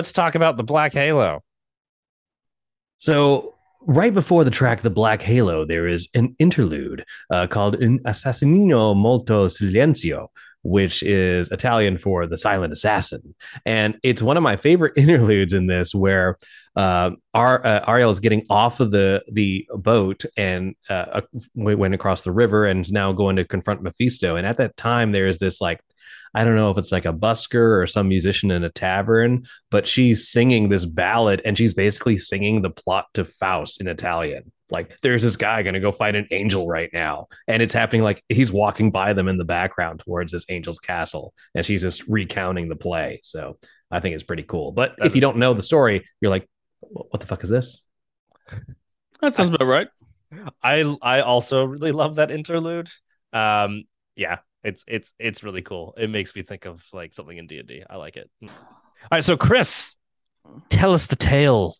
Let's talk about The Black Halo. So, right before the track "The Black Halo," there is an interlude uh, called "Un Assassinino Molto Silenzio," which is Italian for "the silent assassin," and it's one of my favorite interludes in this, where uh, Ar- uh, Ariel is getting off of the the boat and uh, we went across the river and is now going to confront Mephisto. And at that time, there is this like. I don't know if it's like a busker or some musician in a tavern, but she's singing this ballad and she's basically singing the plot to Faust in Italian. Like, there's this guy going to go fight an angel right now. And it's happening like he's walking by them in the background towards this angel's castle. And she's just recounting the play. So I think it's pretty cool. But That if you don't know the story, you're like, what the fuck is this? That sounds about right. I I also really love that interlude. Um, yeah, it's it's it's really cool. It makes me think of like something in D and I like it. Mm. All right, so Cris, tell us the tale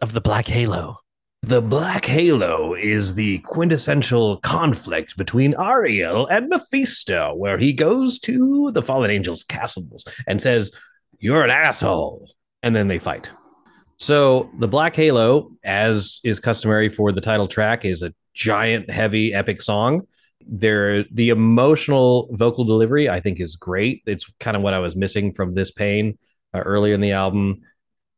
of the Black Halo. The Black Halo is the quintessential conflict between Ariel and Mephisto, where he goes to the fallen angels' castles and says, You're an asshole. And then they fight. So, the Black Halo, as is customary for the title track, is a giant, heavy, epic song. There, the emotional vocal delivery, I think, is great. It's kind of what I was missing from this pain uh, earlier in the album.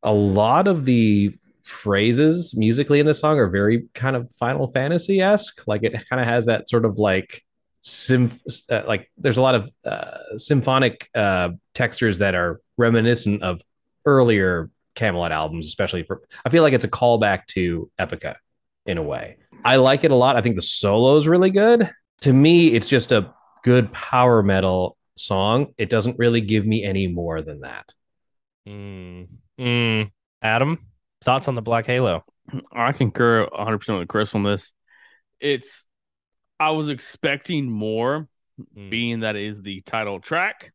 A lot of the phrases musically in the song are very kind of Final Fantasy esque. Like it kind of has that sort of like sim uh, like there's a lot of uh, symphonic uh, textures that are reminiscent of earlier Kamelot albums, especially for. I feel like it's a callback to Epica in a way. I like it a lot. I think the solo is really good. To me, it's just a good power metal song. It doesn't really give me any more than that. Mm. Mm. Adam, thoughts on the Black Halo? I concur 100% with Cris on this. It's, I was expecting more, Mm. being that it is the title track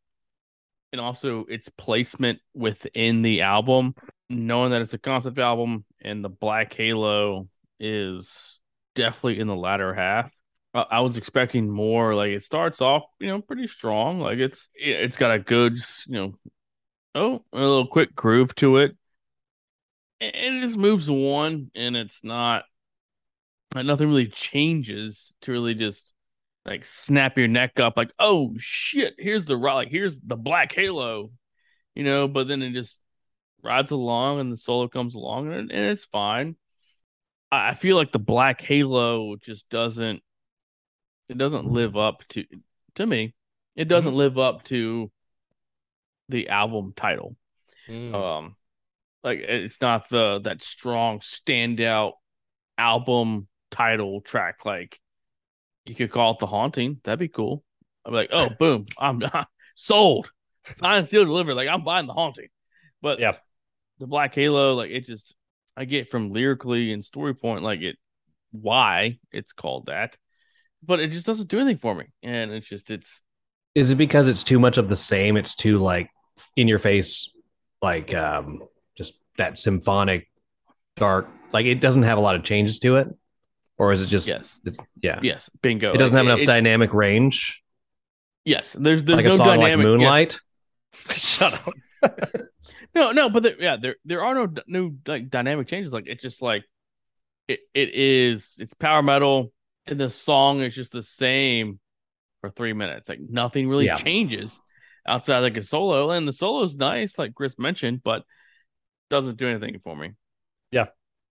and also its placement within the album, knowing that it's a concept album and the Black Halo is definitely in the latter half. I I was expecting more. Like it starts off, you know, pretty strong. Like it's it's got a good, you know, oh, a little quick groove to it, and it just moves on, and it's not, nothing really changes to really just like snap your neck up, like oh shit, here's the like here's the Black Halo, you know. But then it just rides along, and the solo comes along, and, and it's fine. I feel like the Black Halo just doesn't it doesn't live up to to me. It doesn't live up to the album title. Mm. Um like it's not the that strong standout album title track like you could call it the haunting. That'd be cool. I'm like, oh boom, I'm sold. Signed, sealed, delivered. Like I'm buying the haunting. But Yeah. the Black Halo, like it just I get from lyrically and story point, like it why it's called that. But it just doesn't do anything for me. And it's just it's Is it because it's too much of the same? It's too like in your face, like um, just that symphonic, dark. Like it doesn't have a lot of changes to it, or is it just yes. it's, yeah? Yes. Bingo. It doesn't have enough dynamic range, Yes. There's there's like no a song dynamic like Moonlight. yes. Shut up. No, no, but there, yeah, there there are no new like dynamic changes. Like it's just like it it is. It's power metal, and the song is just the same for three minutes. Like nothing really Yeah. changes outside like a solo, and the solo is nice, like Cris mentioned, but doesn't do anything for me.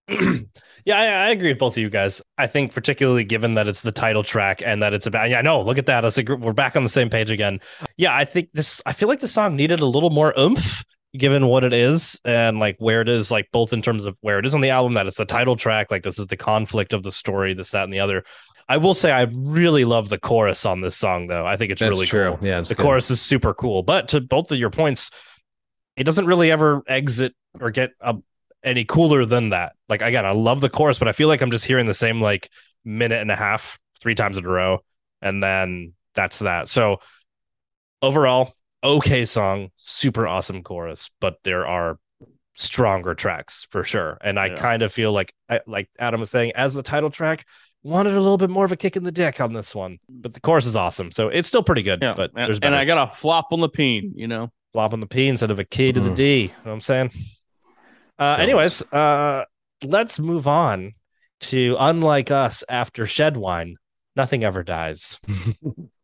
yeah, I, I agree with both of you guys. I think particularly given that it's the title track and that it's about yeah, no, look at that. It's a, gr- we're back on the same page again. Yeah, I think this I feel like the song needed a little more oomph given what it is and like where it is, like both in terms of where it is on the album, that it's a title track, like this is the conflict of the story, this, that, and the other. I will say I really love the chorus on this song though. I think it's That's really true. cool. Yeah, it's the good. chorus is super cool. But to both of your points, it doesn't really ever exit or get a, any cooler than that. Like again, I love the chorus, but I feel like I'm just hearing the same like minute and a half three times in a row, and then that's that. So overall, okay song, super awesome chorus, but there are stronger tracks for sure. And I Yeah. kind of feel like like Adam was saying, as the title track, wanted a little bit more of a kick in the dick on this one. But the chorus is awesome, so it's still pretty good. Yeah, but and, there's and. I got a flop on the peen, you know. flop on the P instead of a K to the Mhm. D. You know what I'm saying? Uh, anyways, uh, let's move on to Unlike Us after Shed Wine. Nothing ever dies.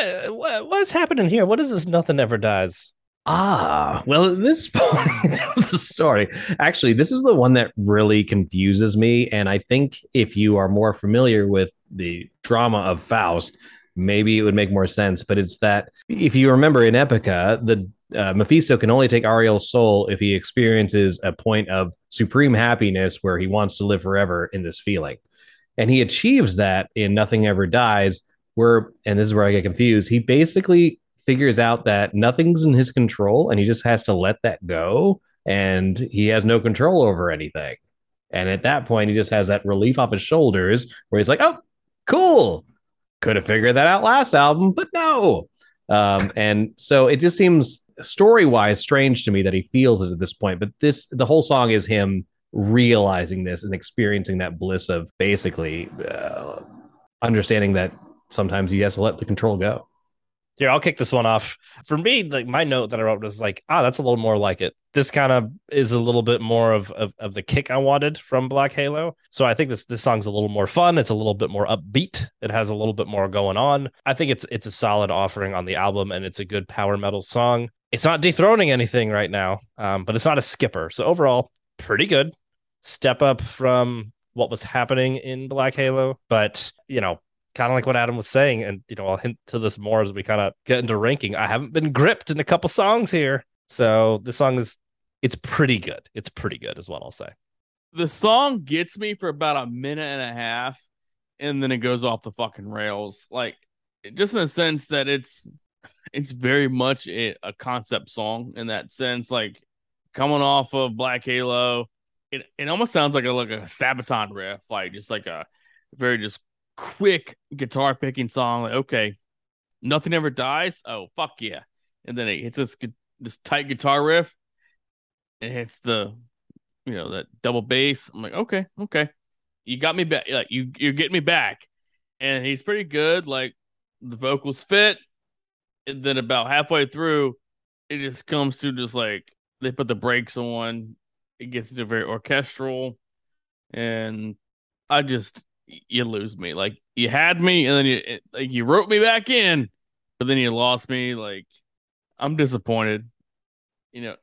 what, what what's happening here? What is this? Nothing ever dies. Ah, well, at this point of the story, actually, this is the one that really confuses me. And I think if you are more familiar with the drama of Faust, maybe it would make more sense. But it's that if you remember in Epica, the uh, Mephisto can only take Ariel's soul if he experiences a point of supreme happiness where he wants to live forever in this feeling. And he achieves that in Nothing Ever Dies, where, and this is where I get confused, he basically figures out that nothing's in his control and he just has to let that go and he has no control over anything. And at that point, he just has that relief off his shoulders where he's like, oh, cool. Could have figured that out last album, but no. Um, and so it just seems story wise strange to me that he feels it at this point. But this, the whole song is him realizing this and experiencing that bliss of basically uh, understanding that sometimes he has to let the control go. Here, I'll kick this one off. For me, like my note that I wrote was like, ah, that's a little more like it. This kind of is a little bit more of, of of the kick I wanted from Black Halo. So I think this this song's a little more fun. It's a little bit more upbeat. It has a little bit more going on. I think it's it's a solid offering on the album, and it's a good power metal song. It's not dethroning anything right now, um, but it's not a skipper. So overall, pretty good. Step up from what was happening in Black Halo, but you know, kind of like what Adam was saying, and you know, I'll hint to this more as we kind of get into ranking. I haven't been gripped in a couple songs here, so this song is it's pretty good. It's pretty good, is what I'll say. The song gets me for about a minute and a half, and then it goes off the fucking rails. Like just in the sense that it's it's very much a, a concept song in that sense. Like coming off of Black Halo, it it almost sounds like a like a Sabaton riff, like just like a very just quick guitar picking song. Like, okay, nothing ever dies. Oh fuck yeah! And then it hits this this tight guitar riff. It hits the you know that double bass. I'm like, okay, okay, you got me back. Like you you're getting me back, and he's pretty good. Like the vocals fit, and then about halfway through, it just comes to just like they put the brakes on. It gets into very orchestral, and I just you lose me. Like you had me, and then you like you wrote me back in, but then you lost me. Like I'm disappointed. You know,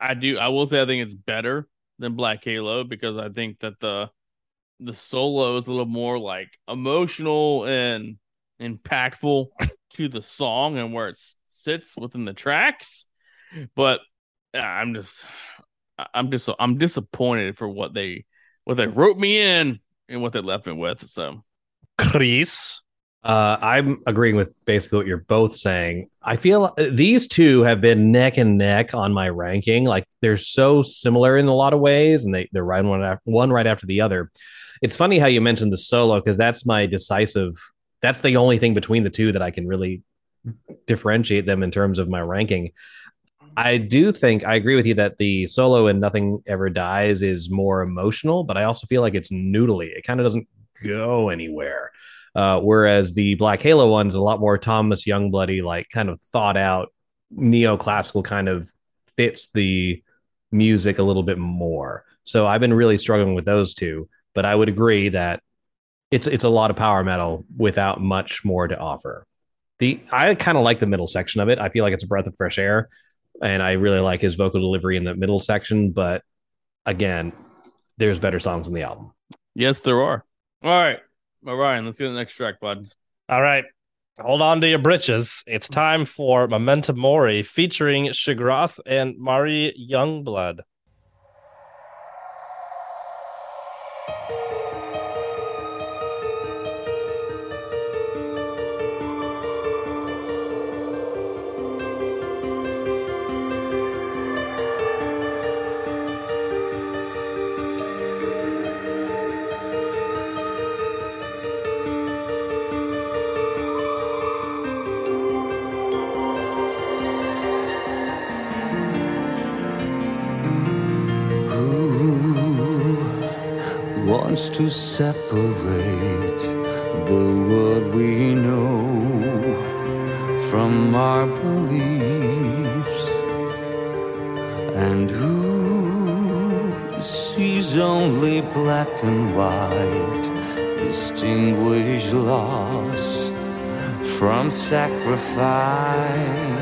I do. I will say I think it's better than Black Halo because I think that the the solo is a little more like emotional and impactful to the song and where it sits within the tracks. But uh, I'm just, I'm just, I'm disappointed for what they, what they wrote me in and what they left me with. So, Chris, Uh, I'm agreeing with basically what you're both saying. I feel uh, these two have been neck and neck on my ranking. Like they're so similar in a lot of ways, and they they're right one after, one right after the other. It's funny how you mentioned the solo because that's my decisive. That's the only thing between the two that I can really differentiate them in terms of my ranking. I do think I agree with you that the solo and Nothing Ever Dies is more emotional, but I also feel like it's noodly. It kind of doesn't go anywhere. Uh, whereas the Black Halo one's a lot more Thomas Youngbloody, like kind of thought out neoclassical kind of fits the music a little bit more. So I've been really struggling with those two, but I would agree that it's it's a lot of power metal without much more to offer. The I kind of like the middle section of it. I feel like it's a breath of fresh air, and I really like his vocal delivery in the middle section. But again, there's better songs in the album. yes, there are. All right, all right. Let's get the next track, bud. All right. Hold on to your britches. It's time for Memento Mori featuring Shagrath and Mari Youngblood. Sacrifice.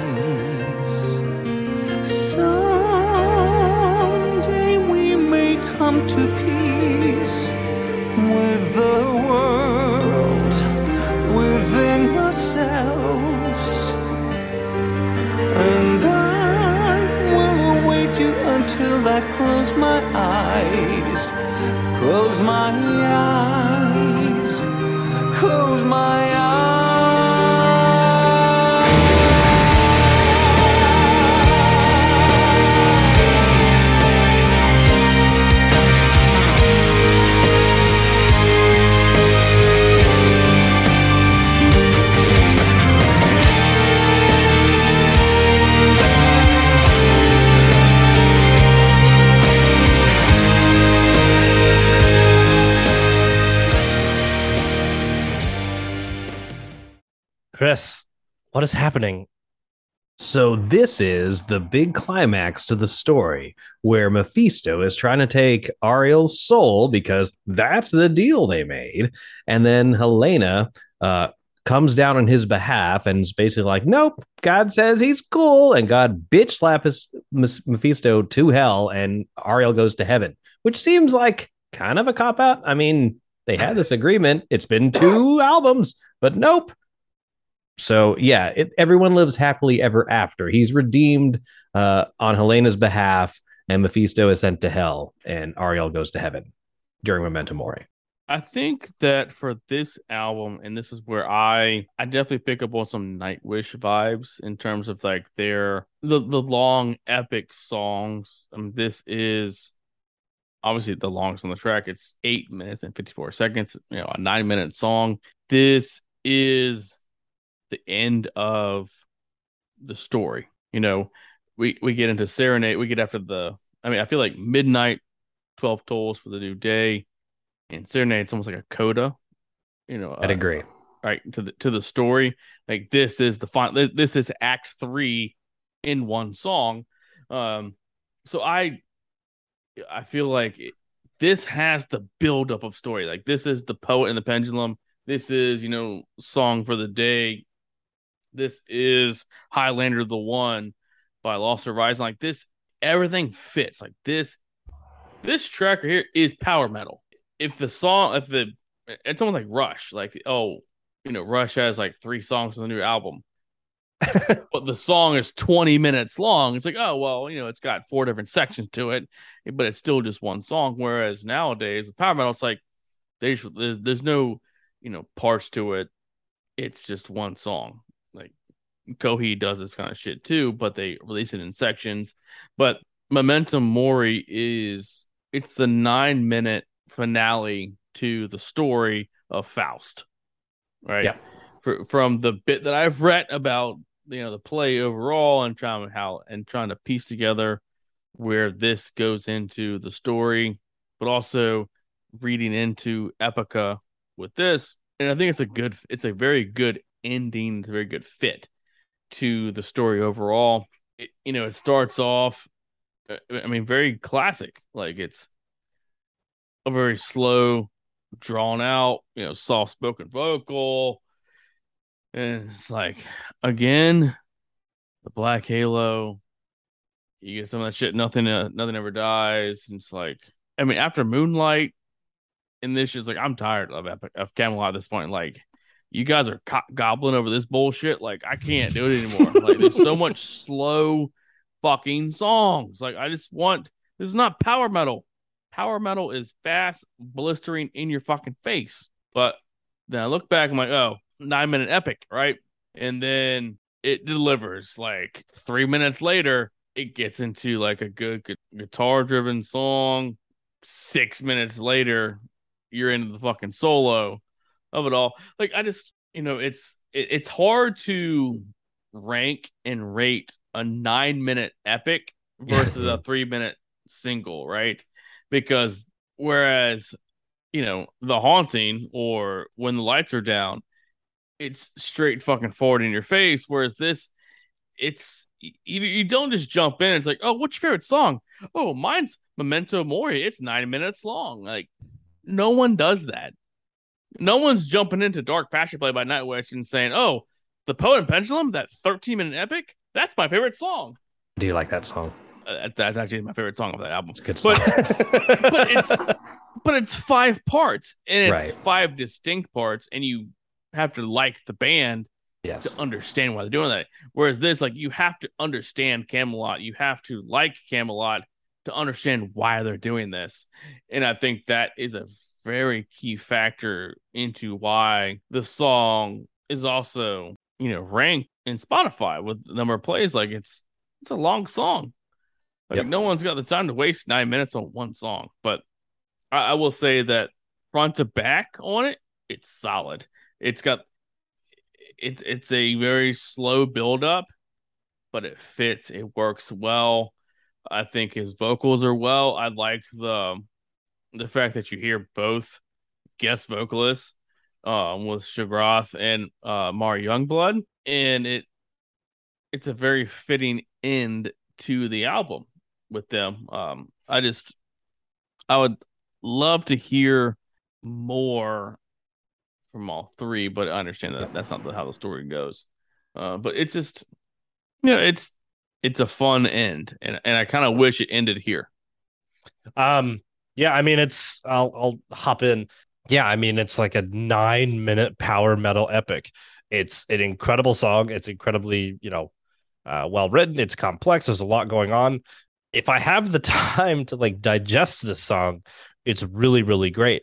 What is happening? So this is the big climax to the story where Mephisto is trying to take Ariel's soul because that's the deal they made, and then Helena uh, comes down on his behalf and is basically like, "Nope, God says he's cool," and God bitch slap his Mephisto to hell, and Ariel goes to heaven, which seems like kind of a cop out. I mean, they had this agreement; it's been two albums, but nope. So yeah, it, everyone lives happily ever after. He's redeemed uh, on Helena's behalf, and Mephisto is sent to hell, and Ariel goes to heaven during Memento Mori. I think that for this album, and this is where I I definitely pick up on some Nightwish vibes in terms of like their the the long epic songs. Um, this is obviously the longest on the track. It's eight minutes and fifty four seconds. You know, a nine minute song. This is the end of the story. You know, we we get into Serenade. We get after the. I mean, I feel like midnight, twelve tolls for the new day, and Serenade. It's almost like a coda. You know, I'd uh, agree. right to the to the story. Like this is the final. This is Act Three in one song. Um, so I I feel like it, this has the buildup of story. Like this is the poet and the pendulum. This is you know song for the day. This is Highlander the One by Lost Horizon. Like this, everything fits. Like this, this track right here is power metal. If the song, if the, it's almost like Rush. Like oh, you know, Rush has like three songs on the new album, but the song is 20 minutes long. It's like, oh, well, you know, it's got four different sections to it, but it's still just one song. Whereas nowadays, with power metal, it's like there's, there's, there's no, you know, parts to it. It's just one song. Kohi does this kind of shit too, but they release it in sections. But Memento Mori is, it's the nine minute finale to the story of Faust, right? Yeah. For, from the bit that I've read about you know the play overall and trying how and trying to piece together where this goes into the story, but also reading into Epica with this. And I think it's a good, it's a very good ending, it's a very good fit to the story overall. It, you know, it starts off, uh, I mean, very classic. Like it's a very slow, drawn out, you know, soft spoken vocal. And it's like, again, the Black Halo. You get some of that shit. Nothing, uh, nothing ever dies. And it's like, I mean, after Moonlight, and this is like, I'm tired of Epic, of Kamelot at this point. Like, you guys are co- gobbling over this bullshit. Like, I can't do it anymore. like, there's so much slow fucking songs. Like, I just want this is not power metal. Power metal is fast, blistering in your fucking face. But then I look back, I'm like, oh, nine minute epic, right? And then it delivers like three minutes later, it gets into like a good gu- guitar driven song. Six minutes later, you're into the fucking solo of it all. Like I just, you know, it's it, it's hard to rank and rate a nine minute epic versus a three minute single, right? Because whereas, you know, the haunting or when the lights are down, it's straight fucking forward in your face. Whereas this, it's you, you don't just jump in. It's like, oh, what's your favorite song? Oh, mine's Memento Mori. It's nine minutes long. Like, no one does that. No one's jumping into Dark Passion Play by Nightwish and saying, oh, The Poet and Pendulum, that 13 minute epic, that's my favorite song. Do you like that song? Uh, that's actually my favorite song of that album. It's a good song. But but it's but it's five parts and it's Right. five distinct parts, and you have to like the band yes. to understand why they're doing that. Whereas this, like, you have to understand Kamelot, you have to like Kamelot to understand why they're doing this, and I think that is a very key factor into why the song is also you know ranked in Spotify with the number of plays. Like, it's it's a long song. Like, Yep. no one's got the time to waste nine minutes on one song, but I, I will say that front to back on it, it's solid. It's got it's it's a very slow build up, but it fits. It works well. I think his vocals are well. I like the the fact that you hear both guest vocalists um with Shagrath and uh Mari Youngblood and it it's a very fitting end to the album with them. Um I just I would love to hear more from all three, but I understand that that's not how the story goes. Uh, but it's just, you know, it's it's a fun end, and and I kind of wish it ended here. Um, yeah, I mean, it's I'll I'll hop in. Yeah, I mean, it's like a nine minute power metal epic. It's an incredible song. It's incredibly, you know, uh, well written. It's complex. There's a lot going on. If I have the time to like digest this song, it's really, really great.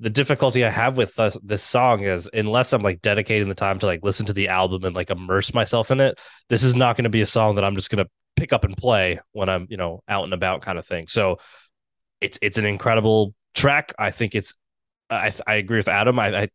The difficulty I have with this song is unless I'm like dedicating the time to like listen to the album and like immerse myself in it, this is not going to be a song that I'm just going to pick up and play when I'm, you know, out and about kind of thing. So it's it's an incredible track. I think it's I I agree with Adam. I, I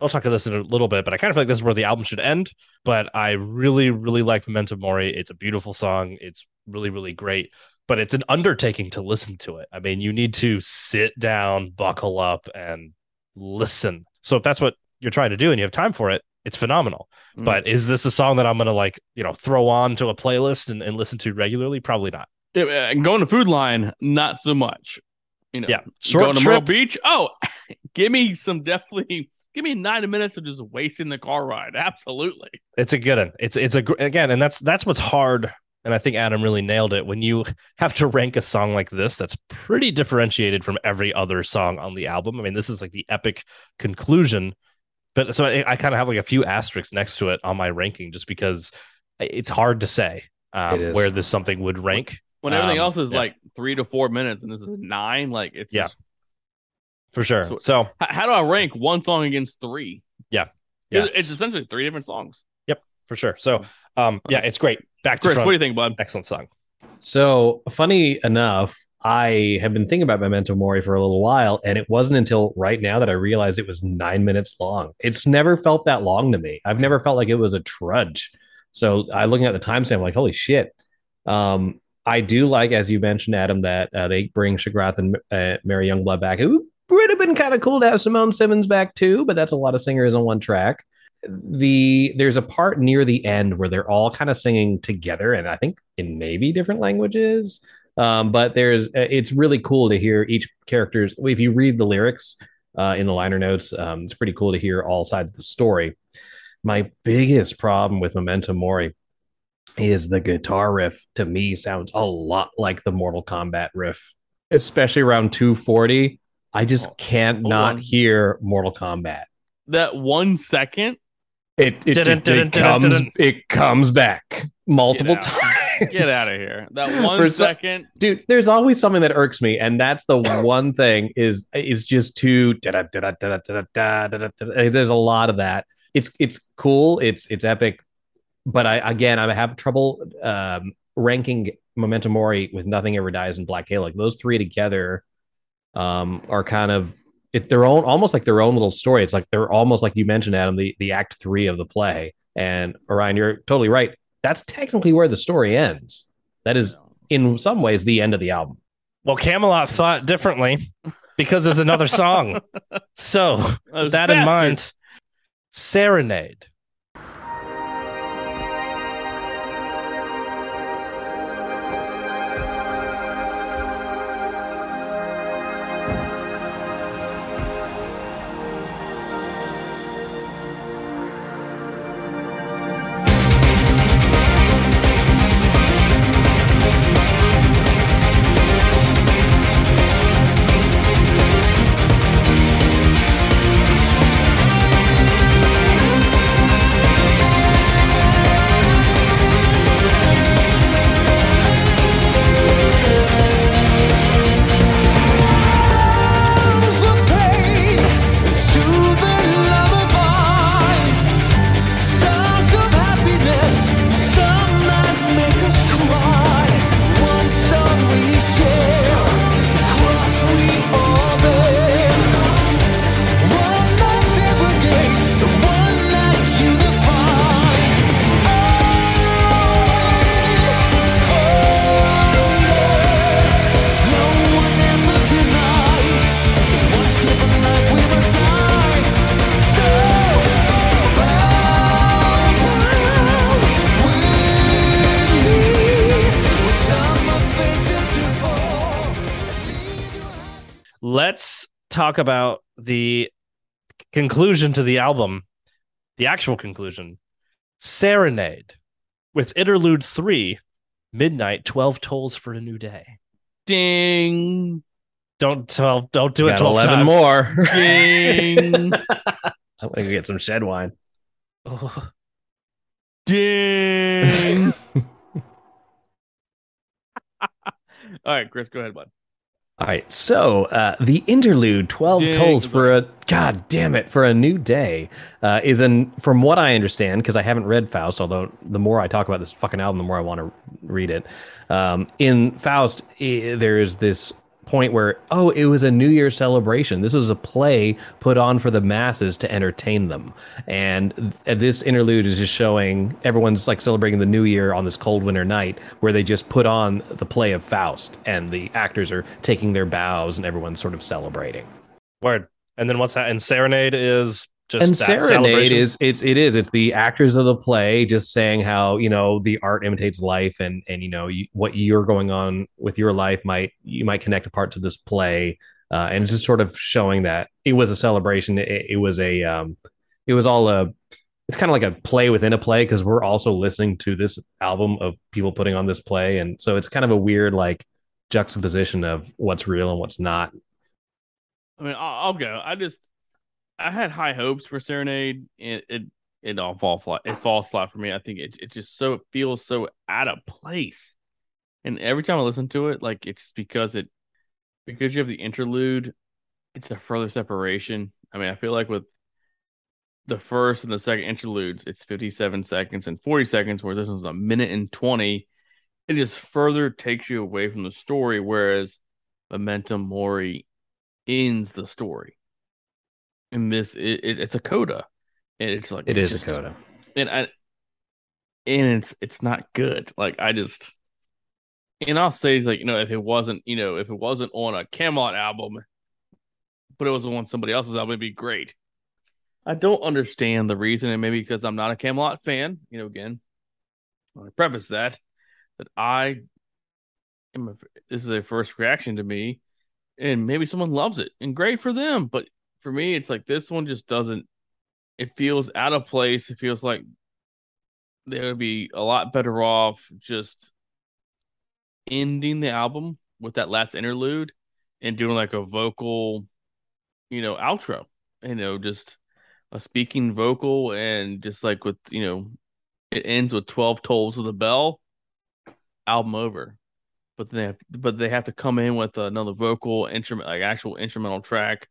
I'll talk to this in a little bit, but I kind of feel like this is where the album should end. But I really, really like Memento Mori. It's a beautiful song. It's really, really great. But it's an undertaking to listen to it. I mean, you need to sit down, buckle up, and listen. So if that's what you're trying to do and you have time for it, it's phenomenal. Mm. But is this a song that I'm gonna like, you know, throw on to a playlist and, and listen to regularly? Probably not. Yeah, and going to Food Lion, not so much. You know, Yeah. going Short to Myrtle trip. Beach. Oh, give me some definitely. Give me nine minutes of just wasting the car ride. Absolutely. It's a good one. It's it's a again, and that's that's what's hard. And I think Adam really nailed it when you have to rank a song like this. That's pretty differentiated from every other song on the album. I mean, this is like the epic conclusion. But so I, I kind of have like a few asterisks next to it on my ranking, just because it's hard to say um, It is. where this something would rank When everything Um, else is yeah. like three to four minutes, and this is nine, like it's Yeah. just- for sure. So- So H- how do I rank one song against three? yeah, It's- It's essentially three different songs. Yep, for sure. So um, yeah, it's great. Back to Chris, front. what do you think, bud? Excellent song. So funny enough, I have been thinking about Memento Mori for a little while, and it wasn't until right now that I realized it was nine minutes long. It's never felt that long to me. I've never felt like it was a trudge. So I looking at the timestamp, like holy shit. Um, I do like, as you mentioned, Adam, that uh, they bring Shagrath and uh, Mari Youngblood back. It would have been kind of cool to have Simone Simons back too, but that's a lot of singers on one track. The there's a part near the end where they're all kind of singing together, and I think in maybe different languages. Um, but there's uh, it's really cool to hear each character's. If you read the lyrics uh, in the liner notes, um, it's pretty cool to hear all sides of the story. My biggest problem with Memento Mori is the guitar riff to me sounds a lot like the Mortal Kombat riff, especially around 240. I just oh, can't oh, not hear Mortal Kombat. That one second, it it, it, it comes it comes back multiple Get times. Get out of here! That one second, dude. There's always something that irks me, and that's the one thing is is just too. There's a lot of that. It's it's cool. It's it's epic but i again i have trouble um ranking memento mori with nothing ever dies and black halo like those three together um are kind of it, their own almost like their own little story it's like they're almost like you mentioned adam the the act three of the play and orion you're totally right that's technically where the story ends that is in some ways the end of the album. Well, Kamelot thought differently because there's another song. So Those with that in mind, Serenade. Talk about the conclusion to the album, the actual conclusion. Serenade with interlude 3, Midnight 12 tolls for a new day. Ding, Don't 12 don't do it Got 12 11 times. more. ding, I'm gonna get some shed wine. Oh, ding. All right, Chris, go ahead, bud. All right, so uh, the interlude, 12 Ding. tolls for a, god damn it, for a new day, uh, is an, from what I understand, because I haven't read Faust, although the more I talk about this fucking album, the more I want to read it. Um, in Faust, there is this point where, oh, it was a New Year's celebration. This was a play put on for the masses to entertain them. And th- this interlude is just showing everyone's like celebrating the New Year on this cold winter night where they just put on the play of Faust and the actors are taking their bows and everyone's sort of celebrating. word. And then what's that? And Serenade is just and that serenade celebration? is it's it is it's the actors of the play just saying how you know the art imitates life and and you know you, what you're going on with your life might you might connect a part to this play uh, and it's just sort of showing that it was a celebration it, it was a um it was all a it's kind of like a play within a play because we're also listening to this album of people putting on this play and so it's kind of a weird like juxtaposition of what's real and what's not I mean, I'll, I'll go. I just, I had high hopes for Serenade. It, it, it all fall flat. It falls flat for me. I think it, it just so it feels so out of place. And every time I listen to it, like it's because it, because you have the interlude, it's a further separation. I mean, I feel like with the first and the second interludes, it's 57 seconds and 40 seconds, whereas this one's a minute and 20. It just further takes you away from the story, whereas Memento Mori ends the story. And this, it, it, it's a coda. And it's like, it is just- a coda and I and it's it's not good. Like I just and I'll say like you know if it wasn't you know if it wasn't on a Kamelot album, but it was on somebody else's album, it'd be great. I don't understand the reason, and maybe because I'm not a Kamelot fan. You know, again, I preface that that I am. A, this is a first reaction to me, and maybe someone loves it, and great for them. But for me, it's like this one just doesn't. It feels out of place. It feels like they would be a lot better off just ending the album with that last interlude and doing like a vocal, you know, outro. You know, just a speaking vocal and just like with, you know, it ends with 12 tolls of the bell, album over. But they have, but they have to come in with another vocal instrument, like actual instrumental track.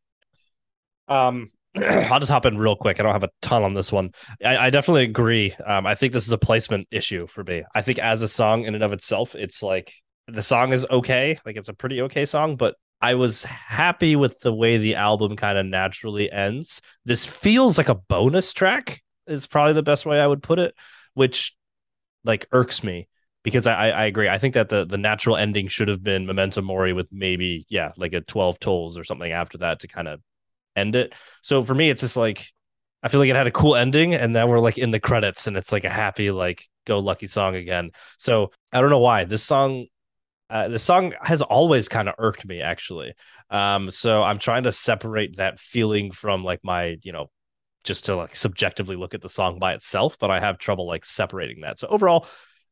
Um, I'll just hop in real quick. I don't have a ton on this one. I, I definitely agree. Um, I think this is a placement issue for me. I think as a song in and of itself, it's like the song is okay. Like it's a pretty okay song, but I was happy with the way the album kind of naturally ends. This feels like a bonus track, is probably the best way I would put it, which like irks me because I, I agree. I think that the the natural ending should have been Memento Mori with maybe yeah like a twelve tolls or something after that to kind of end it. So for me, it's just like I feel like it had a cool ending, and then we're like in the credits, and it's like a happy like go lucky song again. So I don't know why this song. Uh, the song has always kind of irked me actually um so i'm trying to separate that feeling from like my you know just to like subjectively look at the song by itself but i have trouble like separating that so overall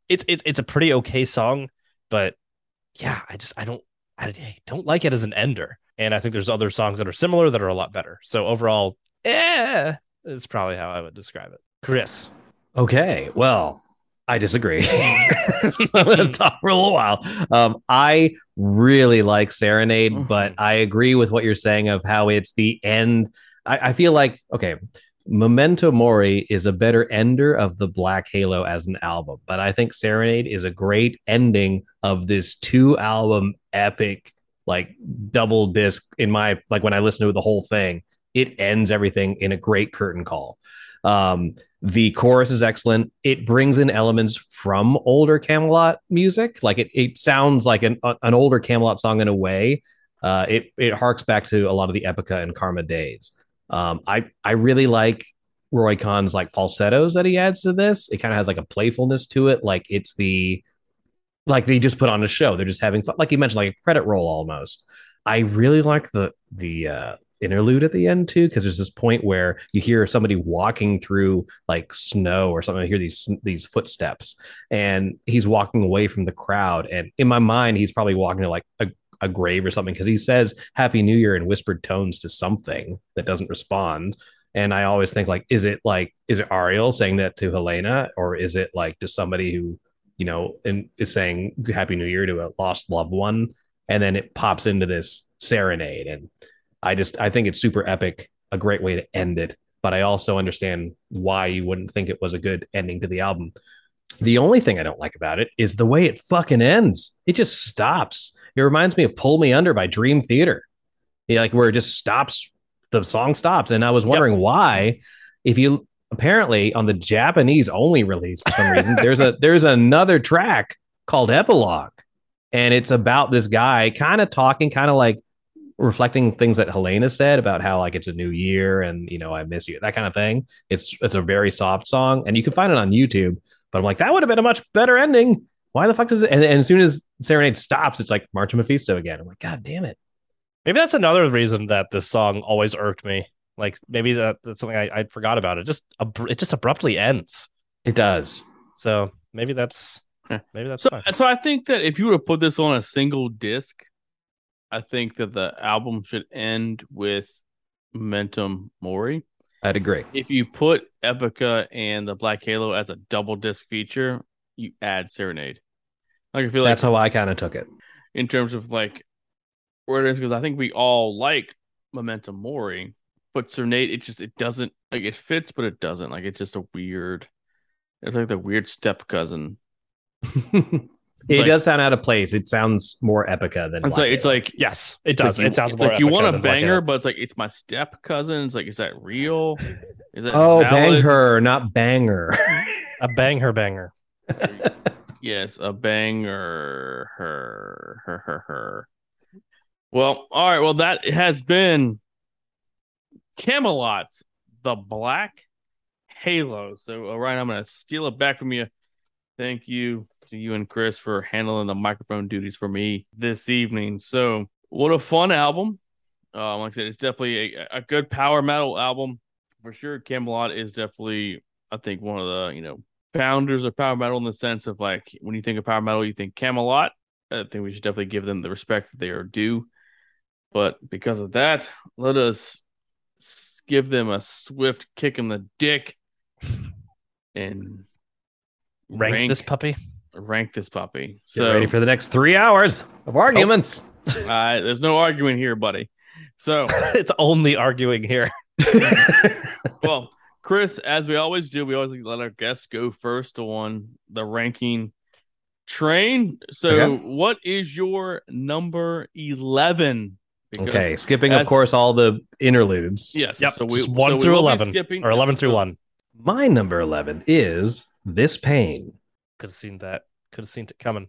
it's it's it's a pretty okay song but yeah i just i don't i don't like it as an ender and i think there's other songs that are similar that are a lot better so overall eh is probably how i would describe it chris Okay, well, I disagree. I'm going to talk for a little while. Um, I really like Serenade, but I agree with what you're saying of how it's the end. I, I feel like, okay, Memento Mori is a better ender of the Black Halo as an album, but I think Serenade is a great ending of this two album epic, like double disc. In my, like when I listen to the whole thing, it ends everything in a great curtain call. Um, the chorus is excellent. It brings in elements from older Kamelot music. Like it, it sounds like an, an older Kamelot song in a way. Uh, it it harks back to a lot of the Epica and Karma days. Um, I I really like Roy Khan's like falsettos that he adds to this. It kind of has like a playfulness to it. Like it's the like they just put on a show. They're just having fun. Like you mentioned, like a credit roll almost. I really like the the uh, interlude at the end too, because there's this point where you hear somebody walking through like snow or something. I hear these these footsteps, and he's walking away from the crowd. And in my mind, he's probably walking to like a, a grave or something because he says "Happy New Year" in whispered tones to something that doesn't respond. And I always think like, is it like, is it Ariel saying that to Helena, or is it like just somebody who, you know, and is saying Happy New Year to a lost loved one? And then it pops into this serenade. And I just, I think it's super epic, a great way to end it. But I also understand why you wouldn't think it was a good ending to the album. The only thing I don't like about it is the way it fucking ends. It just stops. It reminds me of Pull Me Under by Dream Theater. Yeah, like where it just stops the song stops. And I was wondering yep. why, if you apparently on the Japanese only release for some reason, there's a there's another track called Epilogue. And it's about this guy kind of talking, kind of like reflecting things that Helena said about how like it's a new year and you know I miss you, that kind of thing. It's it's a very soft song, and you can find it on YouTube. But I'm like, that would have been a much better ending. Why the fuck does it? And, and as soon as Serenade stops, it's like March of Mephisto again. I'm like, God damn it. Maybe that's another reason that this song always irked me. Like maybe that, that's something I, I forgot about. It just it just abruptly ends. It does. So maybe that's maybe that's so. Fine. So I think that if you were to put this on a single disc, I think that the album should end with Memento Mori. I'd agree. If you put Epica and the Black Halo as a double disc feature, you add Serenade. Like I feel like that's how I kind of took it in terms of like where it is because I think we all like Memento Mori, but Serenade it just it doesn't like it fits, but it doesn't. Like it's just a weird. It's like the weird step cousin. it like, does sound out of place. It sounds more epica than. It's like it's like yes, it does. Like it sounds more like you want a banger, but it's like it's my step cousin. It's like is that real? Is that oh valid? bang her, not banger. a bang her banger. yes, a banger. Her her her her. Well, all right. Well, that has been Kamelot's The Black Halo. So, all right, I'm going to steal it back from you. Thank you to you and Chris for handling the microphone duties for me this evening. So, what a fun album. Uh, like I said, it's definitely a, a good power metal album for sure. Kamelot is definitely, I think, one of the, you know, founders of power metal in the sense of like when you think of power metal, you think Kamelot. I think we should definitely give them the respect that they are due. But because of that, let us give them a swift kick in the dick and rank, rank this puppy. Rank this puppy. Get so ready for the next three hours of arguments. Oh, uh, there's no arguing here, buddy. So it's only arguing here. well, Chris, as we always do, we always let our guests go first on the ranking train. So, okay. what is your number 11 okay, skipping, as, of course, all the interludes. Yes. Yep. So we, one so through eleven, skipping, or eleven through one. My number eleven is this pain. Could have seen that. Could have seen it coming.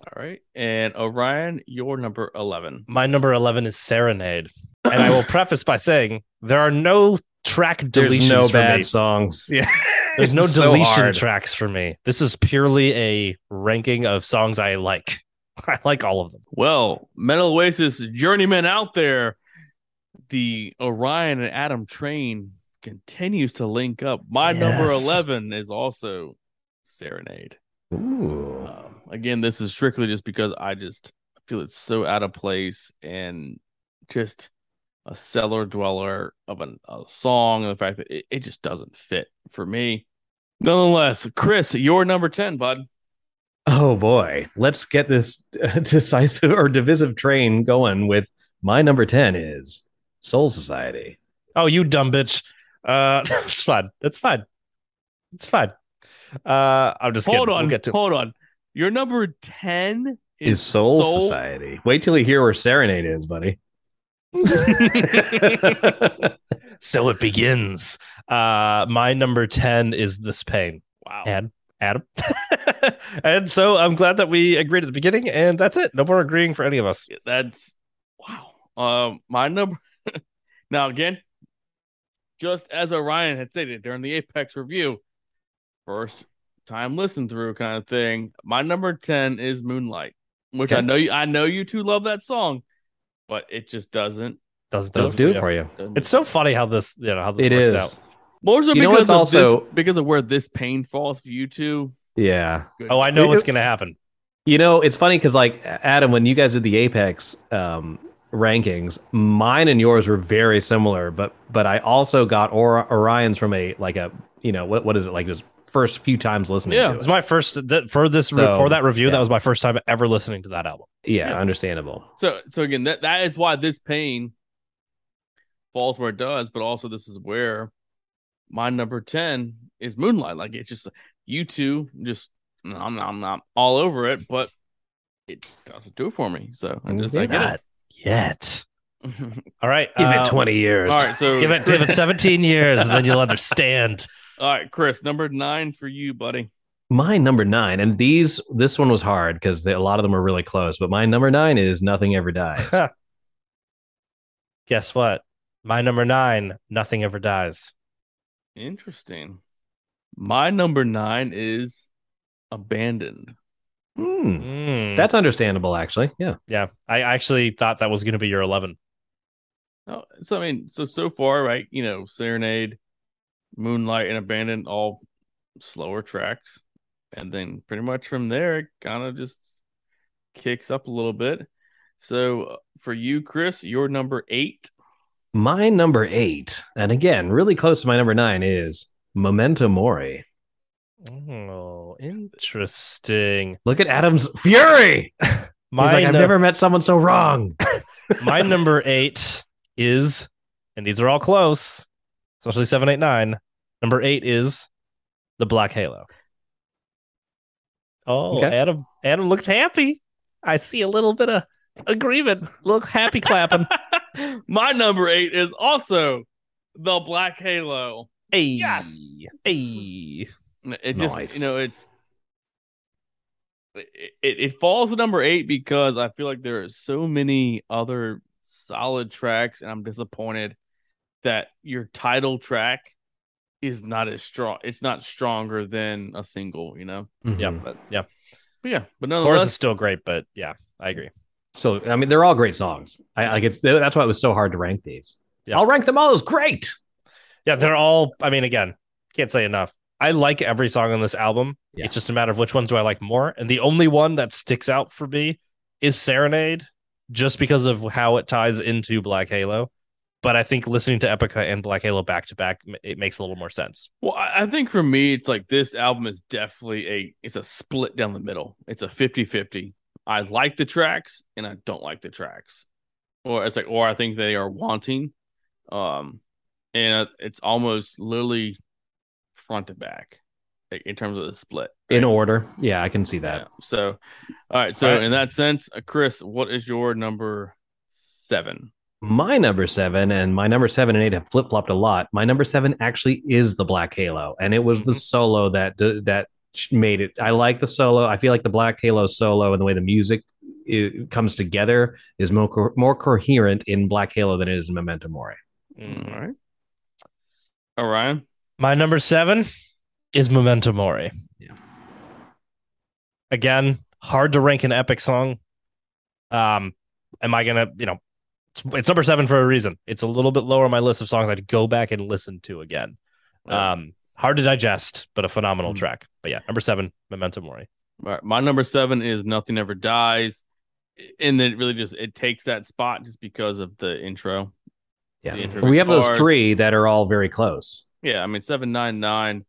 All right, and Orion, your number eleven. My number eleven is Serenade, and I will preface by saying there are no track deletions. There's no bad me. songs. Yeah. There's no deletion so tracks for me. This is purely a ranking of songs I like. I like all of them. Well, Metal Oasis journeyman out there, the Orion and Adam train continues to link up. My yes. number 11 is also Serenade. Ooh. Um, again, this is strictly just because I just feel it's so out of place and just a cellar dweller of an, a song and the fact that it, it just doesn't fit for me. Nonetheless, Chris, your number 10, bud. Oh boy, let's get this decisive or divisive train going with my number 10 is Soul Society. Oh, you dumb bitch. Uh it's fine. That's fine. It's fine. Uh I'm just hold kidding. on. We'll get to hold on. Your number 10 is, is Soul, Soul, Society. Wait till you hear where Serenade is, buddy. so it begins. Uh my number 10 is this pain. Wow. And Adam. and so I'm glad that we agreed at the beginning, and that's it. No more agreeing for any of us. That's wow. Um, my number now again, just as Orion had stated during the Apex review, first time listen through kind of thing. My number ten is Moonlight, which okay. I know you. I know you two love that song, but it just doesn't. Doesn't do Does it do for it you. for you. It's so funny how this, you know, how this It works is. out. More so You know because what's of also- this, because of where this pain falls for you two. Yeah. Oh, I know It- what's gonna happen. You know, it's funny because like Adam, when you guys did the Apex um, rankings, mine and yours were very similar. But but I also got or- Orion's from a like a you know what what is it like just first few times listening Yeah. to It it. was my first that, for this re- So, for that review. yeah. That was my first time ever listening to that album. Yeah, Yeah. understandable. So so again, that that is why this pain falls where it does, but also this is where my number ten is Moonlight. Like it's just you two just I'm I'm not all over it, but it doesn't do it for me. So I just I get Not yet. All right, Give uh, it twenty years. all right, so Give it give it 17 years, and then you'll understand. all right, Chris, number nine for you, buddy. My number nine, and these this one was hard because a lot of them are really close. But my number nine is Nothing Ever Dies. Guess what? My number nine, nothing ever dies. Interesting. My number nine is abandoned. Hmm. Mm. That's understandable, actually. Yeah. yeah. I actually thought that was going to be your 11. Oh, so I mean, so so far, right? You know, Serenade, Moonlight, and Abandoned, all slower tracks, and then pretty much from there, it kind of just kicks up a little bit. So uh, for you, Chris, your number eight. My number eight, and again, really close to my number nine, is Memento Mori. Oh, interesting. Look at Adam's fury. My, He's like, I've nu- never met someone so wrong. my number eight is, and these are all close, especially seven, eight, nine. Number eight is the Black Halo. Oh, Okay. Adam, Adam looked happy. I see a little bit of agreement. Look happy clapping. My number eight is also the Black Halo. hey, Yes. hey. It just Nice. you know it's it, it it falls to number eight because I feel like there are so many other solid tracks, and I'm disappointed that your title track is not as strong. It's not stronger than a single, you know. Yeah, Mhm. But yeah. but yeah, but Chorus nonetheless, is still great, but yeah, I agree. So, I mean, they're all great songs. I like it's that's why it was so hard to rank these. Yeah. I'll rank them all as great. Yeah, they're all. I mean, again, can't say enough. I like every song on this album. Yeah. It's just a matter of which ones do I like more. And the only one that sticks out for me is Serenade, just because of how it ties into Black Halo. But I think listening to Epica and Black Halo back to back, it makes a little more sense. Well, I I think for me, it's like this album is definitely a it's a split down the middle. It's a 50-50. I like the tracks and I don't like the tracks. Or it's like or I think they are wanting. Um and it's almost literally front to back like, in terms of the split. In order. Yeah, I can see that. Yeah. So all right, so All right. in that sense, uh, Cris, what is your number 7? My number seven and my number seven and eight have flip flopped a lot. My number seven actually is the Black Halo, and it was the Mhm. solo that that made it. I like the solo. I feel like the Black Halo solo and the way the music i comes together is more co- more coherent in Black Halo than it is in Memento Mori. Mm. All right. Orion. My number seven is Memento Mori. Yeah. Again, hard to rank an epic song. Um, am I gonna, you know, it's, it's number seven for a reason. It's a little bit lower on my list of songs I'd go back and listen to again. Um, hard to digest, but a phenomenal Mhm. track. But yeah, number seven, Memento Mori. All right, my number seven is Nothing Ever Dies, and then it really just it takes that spot just because of the intro. Yeah, The intro we have those three that are all very close. Yeah, I mean seven nine nine,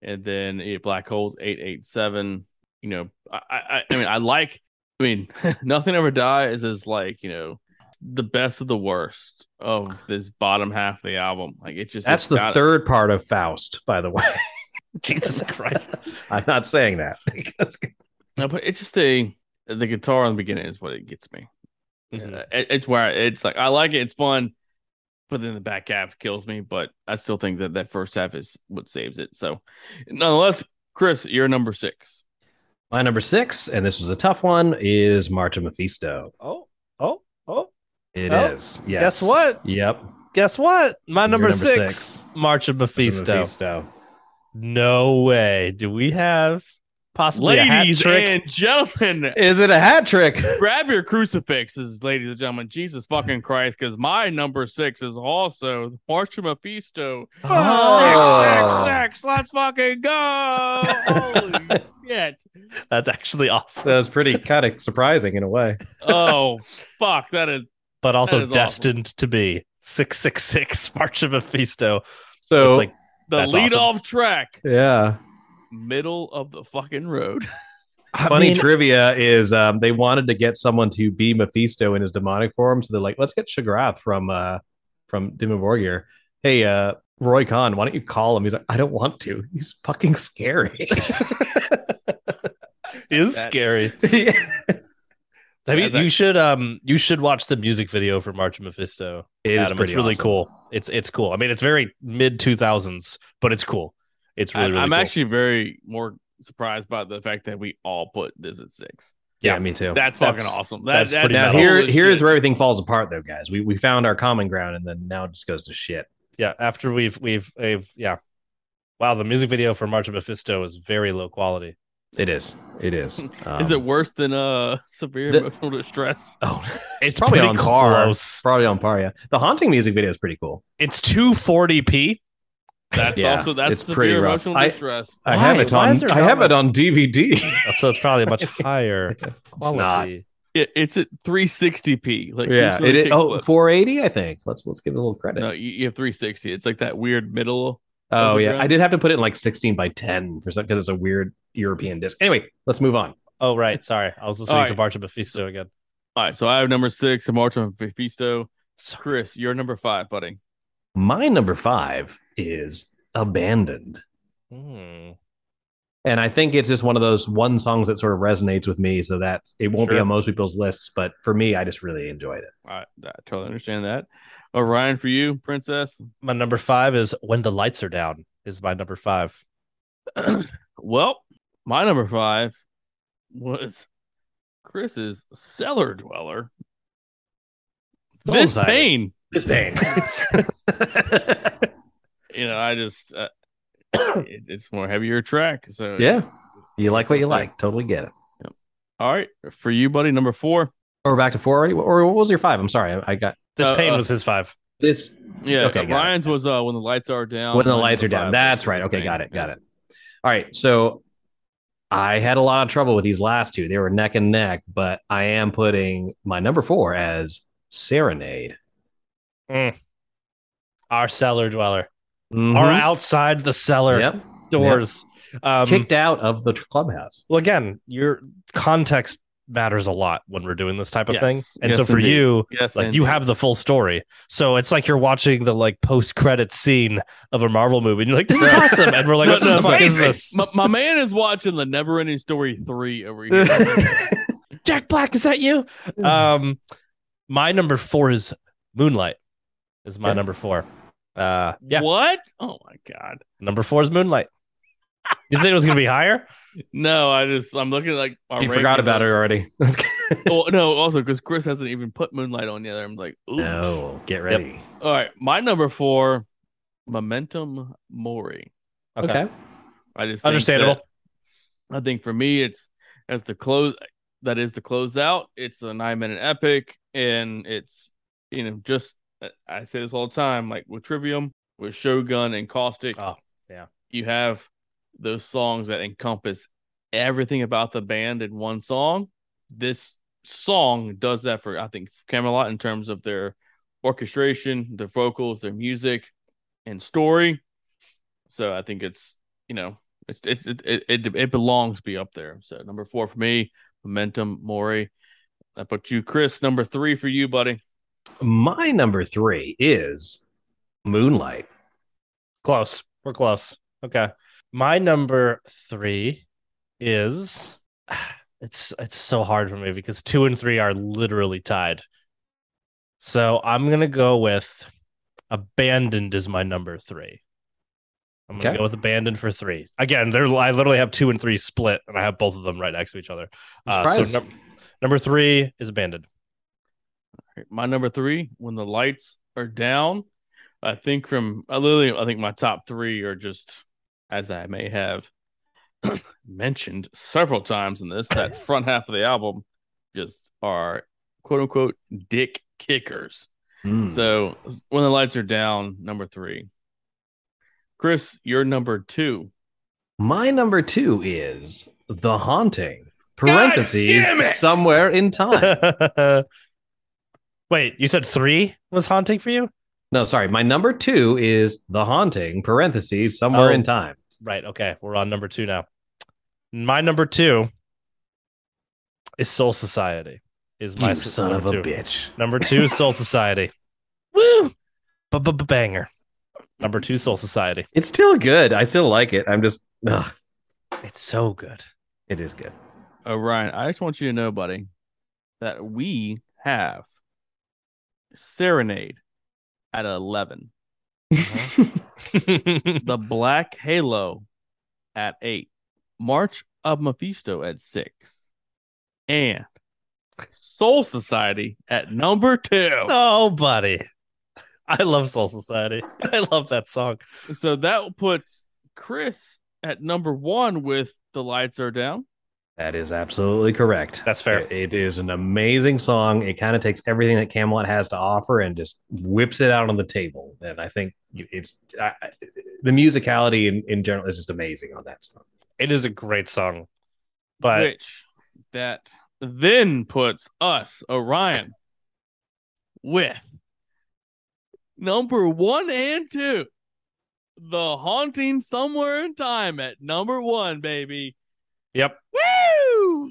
and then eight Black Halo eight eight seven. You know, I I, I mean I like. I mean, Nothing Ever Dies is like you know the best of the worst of this bottom half of the album. Like it just That's the got- third part of Faust, by the way. Jesus Christ. I'm not saying that. No, but it's just a the guitar in the beginning is what it gets me. Mhm. Uh, it- it's where it's like I like it, it's fun, but then the back half kills me. But I still think that that first half is what saves it. So, nonetheless, Cris, you're number six. My number six, and this was a tough one, is March of Mephisto. Oh. It Oh, is. Yes. guess what? Yep. Guess what? My number, number six, six. March of Mephisto. Mephisto. No way. Do we have Possibly a hat Ladies trick. and gentlemen, Is it a hat trick? grab your crucifixes, ladies and gentlemen. Jesus fucking Christ, because my number six is also March of Mephisto. Oh. Six, six, six, oh. let's fucking go. Holy shit. That's actually awesome. That was pretty kind of surprising in a way. Oh, fuck. That is But also That is awesome. destined to be 666 March of Mephisto. So it's like the That's lead awesome. off track, yeah. middle of the fucking road. I Funny mean, trivia is um, they wanted to get someone to be Mephisto in his demonic form, so they're like, let's get Shagrath from uh from Dimmu Borgir. Hey, uh, Roy Khan, why don't you call him? He's like, I don't want to. He's fucking scary. it is That's- scary. yeah. Have you, that- you should um you should watch the music video for March of Mephisto. It is Adam. pretty it's really awesome. cool. It's it's cool. I mean, it's very mid two thousands, but it's cool. It's really I, really I'm cool. actually very more surprised by the fact that we all put this at six. Yeah, Yeah. me too. That's fucking awesome. That, that's that, pretty now metal. here cool as here's where everything falls apart though, guys. We we found our common ground and then now it just goes to shit. yeah. After we've we've we've yeah. Wow, the music video for March of Mephisto is very low quality. It is. It is. is Um, it worse than uh severe the- emotional distress? Oh, It's probably on par. close. Probably on par. Yeah, the haunting music video is pretty cool. It's 240p. That's Yeah, also that's it's severe pretty rough. emotional I- distress. I Why? have it on. I have much- it on DVD. So it's probably a much higher not. quality. It, it's at 360p. Like yeah, just it. Oh, 480, I think. Let's let's give it a little credit. no, you, you have 360. It's like that weird middle. Oh yeah. I did have to put it in like 16 by 10 for some because it's a weird European disc. Anyway, let's move on. Oh right, sorry. I was listening All to right. March of Mephisto again. All right, so I have number six, March of Mephisto. So- Cris, you're number five, buddy. My number five is Abandoned. Hmm. And I think it's just one of those one songs that sort of resonates with me, so that it won't be on most people's lists. But for me, I just really enjoyed it. All right, I totally understand that. Orion, for you, Princess. My number five is When the Lights Are Down. Is my number five. Well, my number five was Cris's Cellar Dweller. This Bullseye. pain, This pain. you know, I just uh, it, it's more heavier track. So yeah, you like what you like. Totally get it. All right, for you, buddy, number four. Or back to four already. Or what was your five? I'm sorry, I, I got This Uh, pain uh, was his five. this. Yeah, Okay, okay. got it. Ryan's was uh when the lights are down. when the lights are down. five, That's right. Okay, Pain. got it. Got Yes. it. All right. So I had a lot of trouble with these last two. They were neck and neck, but I am putting my number four as Serenade. Our cellar dweller. Mhm. Our outside the cellar Yep. doors. Um, Kicked out of the clubhouse. well, again, your context matters a lot when we're doing this type of Yes. thing. And Yes, so for indeed. you, Yes, like and- you have the full story. So it's like you're watching the like post credit scene of a Marvel movie and you're like, this is awesome. And we're like, No, what no, the fuck is this? my, my man is watching the Never Ending Story three over here. Jack Black, is that you? Um, my number four is Moonlight. Is my Okay. number four. Uh, yeah, What? Oh my god. number four is Moonlight. You think it was gonna be higher? No, I just I'm looking at, like our you forgot ranking about it already. Oh no, also because Cris hasn't even put Moonlight on yet. I'm like, ooh. no, get ready. All right, my number four, Memento Mori. Okay. I just Understandable. that- I think for me, it's as the close. That is the closeout. It's a nine minute epic, and it's you know just I say this all the time. Like with Trivium, with Shogun and Caustic. Oh, yeah. you have those songs that encompass everything about the band in one song. This song does that for I think Kamelot in terms of their orchestration, their vocals, their music, and story. So I think it's you know it's it's it it, it, it belongs to be up there. So number four for me, Memento Mori. I put you, Cris. Number three for you, buddy. My number three is Moonlight. Close. We're close. Okay. My number three is it's it's so hard for me because two and three are literally tied. So I'm gonna go with Abandoned is my number three. I'm gonna Okay. go with Abandoned for three. Again, there I literally have two and three split, and I have both of them right next to each other. Uh, so num- number three is Abandoned. My number three, when the lights are down, I think from I literally I think my top three are just as I may have mentioned several times in this, that front half of the album just are quote unquote dick kickers. Hmm. So when the lights are down, number three. Cris, you're number two. My number two is The Haunting. Parentheses somewhere in time. Wait, you said three was haunting for you? no, sorry. My number two is The Haunting. Parentheses somewhere Oh. in time. Right. Okay. We're on number two now. My number two is Soul Society. Is my you s- son of number a two. bitch. Number two is Soul Society. Woo! Banger. Number two, Soul Society. It's still good. I still like it. I'm just, ugh, It's so good. it is good. Oh, Ryan, I just want you to know, buddy, that we have Serenade at 11, Uh-huh. The Black Halo at 8, March of Mephisto at 6, and Soul Society at number 2. oh, buddy. I love Soul Society. I love that song. So that puts Cris at number 1 with The Lights Are Down. That is absolutely correct. That's fair. It- it is an amazing song. It kind of takes everything that Kamelot has to offer and just whips it out on the table. And I think it's I, I- the musicality in, in general is just amazing on that song. It is a great song. But which that then puts us Orion with number one and two, the haunting somewhere in time at number one, baby. yep. Woo!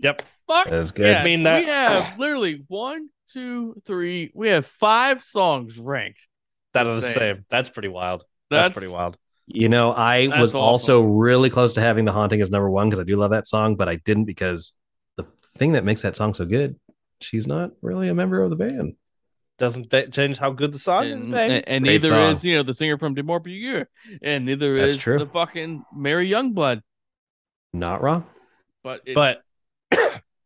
Yep. Fuck. That's good. yes. I mean, that- we have literally one, two, three. We have five songs ranked. That is the Same. same. That's pretty wild. That's, pretty wild. You know, I That's was awesome. also really close to having The Haunting as number one because I do love that song, but I didn't because the thing that makes that song so good, she's not really a member of the band. Doesn't ba- change how good the song is, And, baby. and- and neither song. is you know the singer from De Morbier, and neither That's is true. the fucking Mari Youngblood. Not wrong. But it's, but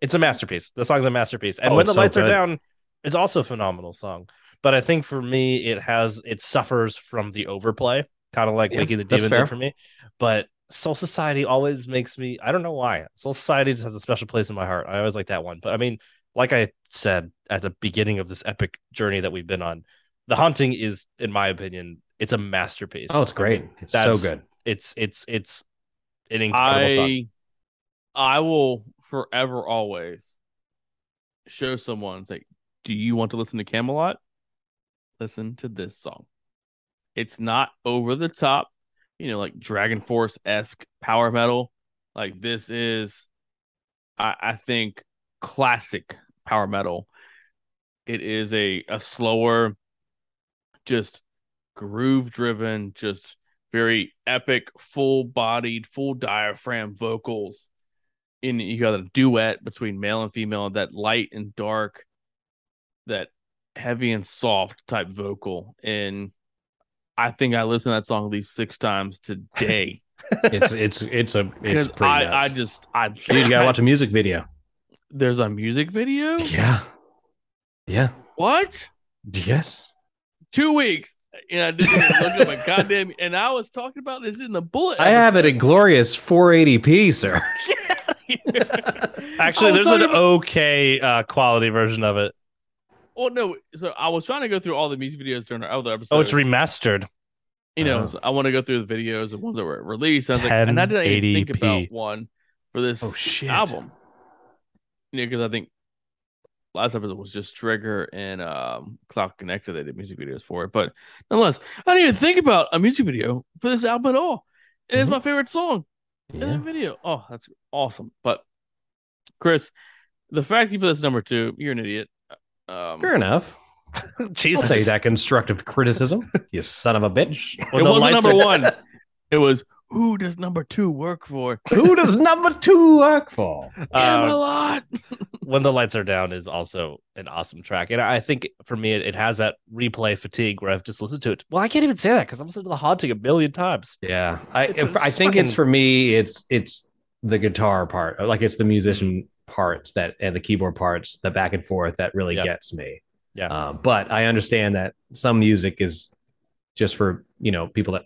it's a masterpiece. The song's a masterpiece. And Oh, when the so lights are down, it's also a phenomenal song. But I think for me, it has it suffers from the overplay, kind of like Yeah, Mickey the Demon did for me. But Soul Society always makes me I don't know why. Soul Society just has a special place in my heart. I always like that one. But I mean, like I said at the beginning of this epic journey that we've been on, The Haunting is, in my opinion, it's a masterpiece. Oh, it's great. It's so good. It's it's it's an incredible song. I will forever always show someone like, do you want to listen to Kamelot? Listen to this song. It's not over the top, you know, like Dragon Force esque power metal. Like this is I, I think classic power metal. It is a a slower, just groove driven, just very epic, full bodied, full diaphragm vocals. In you got a duet between male and female, that light and dark, that heavy and soft type vocal. And I think I listened to that song at least six times today. It's it's it's a it's Because pretty I, nuts. I just I Dude, you gotta watch a music video. There's a music video? Yeah. Yeah. What? Yes. Two weeks. And I didn't even look at my goddamn and I was talking about this in the bullet. I have it in glorious 480p, sir. Actually, there's an about- okay uh, quality version of it. Well, no. So I was trying to go through all the music videos during our other episode. Oh, it's remastered. you know, Oh. so I want to go through the videos of ones that were released. I was like, and I didn't even think 1080p. about one for this Oh, shit. album. You know, because I think last episode was just Trigger and um, Cloud Connector. They did music videos for it, but nonetheless, I didn't even think about a music video for this album at all. And it's Mhm. my favorite song Yeah. the video. Oh, that's awesome. But Cris, the fact you put this number two, you're an idiot. Um, Fair enough. Jesus. I'll take that constructive criticism, you son of a bitch. When it wasn't number are- one. It was who does number two work for? Who does number two work for? Uh, Kamelot. When the lights are down is also an awesome track, and I think for me it, it has that replay fatigue where I've just listened to it. Well, I can't even say that because I'm listening to the haunting a million times. Yeah, I It's- I think it's for me. It's it's the guitar part, like it's the musician parts that and the keyboard parts, the back and forth that really Yeah. gets me. Yeah. Um, but I understand that some music is just for you know people that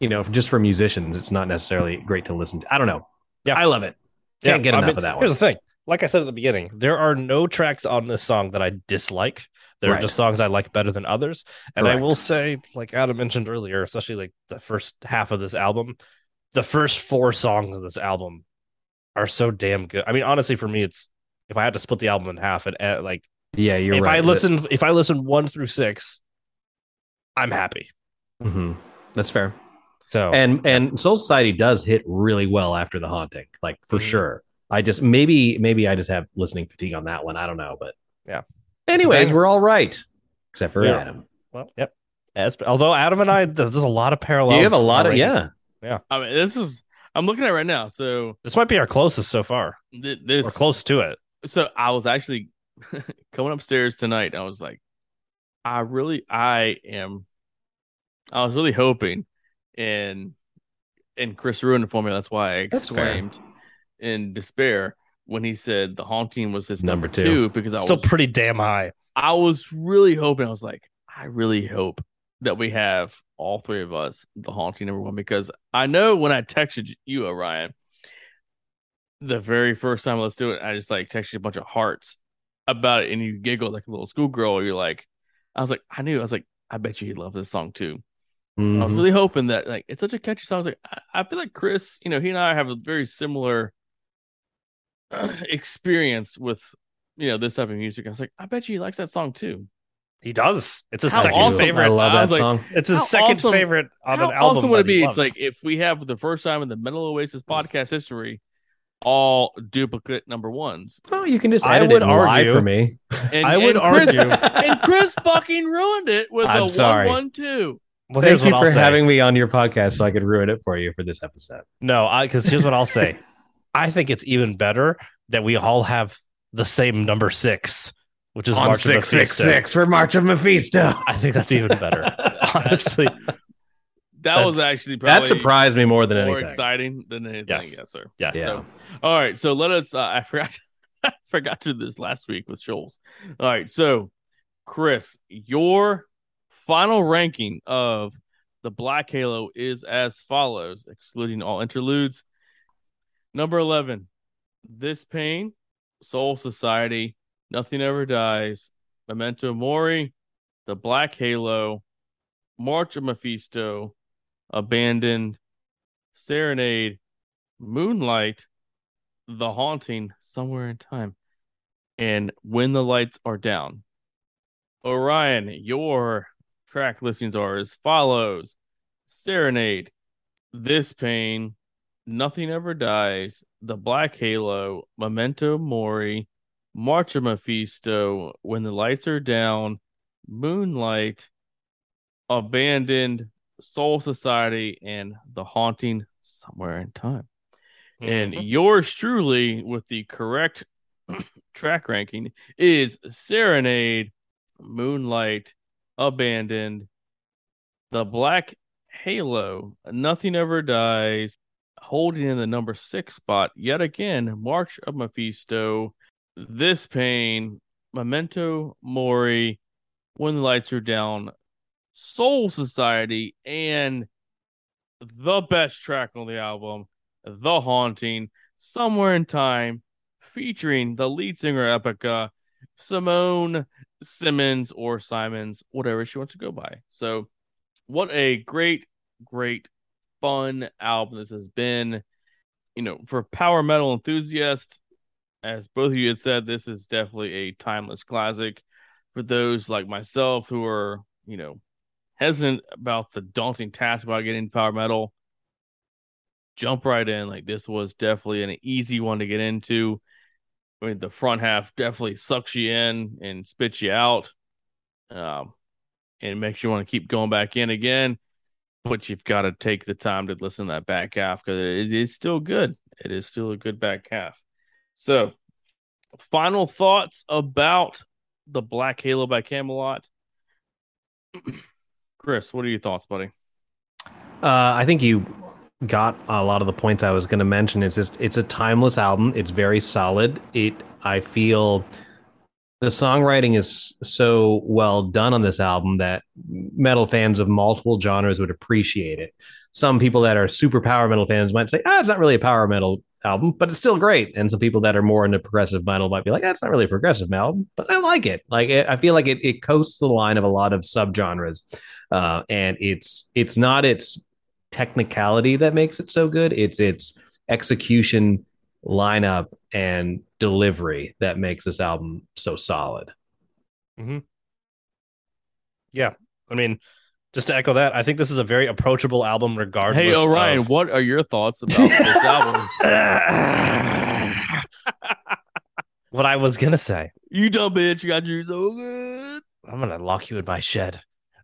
you know, just for musicians, it's not necessarily great to listen to. I don't know. Yeah. I love it. Can't get I enough mean, of that one. Here's the thing. Like I said at the beginning, there are no tracks on this song that I dislike. There are just songs I like better than others. And I will say, like Adam mentioned earlier, especially like the first half of this album, the first four songs of this album are so damn good. I mean, honestly, for me, it's if I had to split the album in half, and uh, like Yeah, you're if right. I listen, if I listen one through six, I'm happy. Mhm. That's fair. So And and Soul Society does hit really well after the haunting, like for Mhm. sure. I just maybe maybe I just have listening fatigue on that one. I don't know, but Yeah. Anyways, we're all right, except for Yeah. Adam. well, yep. As, although Adam and I, there's a lot of parallels. You have a lot of yeah, yeah. I mean, this is I'm looking at it right now. So This might be our closest so far. th- this We're close to it. so I was actually coming upstairs tonight. I was like, I really, I am, I was really hoping, and and Cris ruined it for me. That's why I That's exclaimed in despair when he said the haunting was his Number number, two. two. because I Still was pretty damn high. I was really hoping. I was like, I really hope that we have all three of us the haunting number one because I know when I texted you, Orion, the very first time let's do it, I just like texted you a bunch of hearts about it, and you giggled like a little schoolgirl. You're like, I was like, I knew. I was like, I bet you he'd love this song too. I was Mhm. really hoping that like it's such a catchy song. I was like, I, I feel like Cris, you know, he and I have a very similar experience with you know this type of music. I was like, I bet you he likes that song too. He does. It's his How second awesome. favorite. I love I that was like, song. It's his second awesome- favorite on How an album. awesome would it be? It's like if we have the first time in the Metal Oasis podcast history, all duplicate number ones. Oh, you can just I would it and lie argue- for me. And, I would and Cris, argue. and Cris fucking ruined it with I'm a sorry. one one two. well, here's Thank you what for I'll say. having me on your podcast so I could ruin it for you for this episode. No, I because here's what I'll say. I think it's even better that we all have the same number six, which is on March of six six Mephisto. six for March of Mephisto. I think that's even better. Honestly, That was actually probably that surprised me more than more anything. More exciting than anything. Yes. Yes, sir. yes. Yeah. So, all right. So let us. Uh, I forgot. I forgot to do this last week with Shoals. All right. So, Cris, your final ranking of the Black Halo is as follows, excluding all interludes. Number eleven, This Pain, Soul Society, Nothing Ever Dies, Memento Mori, The Black Halo, March of Mephisto, Abandoned, Serenade, Moonlight, The Haunting, Somewhere in Time, and When the Lights Are Down. Orion, your track listings are as follows. Serenade, This Pain, Nothing Ever Dies, The Black Halo, Memento Mori, March of Mephisto, When the Lights Are Down, Moonlight, Abandoned, Soul Society, and The Haunting Somewhere in Time. And Mhm. yours truly, with the correct track ranking, is Serenade, Moonlight, Abandoned, The Black Halo, Nothing Ever Dies, holding in the number six spot yet again, March of Mephisto, This Pain, Memento Mori, When the Lights Are Down, Soul Society, and the best track on the album, The Haunting, Somewhere in Time, featuring the lead singer Epica, Simone Simmons or Simons, whatever she wants to go by. So, what a great, great, fun album this has been. You know, for power metal enthusiasts, as both of you had said, this is definitely a timeless classic. For those like myself who are, you know, hesitant about the daunting task about getting power metal, jump right in. Like this was definitely an easy one to get into. I mean, the front half definitely sucks you in and spits you out, um, and makes you want to keep going back in again. But you've got to take the time to listen to that back half because it is still good. It is still a good back half. So, final thoughts about the Black Halo by Kamelot. Cris, what are your thoughts, buddy? Uh, I think you got a lot of the points I was going to mention. It's just it's a timeless album. It's very solid. It I feel the songwriting is so well done on this album that metal fans of multiple genres would appreciate it. Some people that are super power metal fans might say, ah, it's not really a power metal album, but it's still great. And some people that are more into progressive metal might be like, that's not really a progressive album, but I like it. Like I feel like it, it coasts the line of a lot of subgenres, uh, and it's it's not its technicality that makes it so good. It's its execution, lineup, and delivery that makes this album so solid. Mm-hmm. Yeah. I mean, just to echo that, I think this is a very approachable album, regardless. Hey, Orion, of- what are your thoughts about this album? what I was gonna say. You dumb bitch, you got you so good. I'm gonna lock you in my shed.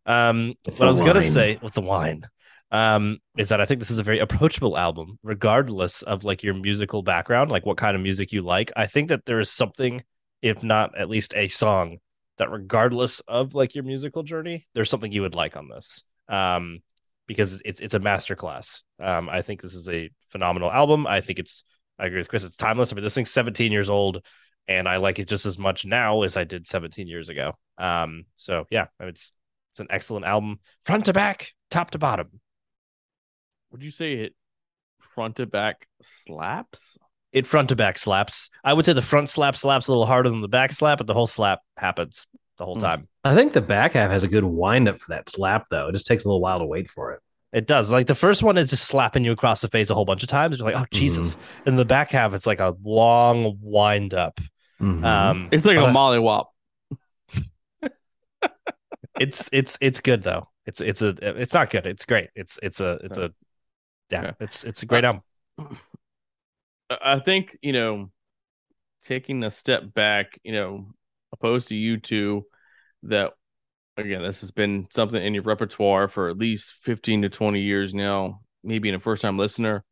Um, what I the was gonna say with the wine, um, is that I think this is a very approachable album, regardless of like your musical background, like what kind of music you like. I think that there is something, if not at least a song, that regardless of like your musical journey, there's something you would like on this. Um, because it's it's a masterclass. Um, I think this is a phenomenal album. I think it's I agree with Cris. It's timeless. I mean, this thing's 17 years old, and I like it just as much now as I did 17 years ago. Um, so yeah, it's it's an excellent album, front to back, top to bottom. Would you say it front to back slaps? It front to back slaps. I would say the front slap slaps a little harder than the back slap, but the whole slap happens the whole Hmm. time. I think the back half has a good wind up for that slap, though. It just takes a little while to wait for it. It does. Like the first one is just slapping you across the face a whole bunch of times. You're like, oh Jesus. And the back half, it's like a long wind up. Mhm. Um, It's like but a mollywop. it's it's it's good though. It's it's a it's not good. It's great. It's it's a it's a yeah. Yeah. It's it's a great album. I- I think you know, taking a step back, you know, opposed to you two, that again, this has been something in your repertoire for at least fifteen to twenty years now. Maybe in a first time listener,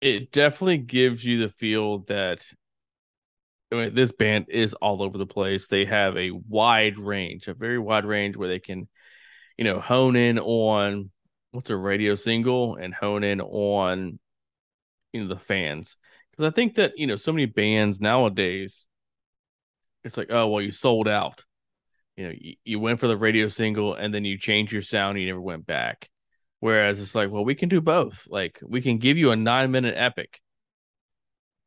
it definitely gives you the feel that I mean, this band is all over the place. They have a wide range, a very wide range where they can, you know, hone in on what's a radio single and hone in on you know the fans. Because I think that you know so many bands nowadays, it's like oh well you sold out, you know you, you went for the radio single and then you changed your sound you never went back, whereas it's like well we can do both. Like we can give you a nine minute epic,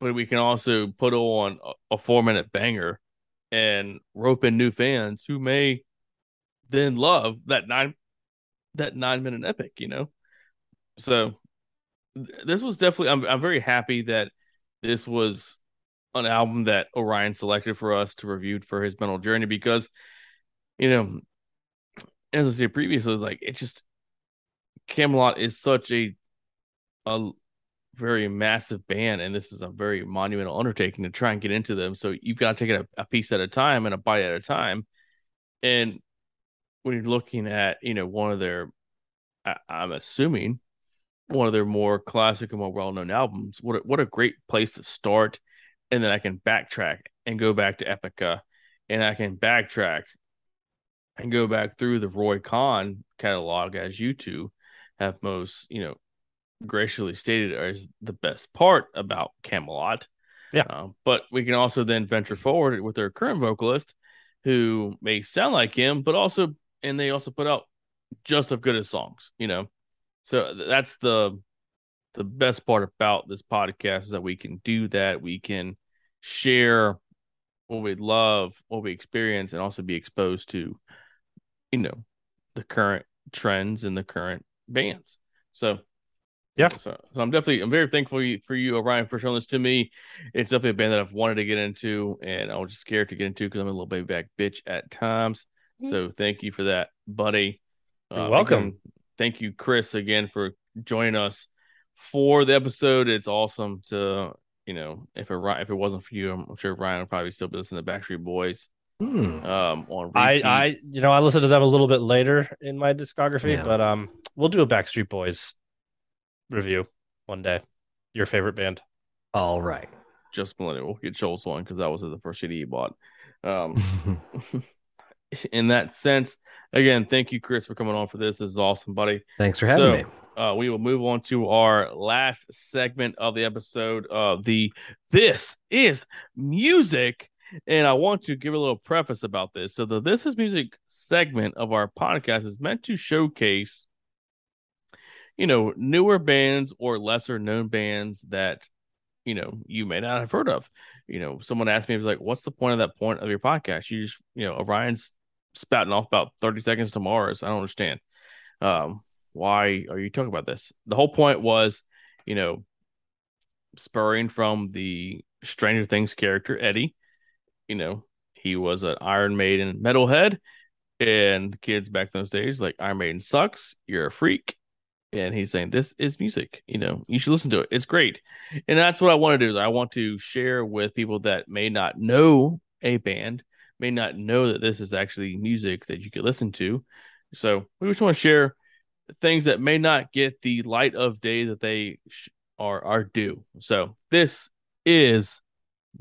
but we can also put on a, a four minute banger, and rope in new fans who may then love that nine that nine minute epic you know, so th- this was definitely I'm I'm very happy that this was an album that Orion selected for us to review for his mental journey because you know as I said previously like it just Kamelot is such a a very massive band and this is a very monumental undertaking to try and get into them. So you've got to take it a, a piece at a time and a bite at a time. And when you're looking at you know one of their I, I'm assuming one of their more classic and more well-known albums. What a, what a great place to start, and then I can backtrack and go back to Epica, and I can backtrack and go back through the Roy Khan catalog as you two have most you know graciously stated as the best part about Kamelot. Yeah. Uh, but we can also then venture forward with their current vocalist, who may sound like him, but also and they also put out just as good as songs. You know, so that's the the best part about this podcast is that we can do that. We can share what we love, what we experience, and also be exposed to, you know, the current trends and the current bands. So, Yeah. So, so I'm definitely I'm very thankful you- for you, Orion, for showing this to me. It's definitely a band that I've wanted to get into, and I was just scared to get into because I'm a little baby back bitch at times. So thank you for that, buddy. You're welcome. again, thank you, Cris, again for joining us for the episode. It's awesome to you know if it if it wasn't for you, I'm sure Ryan would probably still be listening to Backstreet Boys Hmm. um on I repeat. I you know I listened to them a little bit later in my discography, Yeah. but um we'll do a Backstreet Boys review one day. Your favorite band? All right. just millennial. We'll get Joel's one because that was the first CD he bought. Um, in that sense, again, thank you, Cris, for coming on for this. This is awesome, buddy. Thanks for having So, me. Uh, we will move on to our last segment of the episode. Uh, the this is music, And I want to give a little preface about this. So the This Is Music segment of our podcast is meant to showcase, you know, newer bands or lesser known bands that, you know, you may not have heard of. You know, someone asked me, it was like, what's the point of that point of your podcast? You just, you know, Orion's spouting off about 30 seconds to Mars. I don't understand. Um, why are you talking about this? The whole point was, you know, spurring from the Stranger Things character Eddie. You know, he was an Iron Maiden metalhead, and kids back those days like Iron Maiden sucks. You're a freak, and he's saying this is music. You know, you should listen to it. It's great, and that's what I want to do. Is I want to share with people that may not know a band, may not know that this is actually music that you could listen to. So we just want to share things that may not get the light of day that they sh- are are due. So this is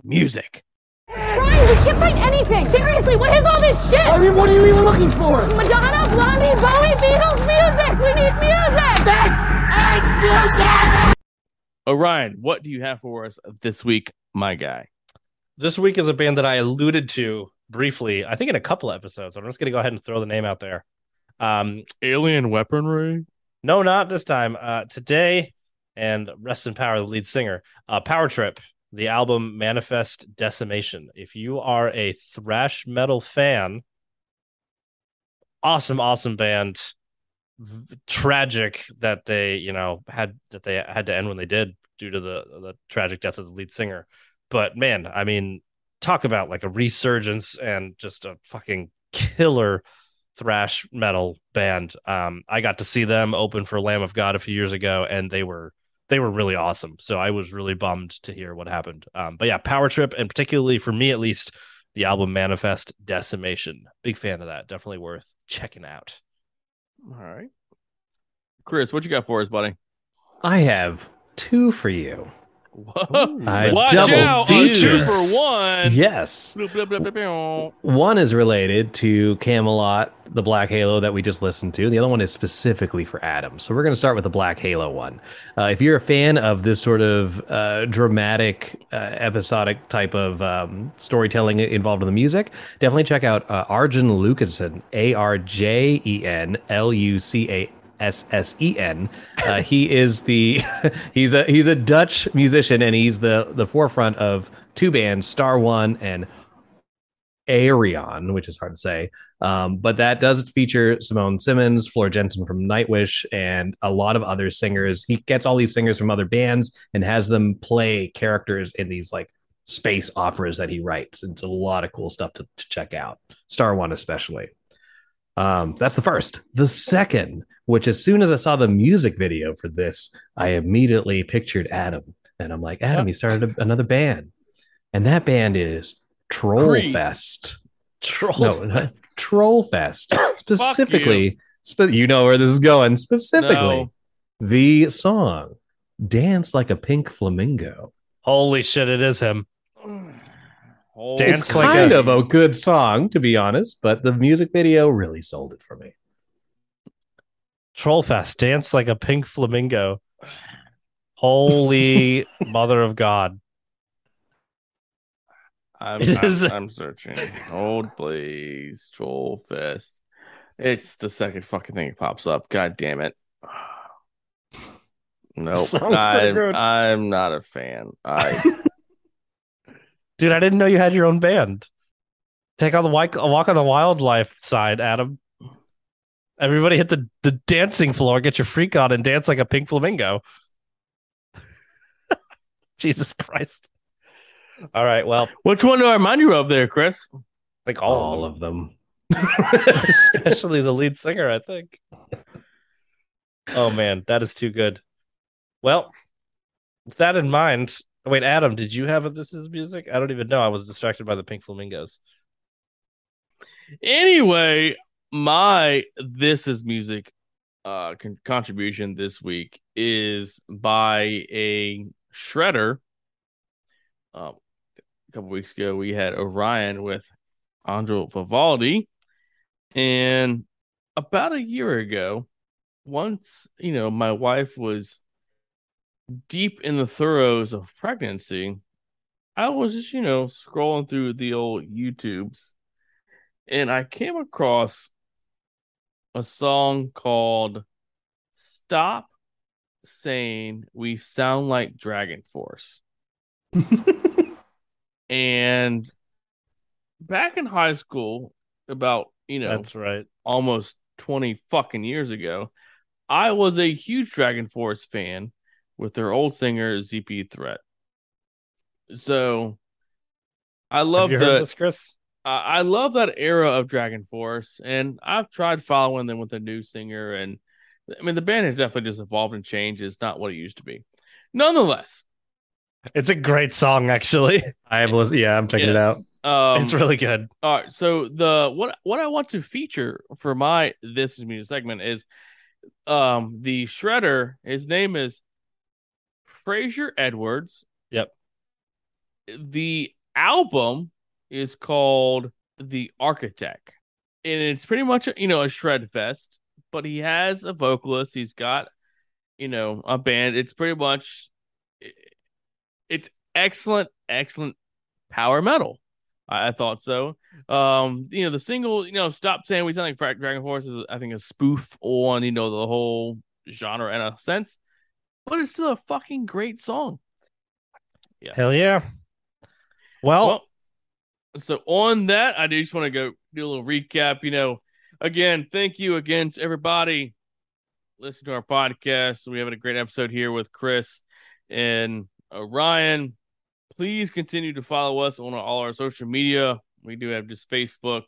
music. Trying, we can't find anything. Seriously, what is all this shit? I mean, what are you even looking for? Madonna, Blondie, Bowie, Beatles, music. We need music. This is music! Orion, what do you have for us this week, my guy? This week is a band that I alluded to briefly, I think in a couple episodes. I'm just going to go ahead and throw the name out there. Um, Alien weaponry. no, not this time. Uh, today, and rest in power, the lead singer, uh, Power Trip, the album Manifest Decimation. If you are a thrash metal fan, awesome, awesome band. V- tragic that they, you know, had that they had to end when they did due to the the tragic death of the lead singer. But man, I mean, talk about like a resurgence and just a fucking killer thrash metal band. Um, I got to see them open for Lamb of God a few years ago, and they were they were really awesome. So I was really bummed to hear what happened. Um, but yeah, Power Trip, and particularly for me at least, the album Manifest Decimation. Big fan of that. Definitely worth checking out. All right. Cris, what you got for us, buddy? I have two for you. Whoa. I Watch double out. Features. two for one. Yes. One is related to Kamelot, the Black Halo that we just listened to. The other one is specifically for Adam. So we're going to start with the Black Halo one. Uh, if you're a fan of this sort of uh, dramatic, uh, episodic type of um, storytelling involved in the music, definitely check out uh, Arjen Lucassen, A R J E N L U C A S S E N. Uh, he is the he's a he's a Dutch musician and he's the the forefront of two bands, Star One and Ayreon, which is hard to say. Um, but that does feature Simone Simons, Floor Jansen from Nightwish, and a lot of other singers. He gets all these singers from other bands and has them play characters in these like space operas that he writes. It's a lot of cool stuff to, to check out. Star One, especially. Um, that's the first. The second, which as soon as I saw the music video for this, I immediately pictured Adam. And I'm like, Adam, he started a, another band. And that band is Troll Creed. Fest. Troll. No, not Troll Fest. Specifically, spe- you know where this is going. Specifically, No. the song Dance Like a Pink Flamingo. Holy shit, it is him. Hold Dance It's like kind a- of a good song, to be honest, but the music video really sold it for me. Trollfest, dance like a pink flamingo. Holy mother of God. I'm, It I'm, is- I'm searching. Hold, please. Troll Fest. It's the second fucking thing that pops up. God damn it. Nope. I'm. I'm not a fan. I Dude, I didn't know you had your own band. Take on the walk, walk on the wildlife side, Adam. Everybody hit the, the dancing floor, get your freak on, and dance like a pink flamingo. Jesus Christ. All right. Well, which one do I remind you of there, Cris? Like all, All of them, of them. especially the lead singer, I think. Oh, man. That is too good. Well, with that in mind, wait, Adam, did you have a This Is Music? I don't even know. I was distracted by the pink flamingos. Anyway, my this is music uh con- contribution this week is by a shredder. Um, a couple weeks ago, we had Orion with Andro Vivaldi, and about a year ago, once you know, my wife was deep in the throes of pregnancy. I was just, you know, scrolling through the old YouTubes and I came across a song called Stop Saying We Sound Like Dragon Force. and back in high school, about, you know, That's right. almost 20 fucking years ago, I was a huge Dragon Force fan with their old singer, ZP Theart. So I love Have you heard the this, Cris? I I love that era of Dragon Force, and I've tried following them with a new singer, and I mean the band has definitely just evolved and changed. It's not what it used to be. Nonetheless, It's a great song, actually. I was yeah, I'm checking it out. Um, it's really good. all right. So the what what I want to feature for my this is music segment is um the shredder. His name is Fraser Edwards. Yep. The album is called The Architect. And it's pretty much, you know, a shred fest, but he has a vocalist. He's got, you know, a band. It's pretty much, it's excellent, excellent power metal. I, I thought so. Um, you know, the single, you know, Stop Saying We Sound Like Dragon Force is, I think, a spoof on, you know, the whole genre in a sense, but it's still a fucking great song. Yes. Hell yeah. Well, Well, so on that, I just want to go do a little recap. You know, again, thank you again to everybody listening to our podcast. We have a great episode here with Cris and uh, Ryan. Please continue to follow us on all our social media. We do have just Facebook,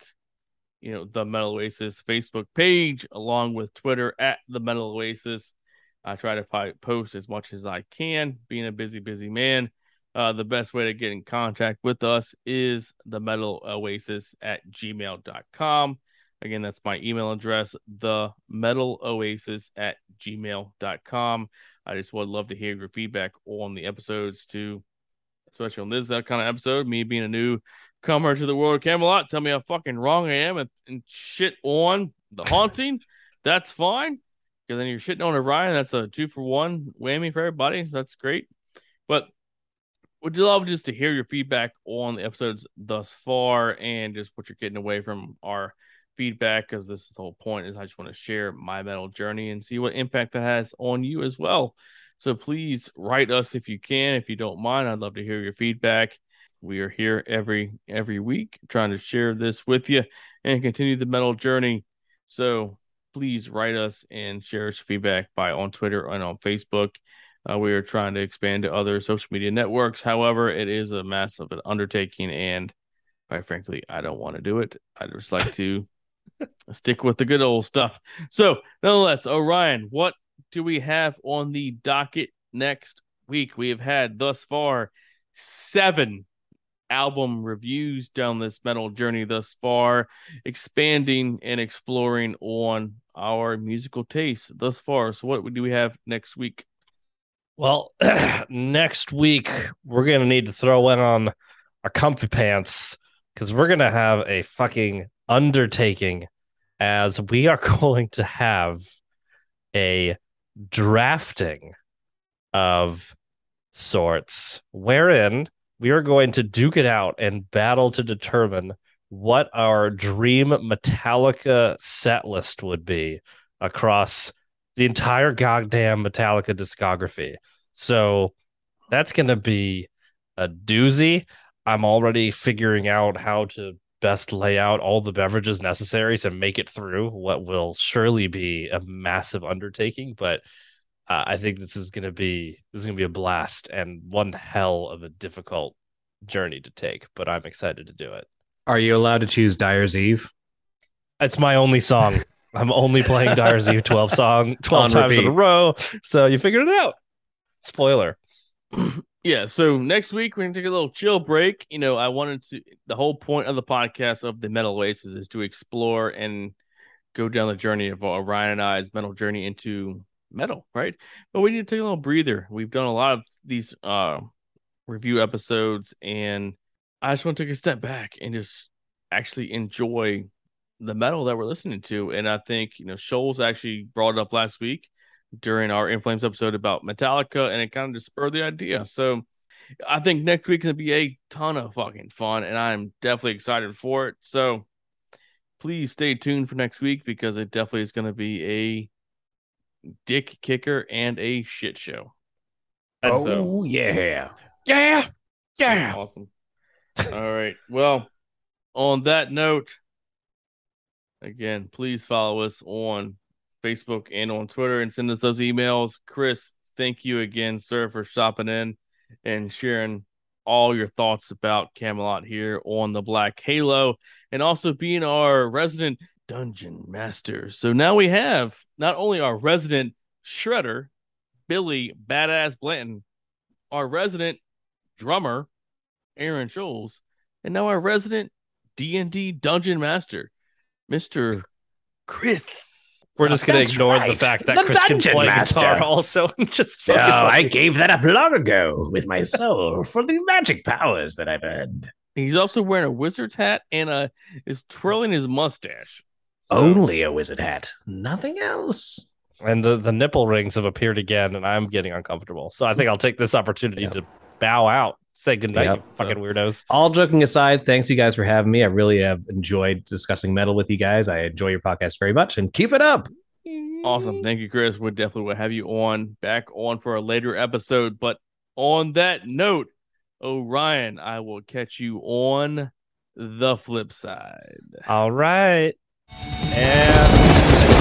you know, the Metal Oasis Facebook page, along with Twitter at the Metal Oasis. I try to post as much as I can, being a busy, busy man. Uh, the best way to get in contact with us is the metal oasis at gmail.com. Again, that's my email address, the metal oasis at gmail.com. I just would love to hear your feedback on the episodes too, especially on this uh, kind of episode. Me being a new comer to the world of Kamelot, tell me how fucking wrong I am and, and shit on the haunting. that's fine. Because then you're shitting on a Orion. That's a two for one whammy for everybody. So that's great. But would you love just to hear your feedback on the episodes thus far and just what you're getting away from our feedback because this is the whole point is i just want to share my metal journey and see what impact that has on you as well so please write us if you can if you don't mind i'd love to hear your feedback we are here every every week trying to share this with you and continue the metal journey so please write us and share us feedback by on twitter and on facebook uh, we are trying to expand to other social media networks. However, it is a massive undertaking, and quite frankly, I don't want to do it. I just like to stick with the good old stuff. So, nonetheless, Orion, what do we have on the docket next week? We have had thus far seven album reviews down this metal journey thus far, expanding and exploring on our musical tastes thus far. So, what do we have next week? Well, next week we're gonna need to throw in on our comfy pants because we're gonna have a fucking undertaking as we are going to have a drafting of sorts wherein we are going to duke it out and battle to determine what our dream Metallica set list would be across the entire goddamn Metallica discography. So that's going to be a doozy. I'm already figuring out how to best lay out all the beverages necessary to make it through what will surely be a massive undertaking, but uh, I think this is going to be this is going to be a blast and one hell of a difficult journey to take, but I'm excited to do it. Are you allowed to choose Dyer's Eve? It's my only song. I'm only playing Dyer's Eve 12 song 12 On times in a row. So you figured it out. Spoiler. Yeah, so next week we're gonna take a little chill break. You know, I wanted to the whole point of the podcast of the Metal Oasis is to explore and go down the journey of Ryan and I's mental journey into metal, right? But we need to take a little breather. We've done a lot of these uh review episodes and I just want to take a step back and just actually enjoy the metal that we're listening to. And I think, you know, Shoals actually brought it up last week during our In Flames episode about Metallica, and it kind of just spurred the idea. So, I think next week gonna be a ton of fucking fun, and I'm definitely excited for it. So please stay tuned for next week because it definitely is gonna be a dick kicker and a shit show. So- Oh uh, yeah. Yeah. so Yeah. awesome. All right. Well, on that note, again, please follow us on Facebook and on Twitter and send us those emails. Cris, thank you again, sir, for stopping in and sharing all your thoughts about Kamelot here on the Black Halo and also being our resident dungeon master. So now we have not only our resident shredder, Billy Badass Blanton, our resident drummer, Aaron Scholes, and now our resident D&D dungeon master, Mr. Cris. We're just gonna That's ignore the fact that The Cris can Dungeon play Master. guitar also just No, focus on I gave that up long ago with my soul for the magic powers that I've earned. He's also wearing a wizard's hat and uh is twirling his mustache. So- Only a wizard hat, nothing else. and the, the nipple rings have appeared again, and I'm getting uncomfortable. So I think I'll take this opportunity Yep. to bow out, say goodnight, Yep. you fucking weirdos. All joking aside, thanks you guys for having me. I really have enjoyed discussing metal with you guys. I enjoy your podcast very much, and keep it up. Awesome. Thank you, Cris. We definitely will have you on back on for a later episode. But on that note, Orion, I will catch you on the flip side. All right. And